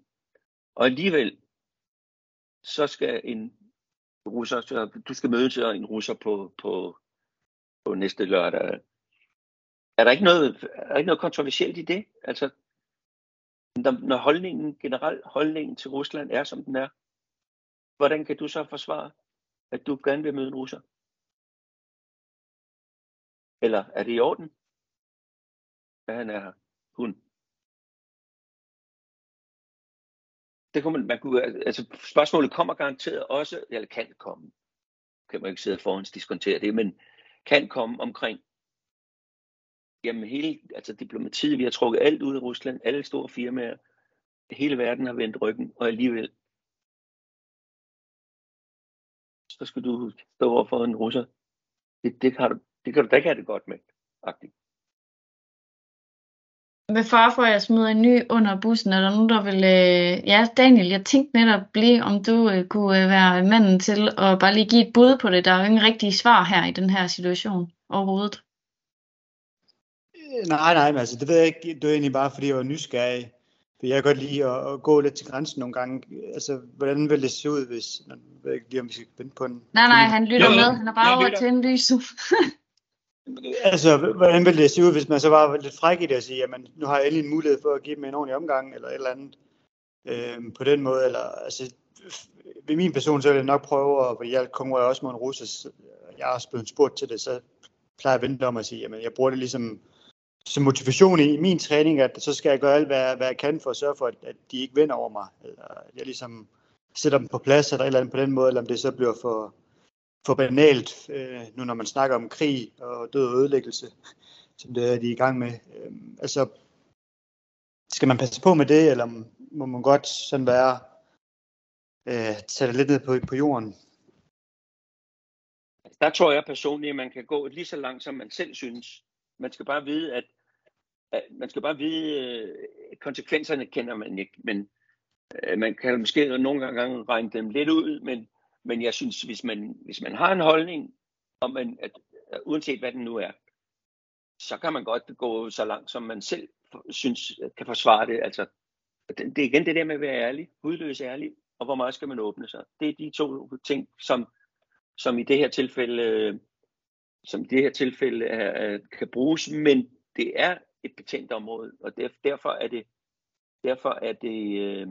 Og alligevel, så skal en russer, så du skal møde til en russer på, på, på næste lørdag. Er der ikke noget, er der ikke noget kontroversielt i det? Altså, når, når holdningen, generelt holdningen til Rusland er, som den er, hvordan kan du så forsvare, at du gerne vil møde en russer? Eller er det i orden, at han er her? Hun. det kunne man, man kunne, altså spørgsmålet kommer garanteret også, eller kan komme, kan man ikke sidde og diskontere det, men kan komme omkring, jamen hele, altså diplomatiet, vi har trukket alt ud af Rusland, alle store firmaer, hele verden har vendt ryggen, og alligevel, så skal du stå over for en russer. Det, det, kan du, det kan du da ikke have det godt med, agtigt. Med far for, at jeg smider en ny under bussen, er der nogen, der vil... Øh... Ja, Daniel, jeg tænkte netop lige, om du øh, kunne øh, være manden til at bare lige give et bud på det. Der er jo ingen rigtige svar her i den her situation overhovedet. Øh, nej, nej, men altså, det ved jeg ikke. Det er egentlig bare, fordi jeg var nysgerrig. For jeg kan godt lide at, at gå lidt til grænsen nogle gange. Altså, hvordan vil det se ud, hvis... Jeg ved ikke lige, om vi skal vente på en... Nej, nej, han lytter jo, med. Han er bare over til en lyset. <laughs> Altså, hvordan ville det se ud, hvis man så var lidt fræk i det og sige, jamen, nu har jeg endelig en mulighed for at give dem en ordentlig omgang, eller et eller andet øh, på den måde, eller altså, ved min person, så vil jeg nok prøve, at, fordi jeg konkurrerer også med en russer, jeg har blevet spurgt til det, så plejer jeg at vente om at sige, jamen, jeg bruger det ligesom som motivation i, min træning, at så skal jeg gøre alt, hvad, hvad jeg kan for at sørge for, at, at de ikke vinder over mig, eller jeg ligesom sætter dem på plads, eller et eller andet på den måde, eller om det så bliver for, for banalt, øh, nu når man snakker om krig og død og ødelæggelse, som det er, de er i gang med. Øh, altså, skal man passe på med det, eller må man godt sådan være, øh, tage det lidt ned på, på jorden? Der tror jeg personligt, at man kan gå lige så langt, som man selv synes. Man skal bare vide, at man skal bare vide, øh, konsekvenserne kender man ikke, men øh, man kan måske nogle gange regne dem lidt ud, men men jeg synes, hvis man, hvis man har en holdning, og man, at, uanset hvad den nu er, så kan man godt gå så langt, som man selv synes øh, kan forsvare det. Altså, det, er igen det der med at være ærlig, hudløs ærlig, og hvor meget skal man åbne sig. Det er de to ting, som, som i det her tilfælde, som i det her tilfælde er, kan bruges, men det er et betændt område, og derfor er det, derfor er det, øh,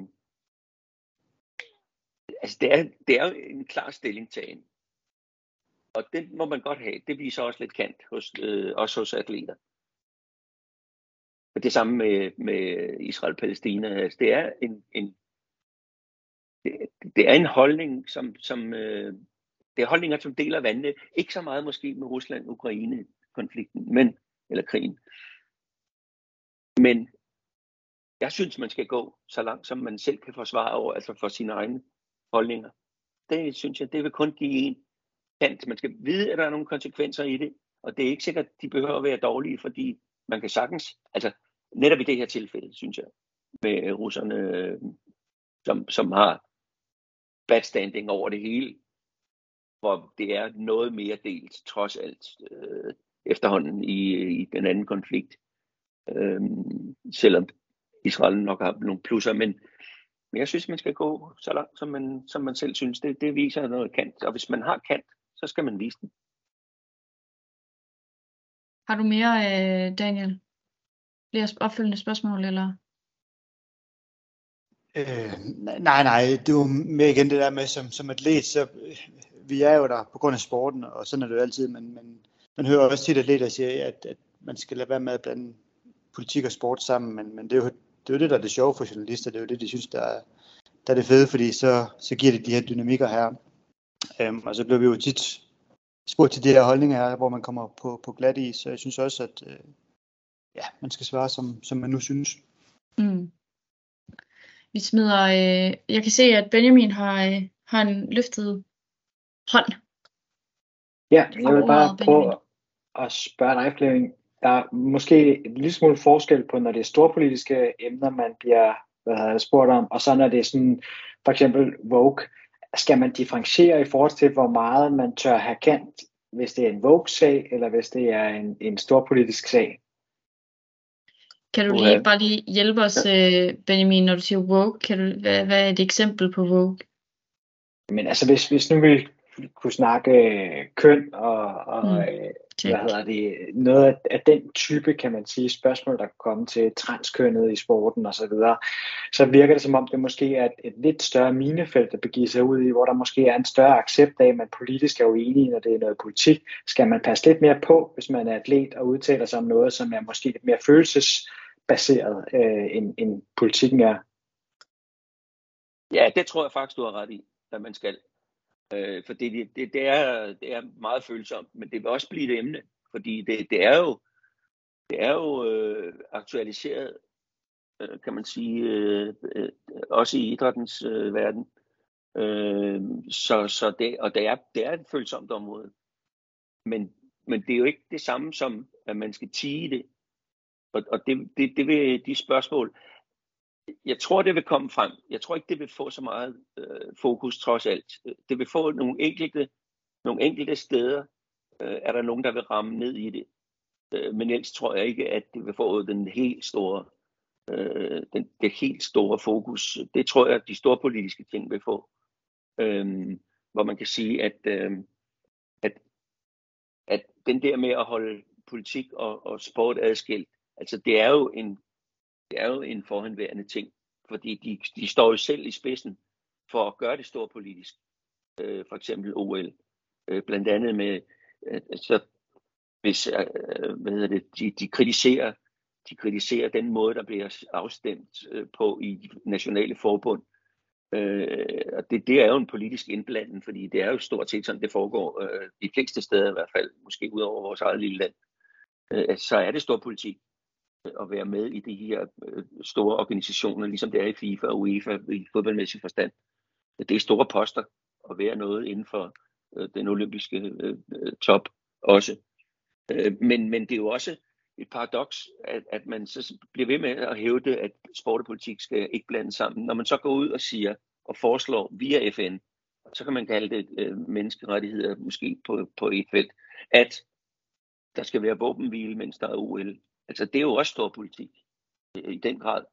altså det er, det er en klar stillingtagen. Og det må man godt have. Det viser også lidt kant hos, øh, også hos atleter. Og det samme med, med Israel-Palæstina. Altså det er en, en det, det er en holdning, som, som øh, det er holdninger, som deler vandene. Ikke så meget måske med Rusland-Ukraine-konflikten, men, eller krigen. Men jeg synes, man skal gå så langt, som man selv kan forsvare over, altså for sine egne holdninger. Det synes jeg, det vil kun give en kant. Man skal vide, at der er nogle konsekvenser i det, og det er ikke sikkert, at de behøver at være dårlige, fordi man kan sagtens, altså netop i det her tilfælde, synes jeg, med øh, russerne, øh, som, som har bad standing over det hele, hvor det er noget mere delt, trods alt, øh, efterhånden i, øh, i den anden konflikt. Øh, selvom Israel nok har nogle plusser, men, men jeg synes, man skal gå så langt, som man, som man selv synes. Det, det viser noget kant. Og hvis man har kant, så skal man vise den. Har du mere, øh, Daniel? Flere opfølgende spørgsmål, eller? Øh, nej, nej, det er jo mere igen det der med, som, som atlet, så øh, vi er jo der på grund af sporten, og sådan er det jo altid, men, men man hører også tit atleter sige, at, at man skal lade være med at blande politik og sport sammen, men, men det er jo det er jo det, der er det sjove for journalister. Det er jo det, de synes, der er, der er det fede, fordi så, så giver det de her dynamikker her. Øhm, og så bliver vi jo tit spurgt til de her holdninger her, hvor man kommer på, på glat i. Så jeg synes også, at øh, ja, man skal svare, som, som man nu synes. Mm. Vi smider, øh, jeg kan se, at Benjamin har, øh, har en løftet hånd. Ja, jeg vil bare prøve at spørge dig, Flemming. Der er måske en lille smule forskel på, når det er storpolitiske emner, man bliver hvad jeg spurgt om, og så når det er sådan, for eksempel Vogue, skal man differentiere i forhold til, hvor meget man tør have kendt, hvis det er en Vogue-sag, eller hvis det er en, en storpolitisk sag? Kan du lige bare lige hjælpe os, øh, Benjamin, når du siger Vogue? Kan du, hvad, hvad er et eksempel på Vogue? Men altså, hvis, hvis nu vi kunne snakke øh, køn og, og mm. øh, hvad hedder det, noget af, af den type, kan man sige, spørgsmål, der kan komme til transkønnet i sporten osv., så, videre, så virker det som om, det måske er et, et lidt større minefelt at begive sig ud i, hvor der måske er en større accept af, at man politisk er uenig, når det er noget politik. Skal man passe lidt mere på, hvis man er atlet og udtaler sig om noget, som er måske lidt mere følelsesbaseret, øh, end, end politikken er? Ja, det tror jeg faktisk, du har ret i, at man skal. Øh, for det, det, det, er, det er meget følsomt, men det vil også blive et emne, fordi det, det er jo, det er jo øh, aktualiseret, øh, kan man sige, øh, øh, også i idrættens øh, verden. Øh, så, så det, og det er, det er et følsomt område. Men, men det er jo ikke det samme som, at man skal tige det. Og, og det, det, det vil de spørgsmål, jeg tror, det vil komme frem. Jeg tror ikke, det vil få så meget øh, fokus trods alt. Det vil få nogle enkelte, nogle enkelte steder, øh, er der nogen, der vil ramme ned i det. Øh, men ellers tror jeg ikke, at det vil få den helt store, øh, den, det helt store fokus. Det tror jeg, at de store politiske ting vil få. Øh, hvor man kan sige, at, øh, at, at den der med at holde politik og, og sport adskilt, altså det er jo en det er jo en forhenværende ting, fordi de, de står jo selv i spidsen for at gøre det stort politisk. Øh, for eksempel OL. Øh, blandt andet med, øh, altså, hvis øh, hvad hedder det, de, de kritiserer de kritiserer den måde, der bliver afstemt øh, på i nationale forbund. Øh, og det, det er jo en politisk indblanding, fordi det er jo stort set sådan, det foregår øh, de fleste steder i hvert fald, måske ud over vores eget lille land. Øh, så er det stor politik at være med i de her øh, store organisationer, ligesom det er i FIFA og UEFA i fodboldmæssig forstand. Det er store poster at være noget inden for øh, den olympiske øh, top også. Men, men det er jo også et paradoks, at, at man så bliver ved med at hævde, at sport og politik skal ikke blande sammen. Når man så går ud og siger og foreslår via FN, så kan man kalde det øh, menneskerettigheder måske på, på et felt, at der skal være våbenhvile, mens der er OL. Altså, det er jo også stor politik i den grad.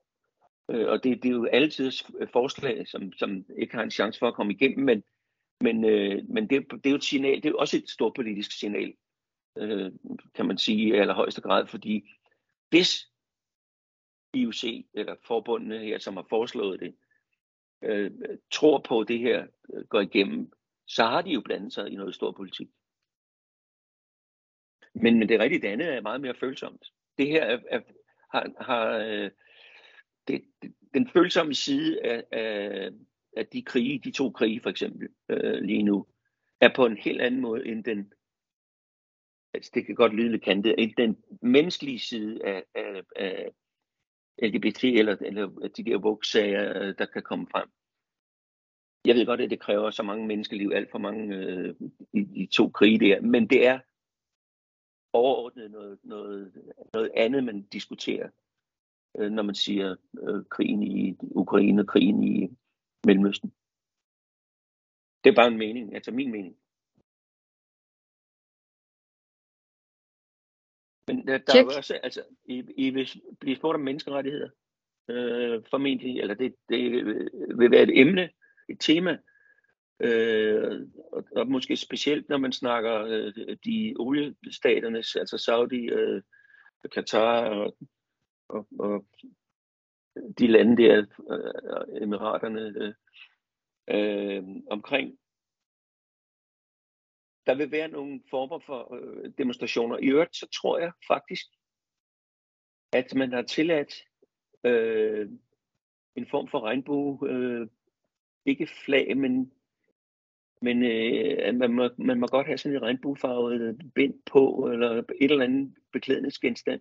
Øh, og det, det er jo altid øh, forslag, som, som ikke har en chance for at komme igennem, men, men, øh, men det, det er jo et signal, det er jo også et stort politisk signal, øh, kan man sige i allerhøjeste grad, fordi hvis IOC, eller forbundene her, som har foreslået det, øh, tror på, at det her øh, går igennem, så har de jo blandet sig i noget stor politik. Men, men det rigtige, det andet er meget mere følsomt det her er, er, har, har øh, det, den følsomme side af, af, af de krige, de to krige for eksempel øh, lige nu, er på en helt anden måde end den, altså det kan godt lyde lidt kantet, end den menneskelige side af, af, af LGBT eller, eller de der voksager, øh, der kan komme frem. Jeg ved godt, at det kræver så mange menneskeliv, alt for mange øh, i i to krige der, men det er overordnet noget, noget, noget andet, man diskuterer, øh, når man siger øh, krigen i Ukraine og krigen i Mellemøsten. Det er bare en mening, altså min mening. Men der, der er også, altså, I, I vil blive spurgt om menneskerettigheder, øh, formentlig, eller det, det vil være et emne, et tema, Øh, og, og måske specielt, når man snakker øh, de oliestaternes, altså Saudi, øh, Katar og, og, og de lande der, øh, emiraterne, øh, øh, omkring. Der vil være nogle former for øh, demonstrationer. I øvrigt, så tror jeg faktisk, at man har tilladt øh, en form for regnbue, øh, ikke flag, men men øh, man, må, man må godt have sådan en regnbuefarvet bind på, eller et eller andet beklædningsgenstand.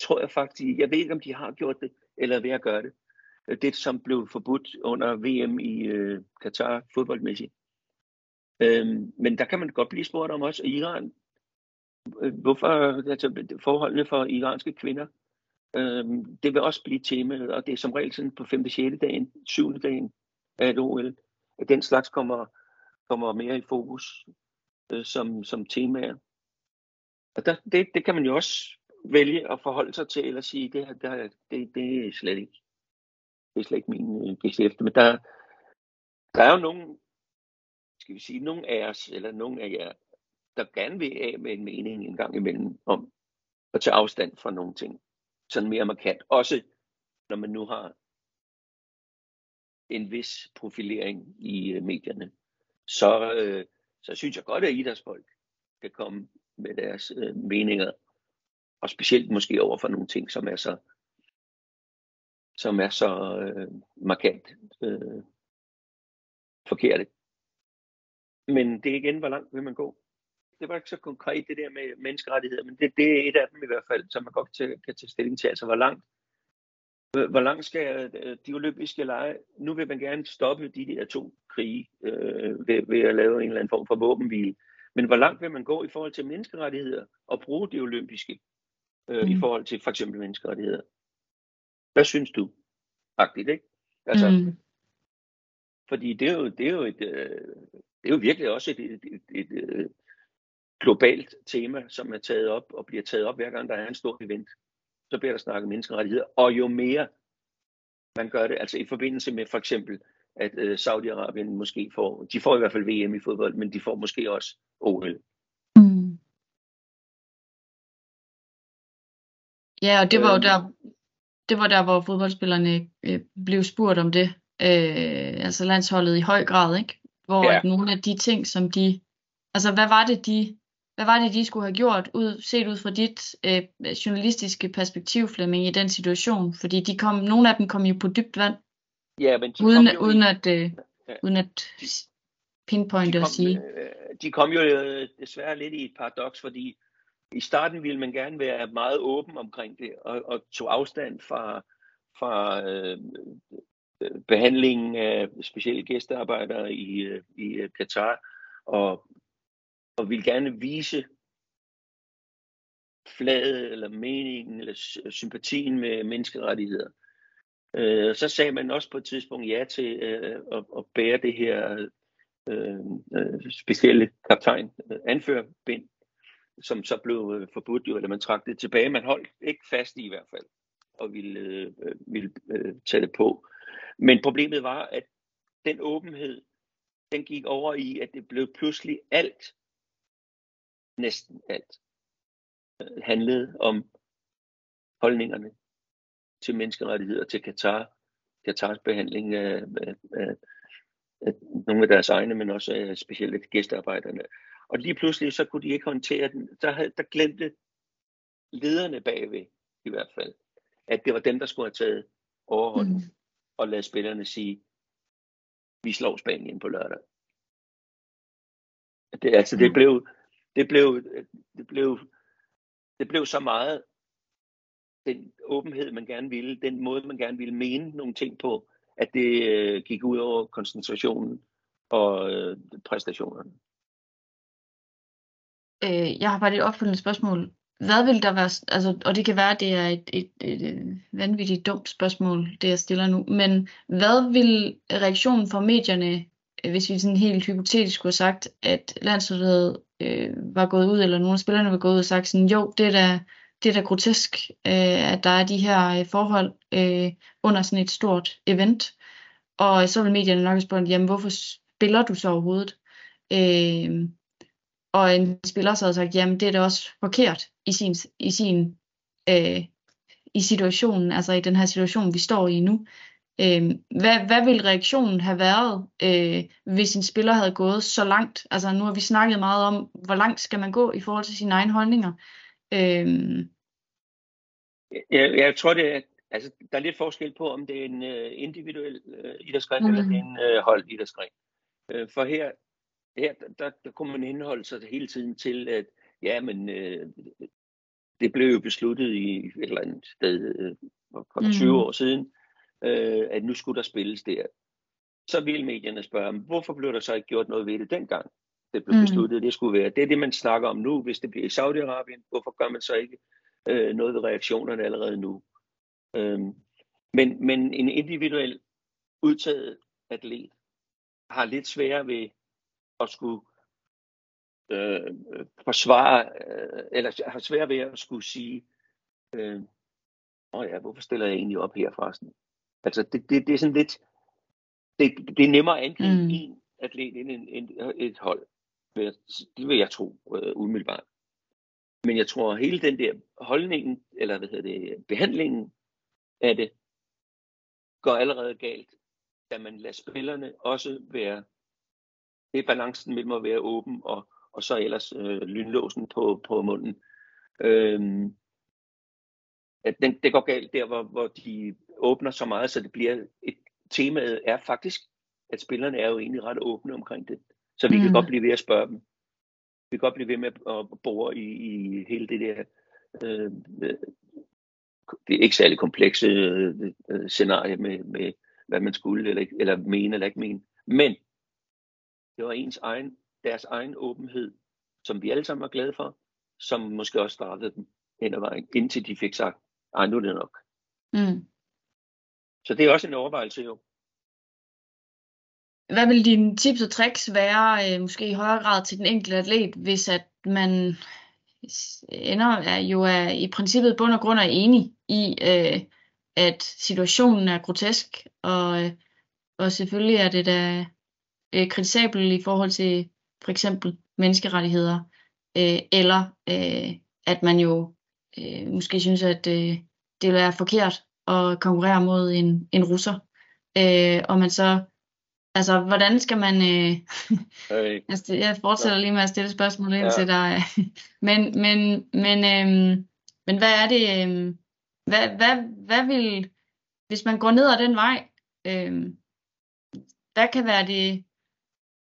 Tror jeg faktisk. Jeg ved ikke, om de har gjort det, eller ved at gøre det. Det, som blev forbudt under VM i øh, Katar fodboldmæssigt. Øhm, men der kan man godt blive spurgt om også, Iran, øh, hvorfor altså, forholdene for iranske kvinder, øhm, det vil også blive temaet, og det er som regel sådan på 5. 6. dagen, 7. dagen af et OL, at den slags kommer, kommer mere i fokus øh, som, som temaer. Og der, det, det kan man jo også vælge at forholde sig til, eller sige, det, her, det, det, det er slet ikke, det er slet ikke min øh. Men der, der er jo nogen, skal vi sige, nogen af os, eller nogen af jer, der gerne vil af med en mening en gang imellem om at tage afstand fra nogle ting. Sådan mere markant. Også når man nu har en vis profilering i øh, medierne. Så, øh, så synes jeg godt, at idrætsfolk kan komme med deres øh, meninger. Og specielt måske over for nogle ting, som er så, som er så øh, markant øh, forkerte. Men det er igen, hvor langt vil man gå? Det var ikke så konkret det der med menneskerettigheder, men det, det er et af dem i hvert fald, som man godt kan, kan tage stilling til. Altså hvor langt, hvor langt skal øh, de olympiske lege? Nu vil man gerne stoppe de der to krige øh, ved, ved at lave en eller anden form for våbenhvile. Men hvor langt vil man gå i forhold til menneskerettigheder og bruge de olympiske øh, mm. i forhold til for eksempel menneskerettigheder? Hvad synes du? Agtigt, ikke? Altså, mm. Fordi det er jo, det er jo, et, øh, det er jo virkelig også et, et, et, et, et øh, globalt tema, som er taget op og bliver taget op hver gang, der er en stor event. Så bliver der snakket menneskerettigheder. Og jo mere man gør det, altså i forbindelse med for eksempel, at øh, Saudi-Arabien måske får, de får i hvert fald VM i fodbold, men de får måske også OL. Mm. Ja, og det var jo der, det var der, hvor fodboldspillerne øh, blev spurgt om det øh, altså landsholdet i høj grad, ikke? Hvor ja. nogle af de ting, som de, altså hvad var det de, hvad var det de skulle have gjort, ud, set ud fra dit øh, journalistiske perspektiv, Flemming, i den situation? Fordi de kom, nogle af dem kom jo på dybt vand, ja, men de uden, kom jo uden, at, øh, ja. uden at pinpointe og sige. Øh, de kom jo øh, desværre lidt i et paradoks, fordi i starten ville man gerne være meget åben omkring det, og, og tog afstand fra, fra øh, behandlingen af specielle gæstearbejdere i, øh, i Katar, og, og vil gerne vise flaget eller meningen eller sympatien med menneskerettigheder. Øh, så sagde man også på et tidspunkt ja til øh, at, at bære det her øh, øh specielle kaptajn øh, anførbind, som så blev øh, forbudt, jo, eller man trak det tilbage. Man holdt ikke fast i i hvert fald, og ville, øh, ville øh, tage det på. Men problemet var, at den åbenhed, den gik over i, at det blev pludselig alt, næsten alt, øh, handlede om holdningerne til menneskerettigheder, til Katar, Katars behandling af, af, af, af nogle af deres egne, men også af specielt gæstearbejderne. Og lige pludselig så kunne de ikke håndtere den. Der, havde, der glemte lederne bagved i hvert fald, at det var dem, der skulle have taget overhånden. Mm og lade spillerne sige, vi slår Spanien på lørdag. Det, altså, det mm. blev, det blev, det blev, det blev så meget den åbenhed, man gerne ville, den måde, man gerne ville mene nogle ting på, at det øh, gik ud over koncentrationen og øh, præstationerne. Øh, jeg har bare et opfølgende spørgsmål hvad vil der være, altså, og det kan være, at det er et, et, et, et vanvittigt dumt spørgsmål, det jeg stiller nu, men hvad vil reaktionen fra medierne, øh, hvis vi sådan helt hypotetisk skulle have sagt, at landsholdet øh, var gået ud, eller nogle af spillerne var gået ud og sagt sådan, jo, det er da, det er da grotesk, øh, at der er de her øh, forhold øh, under sådan et stort event, og så vil medierne nok spørge, jamen hvorfor spiller du så overhovedet? Øh, og en spiller så havde sagt, jamen det er da også forkert i sin, i sin øh, i situationen, altså i den her situation, vi står i nu. Øh, hvad, hvad ville reaktionen have været, øh, hvis en spiller havde gået så langt? Altså nu har vi snakket meget om, hvor langt skal man gå i forhold til sine egne holdninger. Øh, jeg, jeg tror, det er, altså, der er lidt forskel på, om det er en uh, individuel uh, idrætsgren, mm. eller det er en uh, hold idrætsgren. Uh, for her, her der, der kunne man indholde sig hele tiden til, at ja, men øh, det blev jo besluttet i et eller andet sted øh, for mm. 20 år siden, øh, at nu skulle der spilles der. Så ville medierne spørge, hvorfor blev der så ikke gjort noget ved det dengang? det blev besluttet, mm. det skulle være. Det er det, man snakker om nu. Hvis det bliver i Saudi-Arabien, hvorfor gør man så ikke øh, noget ved reaktionerne allerede nu? Øhm, men, men en individuel udtaget atlet har lidt sværere ved at skulle øh, forsvare, øh, eller har svært ved at skulle sige, øh, åh ja, hvorfor stiller jeg egentlig op her forresten? Altså, det, det, det er sådan lidt, det, det er nemmere at angribe mm. en atlet end en, en, et hold. Det vil jeg tro, øh, umiddelbart. Men jeg tror, at hele den der holdningen, eller hvad hedder det, behandlingen af det, går allerede galt, da man lader spillerne også være, det er balancen mellem at være åben og, og så ellers øh, lynlåsen på, på munden. Øhm, at den, det går galt der, hvor, hvor de åbner så meget, så det bliver et temaet er faktisk, at spillerne er jo egentlig ret åbne omkring det. Så vi mm. kan godt blive ved at spørge dem. Vi kan godt blive ved med at bore i, i hele det der øh, det er ikke særlig komplekse øh, øh, scenarie med, med, hvad man skulle eller, eller mene eller ikke mene. Men det var ens egen, deres egen åbenhed, som vi alle sammen var glade for, som måske også startede dem hen ad vejen, indtil de fik sagt, ej, nu er det nok. Mm. Så det er også en overvejelse jo. Hvad vil dine tips og tricks være, øh, måske i højere grad til den enkelte atlet, hvis at man ender er jo er i princippet bund og grund er enig i, øh, at situationen er grotesk, og, øh, og selvfølgelig er det da øh, kritisabelt i forhold til for eksempel menneskerettigheder, øh, eller øh, at man jo øh, måske synes, at øh, det vil være forkert at konkurrere mod en, en russer, øh, og man så Altså, hvordan skal man... Øh, <laughs> hey. altså, jeg fortsætter lige med at stille spørgsmål ind ja. til dig. <laughs> men, men, men, øh, men hvad er det... Øh, hvad, hvad, hvad vil... Hvis man går ned ad den vej, øh, hvad kan være det,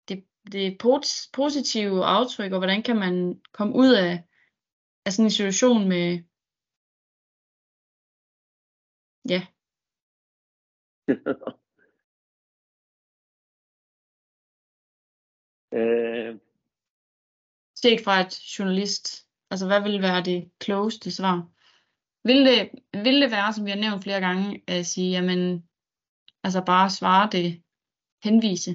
det, det positive aftryk, og hvordan kan man komme ud af, af sådan en situation med... Ja. <laughs> Øh, Set fra et journalist, altså hvad vil være det klogeste svar? Vil det, vil det være, som vi har nævnt flere gange, at sige, jamen, altså bare svare det, henvise?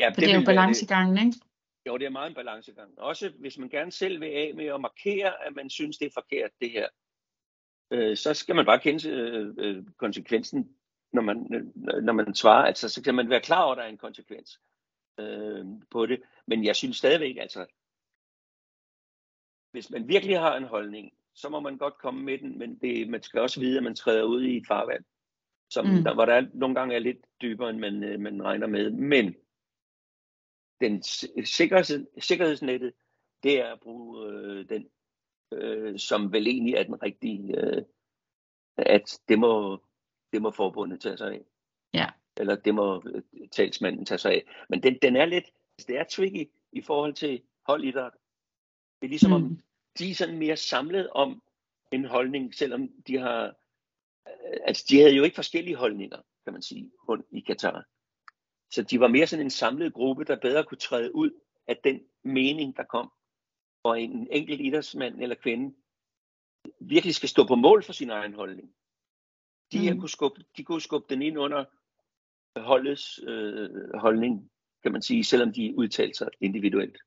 Ja, For det, det er jo balancegangen, ikke? Jo, det er meget en balancegang. Også hvis man gerne selv vil af med at markere, at man synes, det er forkert, det her, øh, så skal man bare kende øh, øh konsekvensen, når man, når man svarer. Altså, så kan man være klar over, at der er en konsekvens øh, på det. Men jeg synes stadigvæk, altså, hvis man virkelig har en holdning, så må man godt komme med den, men det, man skal også vide, at man træder ud i et farvand, som mm. der, hvor der er, nogle gange er lidt dybere, end man, øh, man regner med. Men den sikkerheds, sikkerhedsnettet, det er at bruge øh, den, øh, som vel egentlig er den rigtige, øh, at det må, det må forbundet tage sig af. Ja eller det må øh, talsmanden tage sig af. Men den, den er lidt, det er tricky i forhold til holdidræt. Det er ligesom mm. om, de er sådan mere samlet om en holdning, selvom de har, øh, altså de havde jo ikke forskellige holdninger, kan man sige, i Katar. Så de var mere sådan en samlet gruppe, der bedre kunne træde ud af den mening, der kom. Og en enkelt idrætsmand eller kvinde virkelig skal stå på mål for sin egen holdning. De her mm. kunne skubbe, de kunne skubbe den ind under holdets øh, holdning, kan man sige, selvom de udtaler sig individuelt.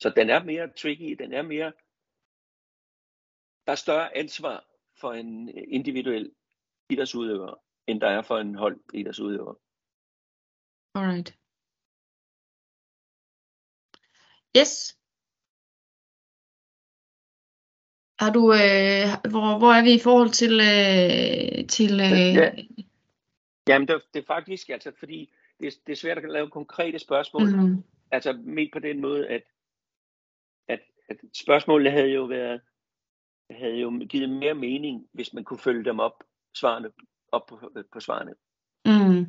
Så den er mere tricky, den er mere, der er større ansvar for en individuel idrætsudøver, end der er for en hold idrætsudøver. Alright. Yes. Har du, øh, hvor, hvor er vi i forhold til, øh, til øh, ja, Jamen, det, det er faktisk, altså, fordi det, det er svært at lave konkrete spørgsmål. Mm. Altså, med på den måde, at, at, at spørgsmålene havde jo været, havde jo givet mere mening, hvis man kunne følge dem op, svarene, op på, på svarene. Mm.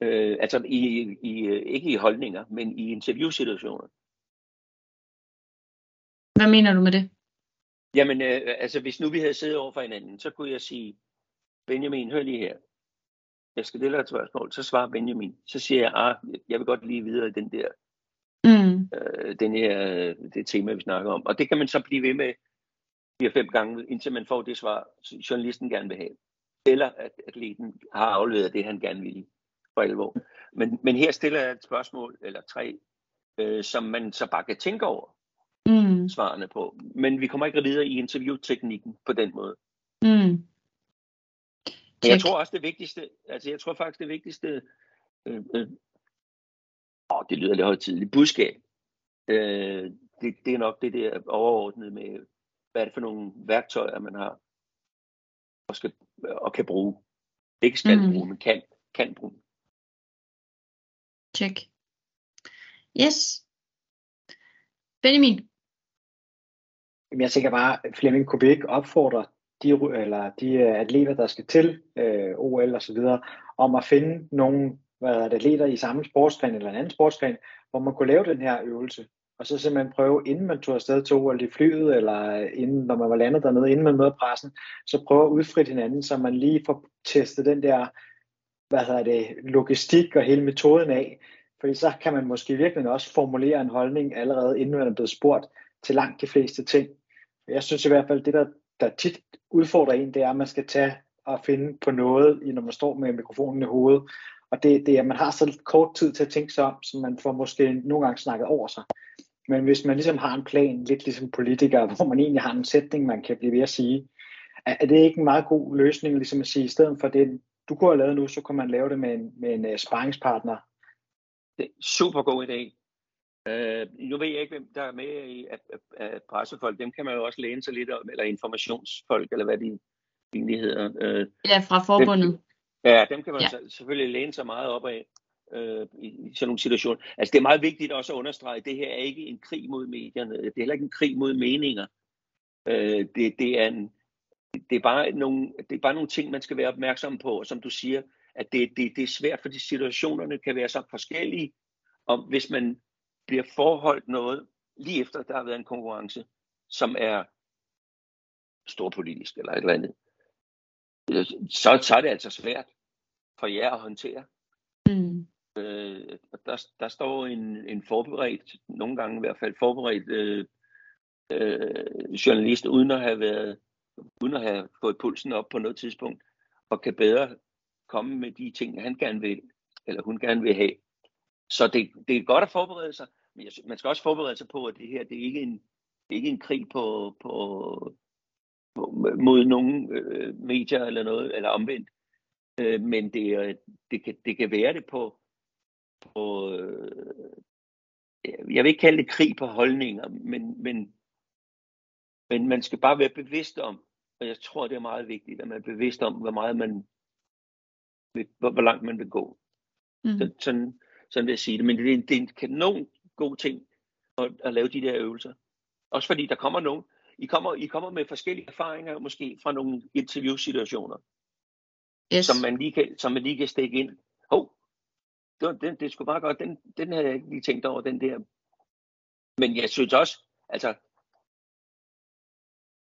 Øh, altså, i, i, ikke i holdninger, men i interviewsituationer. Hvad mener du med det? Jamen, øh, altså, hvis nu vi havde siddet over for hinanden, så kunne jeg sige, Benjamin, hør lige her jeg skal stille et spørgsmål, så svarer Benjamin. Så siger jeg, ah, jeg vil godt lige videre i den der, Mm. øh, den her, det tema, vi snakker om. Og det kan man så blive ved med fire fem gange, indtil man får det svar, journalisten gerne vil have. Eller at atleten har afleveret det, han gerne vil for alvor. Men, men her stiller jeg et spørgsmål, eller tre, øh, som man så bare kan tænke over Mm. svarene på. Men vi kommer ikke videre i interviewteknikken på den måde. Mm. Men jeg tror også det vigtigste, altså jeg tror faktisk det vigtigste, øh, øh, åh, det lyder lidt højtidligt, budskab, øh, det, det er nok det der overordnede med, hvad er det for nogle værktøjer, man har og, skal, og kan bruge. Ikke skal Mm. bruge, men kan, kan bruge. Check. Yes. Benjamin. Jamen, jeg tænker bare, Flemming kunne vi ikke opfordre de, eller de øh, atleter, der skal til øh, OL og så videre, om at finde nogle hvad er det, atleter i samme sportsgren eller en anden sportsgren, hvor man kunne lave den her øvelse. Og så simpelthen prøve, inden man tog afsted til OL i flyet, eller inden, når man var landet dernede, inden man møder pressen, så prøve at udfritte hinanden, så man lige får testet den der hvad hedder det, logistik og hele metoden af. Fordi så kan man måske virkelig også formulere en holdning allerede inden man er blevet spurgt til langt de fleste ting. Jeg synes i hvert fald, det der, der tit udfordrer en, det er, at man skal tage og finde på noget, når man står med mikrofonen i hovedet. Og det, det er, at man har så kort tid til at tænke sig om, så man får måske nogle gange snakket over sig. Men hvis man ligesom har en plan, lidt ligesom politikere, <laughs> hvor man egentlig har en sætning, man kan blive ved at sige, er, er det ikke en meget god løsning, ligesom at sige, i stedet for det, du kunne have lavet nu, så kunne man lave det med en, med en uh, sparringspartner. Det er super god idé. Øh, nu ved jeg ikke, hvem der er med i at, at, at pressefolk. Dem kan man jo også læne sig lidt om, eller informationsfolk, eller hvad de egentlig hedder. Øh, Ja, fra forbundet. Dem, ja, dem kan man Ja. selvfølgelig læne sig meget op af øh, i, i sådan nogle situationer. Altså det er meget vigtigt også at understrege, at det her er ikke en krig mod medierne. Det er heller ikke en krig mod meninger. Øh, det, det, er en, det, er bare nogle, det er bare nogle ting, man skal være opmærksom på. Og som du siger, at det, det, det er svært, fordi situationerne kan være så forskellige. Og hvis man bliver forholdt noget, lige efter der har været en konkurrence, som er storpolitisk eller et eller andet, øh, så, så er det altså svært for jer at håndtere. Mm. Øh, der, der står en, en forberedt, nogle gange i hvert fald forberedt øh, øh, journalist, uden at have været, uden at have fået pulsen op på noget tidspunkt, og kan bedre komme med de ting, han gerne vil, eller hun gerne vil have. Så det, det er godt at forberede sig, men jeg, man skal også forberede sig på, at det her, det er ikke en, det er ikke en krig på, på, på mod nogen øh, medier eller noget, eller omvendt. Øh, men det, er- det, kan, det kan være det på, på øh, jeg vil ikke kalde det krig på holdninger, men, men, men man skal bare være bevidst om, og jeg tror, det er meget vigtigt, at man er bevidst om, hvor meget man vil, hvor, hvor langt man vil gå. Mm. Så, sådan, sådan vil jeg sige det. Men det er, en- det er en kanon god ting at, at lave de der øvelser. Også fordi der kommer nogen, I kommer, I kommer med forskellige erfaringer, måske fra nogle interviewsituationer, Yes. som, man lige kan, som man lige kan stikke ind. Hov, det, den, det skulle bare godt, den, den havde jeg ikke lige tænkt over, den der. Men jeg synes også, altså,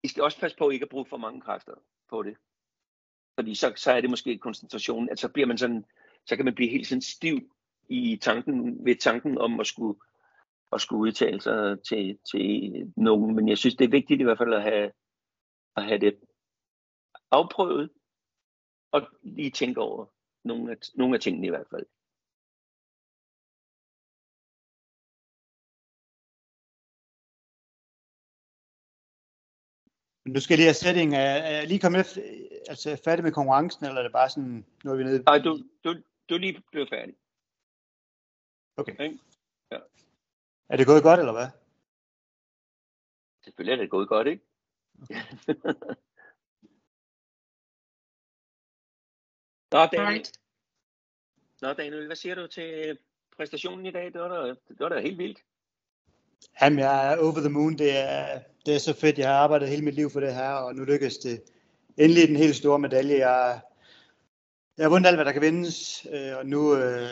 I skal også passe på ikke at bruge for mange kræfter på det. Fordi så, så er det måske koncentrationen, at så bliver man sådan, så kan man blive helt sådan stiv i tanken, ved tanken om at skulle, at skulle udtale sig til, til nogen. Men jeg synes, det er vigtigt i hvert fald at have, at have det afprøvet, og lige tænke over nogle af, nogle af tingene i hvert fald. Men nu skal jeg lige have setting. Er, er lige kommet efter, altså færdig med konkurrencen, eller er det bare sådan, nu er vi nede? Nej, du, du, du er lige blevet færdig. Okay. Ikke? Ja. Er det gået godt, eller hvad? Selvfølgelig er det gået godt, ikke? <laughs> Nå, Daniel, Alright. Nå, Daniel, hvad siger du til præstationen i dag? Det var da, det var da helt vildt. Jamen, jeg er over the moon. Det er, det er så fedt. Jeg har arbejdet hele mit liv for det her, og nu lykkes det. Endelig den helt store medalje. Jeg, jeg har vundet alt, hvad der kan vindes, øh, og nu, øh,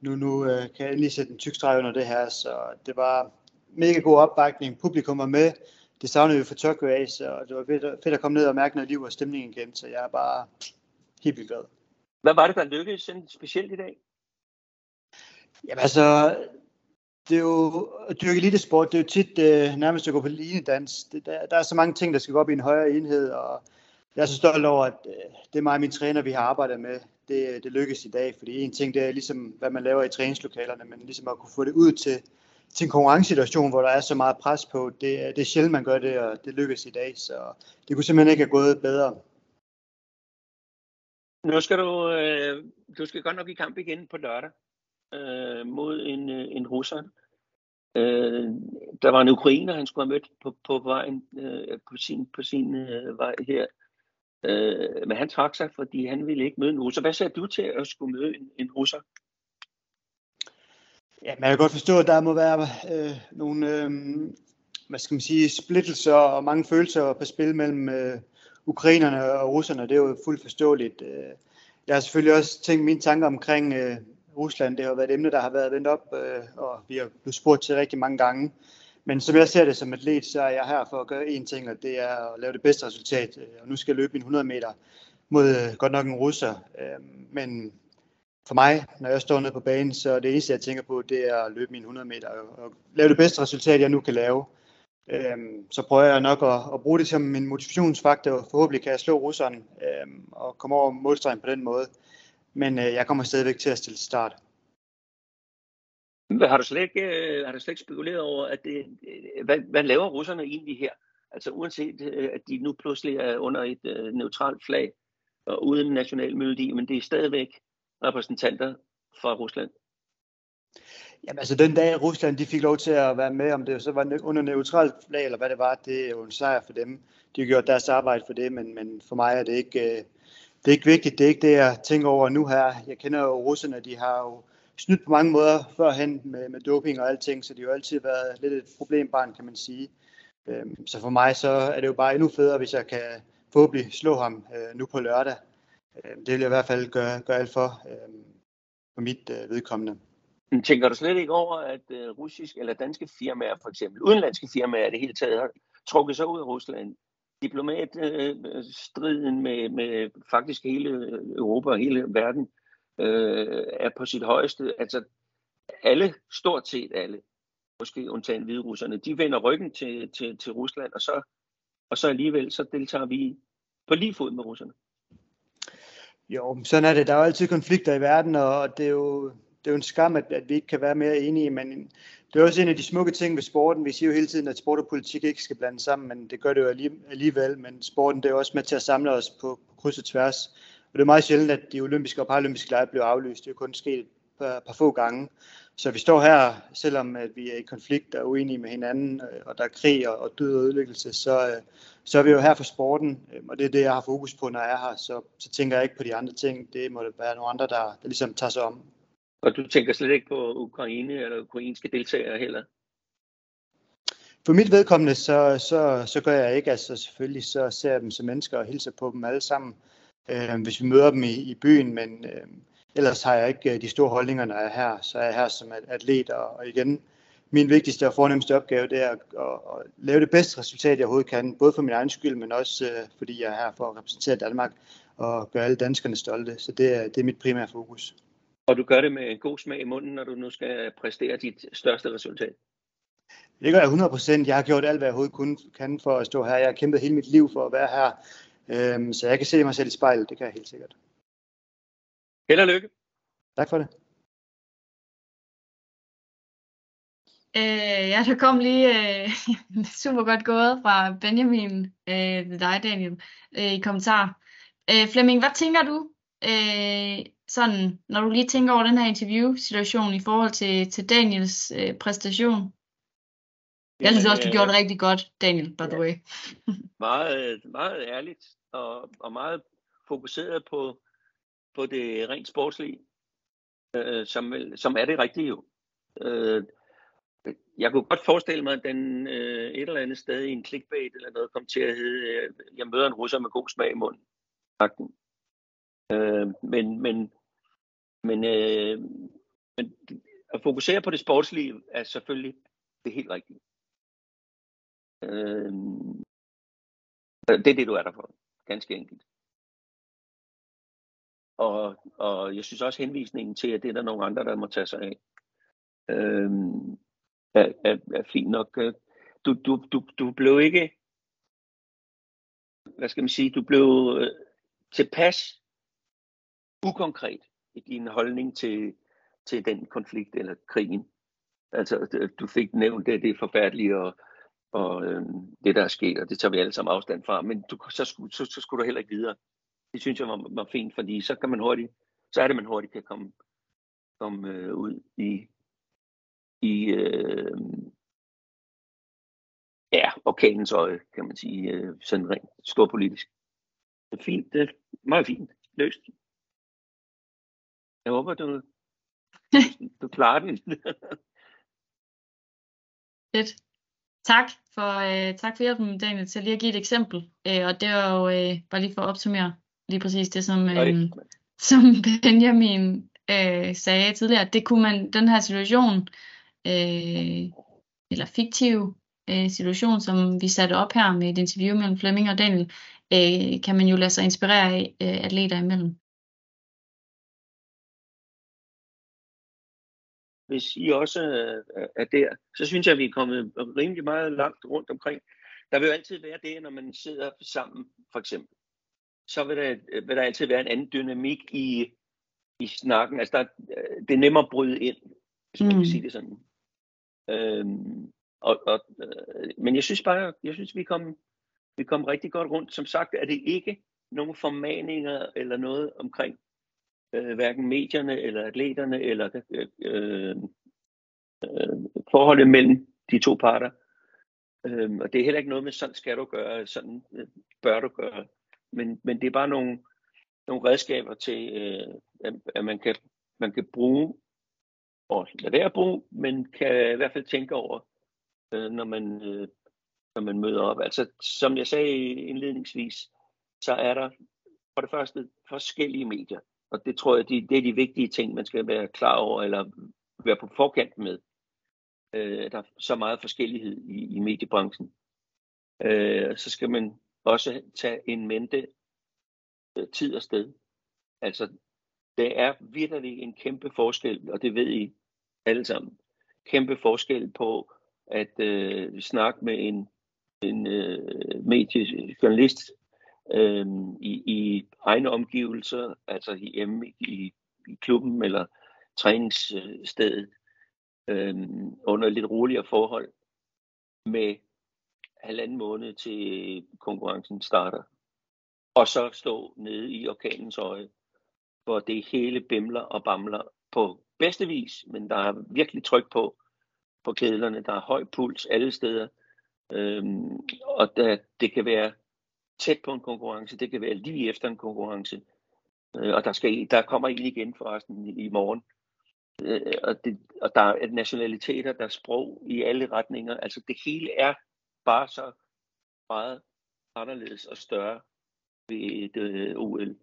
nu, nu øh, kan jeg endelig sætte en tyk streg under det her. Så det var mega god opbakning. Publikum var med. Det savnede vi fra Tokyo af, så det var fedt, fedt at komme ned og mærke noget liv og stemning igen. Så jeg er bare helt vildt glad. Hvad var det, der lykkedes sådan specielt i dag? Jamen altså, det er jo at dyrke elitesport, det er jo tit øh, nærmest at gå på linedans. Det, der, der er så mange ting, der skal gå op i en højere enhed, og jeg er så stolt over, at øh, det er mig og min træner, vi har arbejdet med. Det, det lykkes i dag, fordi en ting, det er ligesom, hvad man laver i træningslokalerne, men ligesom at kunne få det ud til, til en konkurrencesituation, hvor der er så meget pres på, det, det er sjældent, man gør det, og det lykkes i dag, så det kunne simpelthen ikke have gået bedre. Nu skal du, øh, du skal godt nok i kamp igen på lørdag øh, mod en, øh, en russer. Øh, der var en ukrainer, han skulle have mødt på, på vejen øh, på sin, på sin øh, vej her. Øh, men han trak sig, fordi han ville ikke møde en russer. Hvad sagde du til at skulle møde en, en russer? Ja, man kan godt forstå, at der må være øh, nogle, øh, hvad skal man sige, splittelser og mange følelser på spil mellem øh, ukrainerne og russerne. Det er jo fuldt forståeligt. Øh, jeg har selvfølgelig også tænkt mine tanker omkring øh, Rusland. Det har været et emne, der har været vendt op, øh, og vi har blevet spurgt til rigtig mange gange. Men som jeg ser det som atlet, så er jeg her for at gøre én ting, og det er at lave det bedste resultat. Øh, og nu skal jeg løbe min 100 meter mod øh, godt nok en russer. Øh, men for mig, når jeg står nede på banen, så det eneste, jeg tænker på, det er at løbe mine 100 meter og lave det bedste resultat, jeg nu kan lave. Øhm, så prøver jeg nok at, at bruge det som min motivationsfaktor. Forhåbentlig kan jeg slå russeren øhm, og komme over målstregen på den måde. Men øh, jeg kommer stadigvæk til at stille start. Har du slet ikke, øh, har du slet ikke spekuleret over, at det, øh, hvad, hvad laver russerne egentlig her? Altså uanset øh, at de nu pludselig er under et øh, neutralt flag og uden national melodi, men det er stadigvæk repræsentanter fra Rusland. Jamen altså den dag Rusland de fik lov til at være med, om det så var under neutralt flag eller hvad det var, det er jo en sejr for dem. De har gjort deres arbejde for det, men, men for mig er det ikke, det er ikke vigtigt. Det er ikke det, jeg tænker over nu her. Jeg kender jo russerne, de har jo snydt på mange måder førhen med, med doping og alting, så det har jo altid været lidt et problembarn, kan man sige. Øhm, så for mig så er det jo bare endnu federe, hvis jeg kan forhåbentlig slå ham øh, nu på lørdag. Øhm, det vil jeg i hvert fald gøre, gøre alt for, øhm, for mit øh, vedkommende. Tænker du slet ikke over, at øh, russisk eller danske firmaer, for eksempel udenlandske firmaer det hele taget, har trukket sig ud af Rusland? Diplomatstriden med, med faktisk hele Europa og hele verden øh, er på sit højeste. Altså alle, stort set alle, måske undtagen hviderusserne, de vender ryggen til, til, til Rusland, og så, og så alligevel så deltager vi på lige fod med russerne. Jo, sådan er det. Der er jo altid konflikter i verden, og det er jo, det er jo en skam, at, at vi ikke kan være mere enige, men det er også en af de smukke ting ved sporten. Vi siger jo hele tiden, at sport og politik ikke skal blande sammen, men det gør det jo alligevel. Men sporten det er også med til at samle os på, på kryds og tværs. Og det er meget sjældent, at de olympiske og paralympiske lege bliver aflyst. Det er kun sket et par, par få gange. Så vi står her, selvom at vi er i konflikt og uenige med hinanden, øh, og der er krig og, og død og ødelæggelse, så, øh, så er vi jo her for sporten, øh, og det er det, jeg har fokus på, når jeg er her. Så, så tænker jeg ikke på de andre ting. Det må det være nogle andre, der, der ligesom tager sig om. Og du tænker slet ikke på Ukraine eller ukrainske deltagere heller? For mit vedkommende, så, så, så gør jeg ikke. Altså selvfølgelig så ser jeg dem som mennesker og hilser på dem alle sammen, øh, hvis vi møder dem i, i byen. Men øh, ellers har jeg ikke øh, de store holdninger, når jeg er her. Så er jeg her som atlet, og, og igen, min vigtigste og fornemmeste opgave, det er at, at, at lave det bedste resultat, jeg overhovedet kan. Både for min egen skyld, men også øh, fordi jeg er her for at repræsentere Danmark og gøre alle danskerne stolte. Så det er, det er mit primære fokus. Og du gør det med en god smag i munden, når du nu skal præstere dit største resultat? Det gør jeg 100 procent. Jeg har gjort alt, hvad jeg overhovedet kun kan for at stå her. Jeg har kæmpet hele mit liv for at være her. Øhm, så jeg kan se mig selv i spejlet, det kan jeg helt sikkert. Held og lykke. Tak for det. Øh, ja, der kom lige øh, <laughs> super godt gået fra Benjamin øh, til dig, Daniel, øh, i kommentar. Øh, Flemming, hvad tænker du øh, sådan, når du lige tænker over den her interview-situation i forhold til, til Daniels øh, præstation? Jeg synes også, du gjorde det øh, rigtig godt, Daniel, by the way. <laughs> meget, meget ærligt og, og meget fokuseret på, på det rent sportslige, øh, som, som er det rigtige jo. Øh, jeg kunne godt forestille mig, at den øh, et eller andet sted i en clickbait eller noget kom til at hedde, øh, jeg møder en russer med god smag i munden. Øh, men, men, men, øh, men at fokusere på det sportslige er selvfølgelig det helt rigtige. Øh, det er det, du er der for. Ganske enkelt. og, og jeg synes også henvisningen til, at det er der nogle andre, der må tage sig af, øh, er, er, er fint nok. Øh, du, du, du, du blev ikke, hvad skal man sige, du blev øh, tilpas ukonkret i din holdning til, til den konflikt eller krigen. Altså, du fik nævnt det, det er forfærdeligt, og, og øh, det, der er sket, og det tager vi alle sammen afstand fra, men du, så, skulle, så, så skulle du heller ikke videre. Det synes jeg var, var fint, fordi så kan man hurtigt, så er det, man hurtigt kan komme, komme øh, ud i, i øh, ja, orkanens øje, kan man sige, øh, sådan rent storpolitisk. Det er fint, det er meget fint løst. Jeg håber, du, <laughs> du klarer den. <laughs> Fedt. Tak for, øh, tak for hjælpen, Daniel, til lige at give et eksempel. Øh, og det var jo øh, bare lige for at opsummere lige præcis det, som, øh, som <laughs> Benjamin øh, sagde tidligere. Det kunne man, den her situation, øh, eller fiktiv øh, situation, som vi satte op her med et interview mellem Flemming og Daniel, øh, kan man jo lade sig inspirere af øh, atleter imellem. Hvis I også er der, så synes jeg, at vi er kommet rimelig meget langt rundt omkring. Der vil jo altid være det, når man sidder sammen, for eksempel. Så vil der, vil der altid være en anden dynamik i, i snakken. Altså, der, det er nemmere at bryde ind, hvis man mm. kan sige det sådan. Øhm, og, og, øh, men jeg synes bare, jeg synes, vi kom, vi kom rigtig godt rundt. Som sagt er det ikke nogen formaninger eller noget omkring øh, hverken medierne eller atleterne eller øh, øh, forholdet mellem de to parter. Øh, og det er heller ikke noget med, sådan skal du gøre, sådan øh, bør du gøre. Men, men det er bare nogle, nogle redskaber til, øh, at, at man, kan, man kan bruge, og lade være at bruge, men kan i hvert fald tænke over, øh, når, man, øh, når man møder op. Altså, som jeg sagde indledningsvis, så er der for det første forskellige medier. Og det tror jeg, det, det er de vigtige ting, man skal være klar over, eller være på forkant med. Øh, der er så meget forskellighed i, i mediebranchen. Øh, så skal man også tage en mente øh, tid og sted. Altså, det er virkelig en kæmpe forskel, og det ved I alle sammen. Kæmpe forskel på at øh, snakke med en, en øh, mediejournalist, øh, i, i egne omgivelser, altså hjemme i, i klubben eller træningsstedet, øh, under lidt roligere forhold, med halvanden måned til konkurrencen starter. Og så stå nede i orkanens øje, hvor det hele bimler og bamler på bedste vis, men der er virkelig tryk på, på kedlerne. Der er høj puls alle steder. Øhm, og der, det kan være tæt på en konkurrence, det kan være lige efter en konkurrence. Øh, og der, skal, der kommer en igen forresten i, i morgen. Øh, og, det, og der er nationaliteter, der er sprog i alle retninger. Altså det hele er bare så meget anderledes og større ved et øh, OL.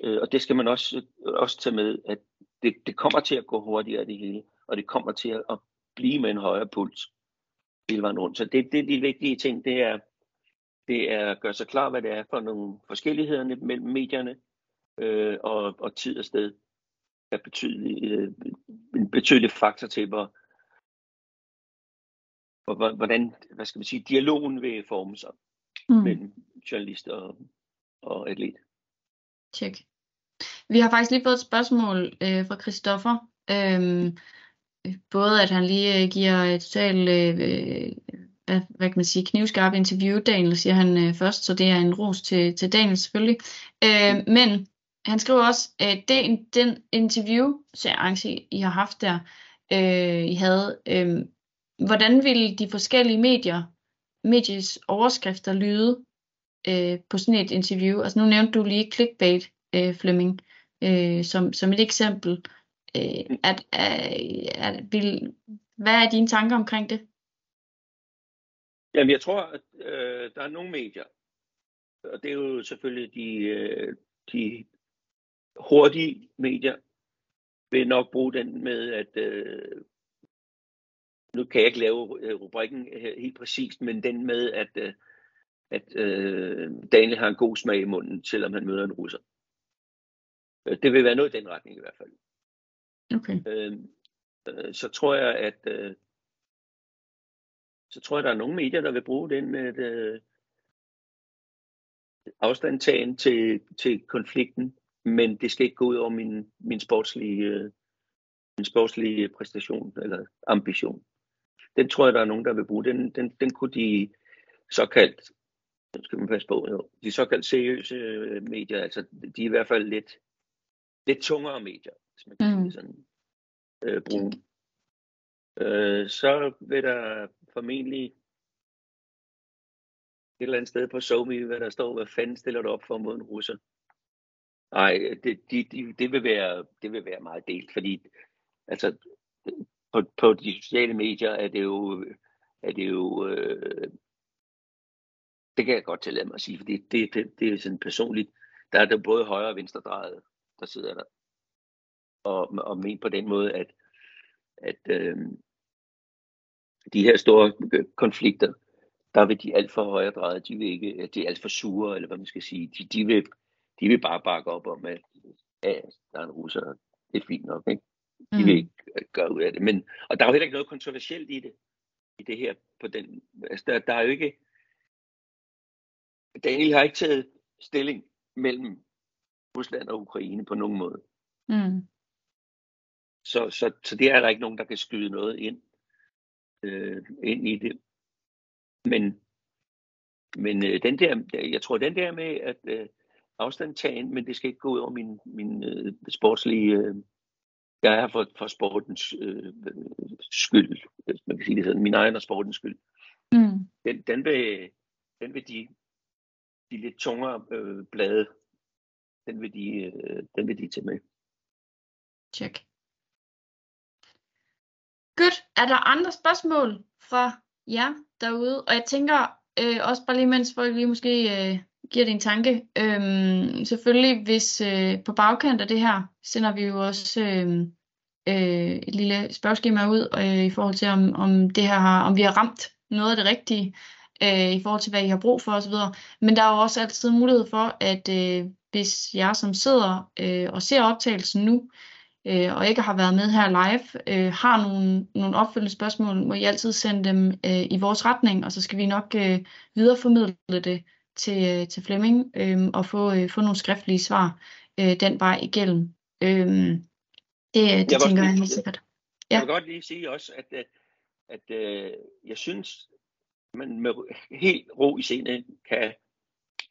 Øh, og det skal man også, også tage med, at det, det kommer til at gå hurtigere det hele, og det kommer til at, at blive med en højere puls hele vejen rundt. Så det, det er de vigtige ting, det er, det er at gøre sig klar, hvad det er for nogle forskelligheder mellem medierne øh, og, og tid og sted. Er betydelig, øh, en betydelig faktor til, hvor, hvor, hvordan hvad skal man sige, dialogen vil forme sig mm. mellem journalist og, og atlet. Tjek. Vi har faktisk lige fået et spørgsmål øh, fra Christoffer. Øhm, både at han lige øh, giver et totalt øh, hvad, hvad kan man sige, knivskarpe interview, Daniel, siger han øh, først, så det er en ros til, til Daniel selvfølgelig. Øh, men han skriver også, at det, den interview-seance, I har haft der, øh, I havde, øh, hvordan ville de forskellige medier, medies overskrifter lyde øh, på sådan et interview? Altså nu nævnte du lige clickbait, øh, Flemming, øh, som, som et eksempel. Øh, at, at, at, vil, hvad er dine tanker omkring det? Jamen, jeg tror, at øh, der er nogle medier, og det er jo selvfølgelig de, øh, de hurtige medier, vil nok bruge den med, at øh, nu kan jeg ikke lave øh, rubrikken helt præcist, men den med, at, øh, at øh, Daniel har en god smag i munden, selvom han møder en russer. Øh, det vil være noget i den retning i hvert fald. Okay. Øh, øh, så tror jeg, at øh, så tror jeg, der er nogle medier, der vil bruge den med øh, afstandtagen til, til konflikten, men det skal ikke gå ud over min, min sportslige, øh, min sportslige præstation eller ambition. Den tror jeg, der er nogen, der vil bruge. Den, den, den kunne de såkaldt, den skal man passe på, jo, de såkaldt seriøse øh, medier, altså de er i hvert fald lidt, lidt tungere medier, hvis man kan mm. sige sådan, øh, bruge. Øh, så vil der formentlig et eller andet sted på SoMe, hvad der står, hvad fanden stiller du op for mod en russer? Nej, det, det, det, det, vil være, det vil være meget delt, fordi altså, på, på de sociale medier er det jo, er det jo øh, det kan jeg godt tillade mig at sige, fordi det, det, det er sådan personligt, der er der både højre og venstre drejet, der sidder der. Og, og men på den måde, at, at øh, de her store konflikter, der vil de alt for højre drejet, de vil ikke, de er alt for sure, eller hvad man skal sige, de, de, vil, de vil bare bakke op om, at ja, der er en russer, det er fint nok, ikke? De vil mm. ikke gøre ud af det. Men, og der er jo heller ikke noget kontroversielt i det, i det her. På den, altså der, der er jo ikke, Daniel har ikke taget stilling mellem Rusland og Ukraine på nogen måde. Mm. Så, så, så det er der ikke nogen, der kan skyde noget ind, øh, ind i det. Men, men øh, den der, jeg tror den der med at øh, afstandtagen, men det skal ikke gå ud over min, min øh, sportslige, øh, jeg er her for, for sportens øh, skyld, hvis man kan sige det sådan, min egen og sportens skyld. Mm. Den, den, vil, den vil de, de lidt tungere øh, blade, den vil de, øh, den vil de tage med. Check. Godt. Er der andre spørgsmål fra jer derude? Og jeg tænker øh, også bare lige, mens folk lige måske øh, giver en tanke. Øhm, selvfølgelig, hvis øh, på bagkant af det her, sender vi jo også øh, øh, et lille spørgeskema ud øh, i forhold til, om, om, det her har, om vi har ramt noget af det rigtige øh, i forhold til, hvad I har brug for osv. Men der er jo også altid mulighed for, at øh, hvis jeg som sidder øh, og ser optagelsen nu, øh, og ikke har været med her live, øh, har nogle, nogle opfølgende spørgsmål, må I altid sende dem øh, i vores retning, og så skal vi nok øh, videreformidle det til, øh, til Flemming øh, og få, øh, få nogle skriftlige svar øh, den vej igennem. Øh, det det jeg tænker jeg helt sikkert. Ja. Jeg vil godt lige sige også, at, at, at øh, jeg synes, man med helt ro i scene kan,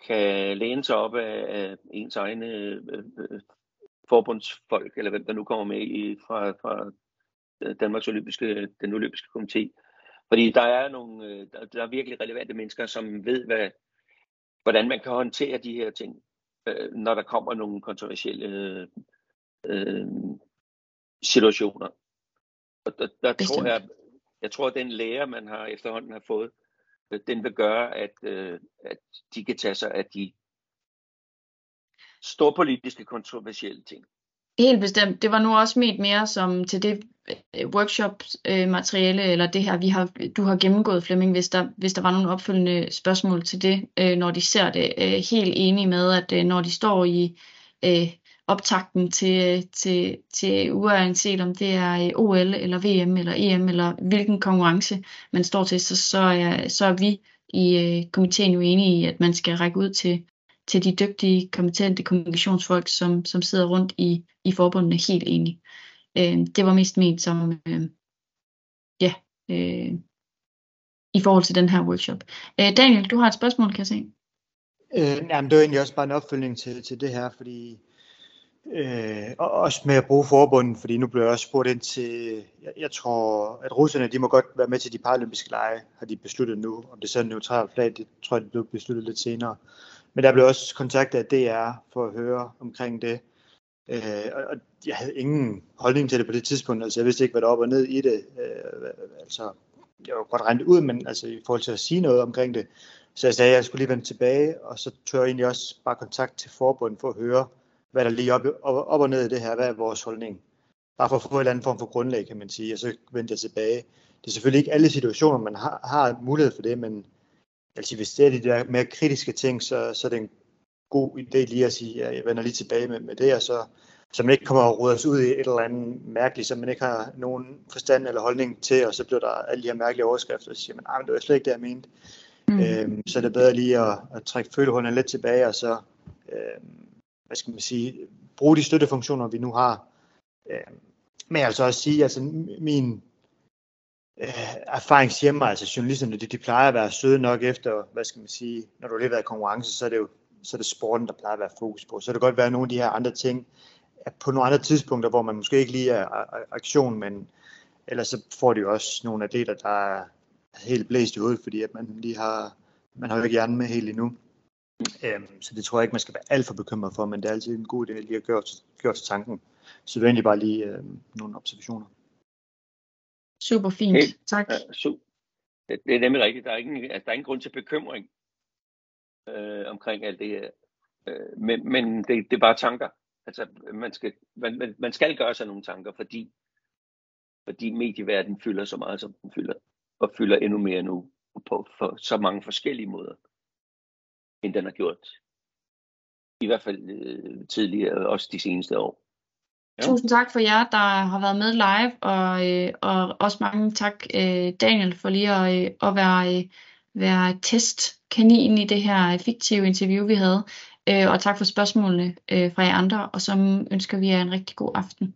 kan læne sig op af, af ens egne øh, øh, forbundsfolk, eller hvem der nu kommer med i, fra, fra Danmarks Olympiske, den olympiske komité. Fordi der er nogle, øh, der, der er virkelig relevante mennesker, som ved, hvad, hvordan man kan håndtere de her ting, øh, når der kommer nogle kontroversielle øh, situationer. Og der, der tror jeg, jeg tror, at den lære, man har efterhånden har fået, den vil gøre, at, øh, at de kan tage sig af de storpolitiske kontroversielle ting. Helt bestemt. Det var nu også ment mere som til det øh, workshop-materiale, øh, eller det her, vi har, du har gennemgået, Flemming, hvis der, hvis der var nogle opfølgende spørgsmål til det, øh, når de ser det. Helt enige med, at når de står i optakten til, til, til uanset om det er OL, eller VM, eller EM, eller hvilken konkurrence man står til, så, så, er, så er vi i komiteen jo enige i, at man skal række ud til til de dygtige, kompetente kommunikationsfolk, som, som sidder rundt i, i forbundene helt enige. Øh, det var mest ment som, øh, ja, øh, i forhold til den her workshop. Øh, Daniel, du har et spørgsmål, kan jeg se. Øh, jamen, det var egentlig også bare en opfølgning til, til det her, fordi øh, også med at bruge forbundet, fordi nu blev jeg også spurgt ind til, jeg, jeg tror, at russerne, de må godt være med til de paralympiske lege, har de besluttet nu, om det så er neutralt flag, det tror jeg, det blev besluttet lidt senere. Men der blev også kontaktet af DR for at høre omkring det. Øh, og jeg havde ingen holdning til det på det tidspunkt, altså jeg vidste ikke, hvad der op og ned i det. Øh, altså, jeg var godt regnet ud, men altså i forhold til at sige noget omkring det, så jeg sagde, at jeg skulle lige vende tilbage, og så tør jeg egentlig også bare kontakt til forbundet for at høre, hvad der lige op, op, op og ned i det her, hvad er vores holdning. Bare for at få en eller anden form for grundlag, kan man sige, og så vendte jeg tilbage. Det er selvfølgelig ikke alle situationer, man har, har mulighed for det, men altså hvis det er de der mere kritiske ting, så, så er det en god idé lige at sige, at jeg vender lige tilbage med, med det, og så, så man ikke kommer og roder os ud i et eller andet mærkeligt, som man ikke har nogen forstand eller holdning til, og så bliver der alle de her mærkelige overskrifter, og så siger man, at det var slet ikke det, jeg mente. Mm. Øhm, så er det bedre lige at, at trække følehånden lidt tilbage, og så, øhm, hvad skal man sige, bruge de støttefunktioner, vi nu har. Øhm, men altså også sige, altså min øh, erfaring siger mig, altså journalisterne, de, de plejer at være søde nok efter, hvad skal man sige, når du har været i konkurrence, så er det jo så er det sporten, der plejer at være fokus på. Så det kan godt være nogle af de her andre ting, at på nogle andre tidspunkter, hvor man måske ikke lige er aktion, men ellers så får de jo også nogle atleter, der er helt blæst i hovedet, fordi at man lige har, man har jo ikke hjernen med helt endnu. Øhm, så det tror jeg ikke, man skal være alt for bekymret for, men det er altid en god idé lige at gøre, gøre til tanken. Så det er egentlig bare lige øhm, nogle observationer. Super fint, hey, tak. Ja, super. Det, det er nemlig rigtigt. Der er ingen, altså, der er ingen grund til bekymring øh, omkring alt det her. Øh, men men det, det er bare tanker. Altså, man skal, man, man skal gøre sig nogle tanker, fordi, fordi medieverdenen fylder så meget, som den fylder, og fylder endnu mere nu på for så mange forskellige måder, end den har gjort. I hvert fald øh, tidligere, også de seneste år. Ja. Tusind tak for jer, der har været med live, og, øh, og også mange tak, øh, Daniel, for lige at, øh, at være, øh, være testkanin i det her fiktive interview, vi havde. Øh, og tak for spørgsmålene øh, fra jer andre, og så ønsker vi jer en rigtig god aften.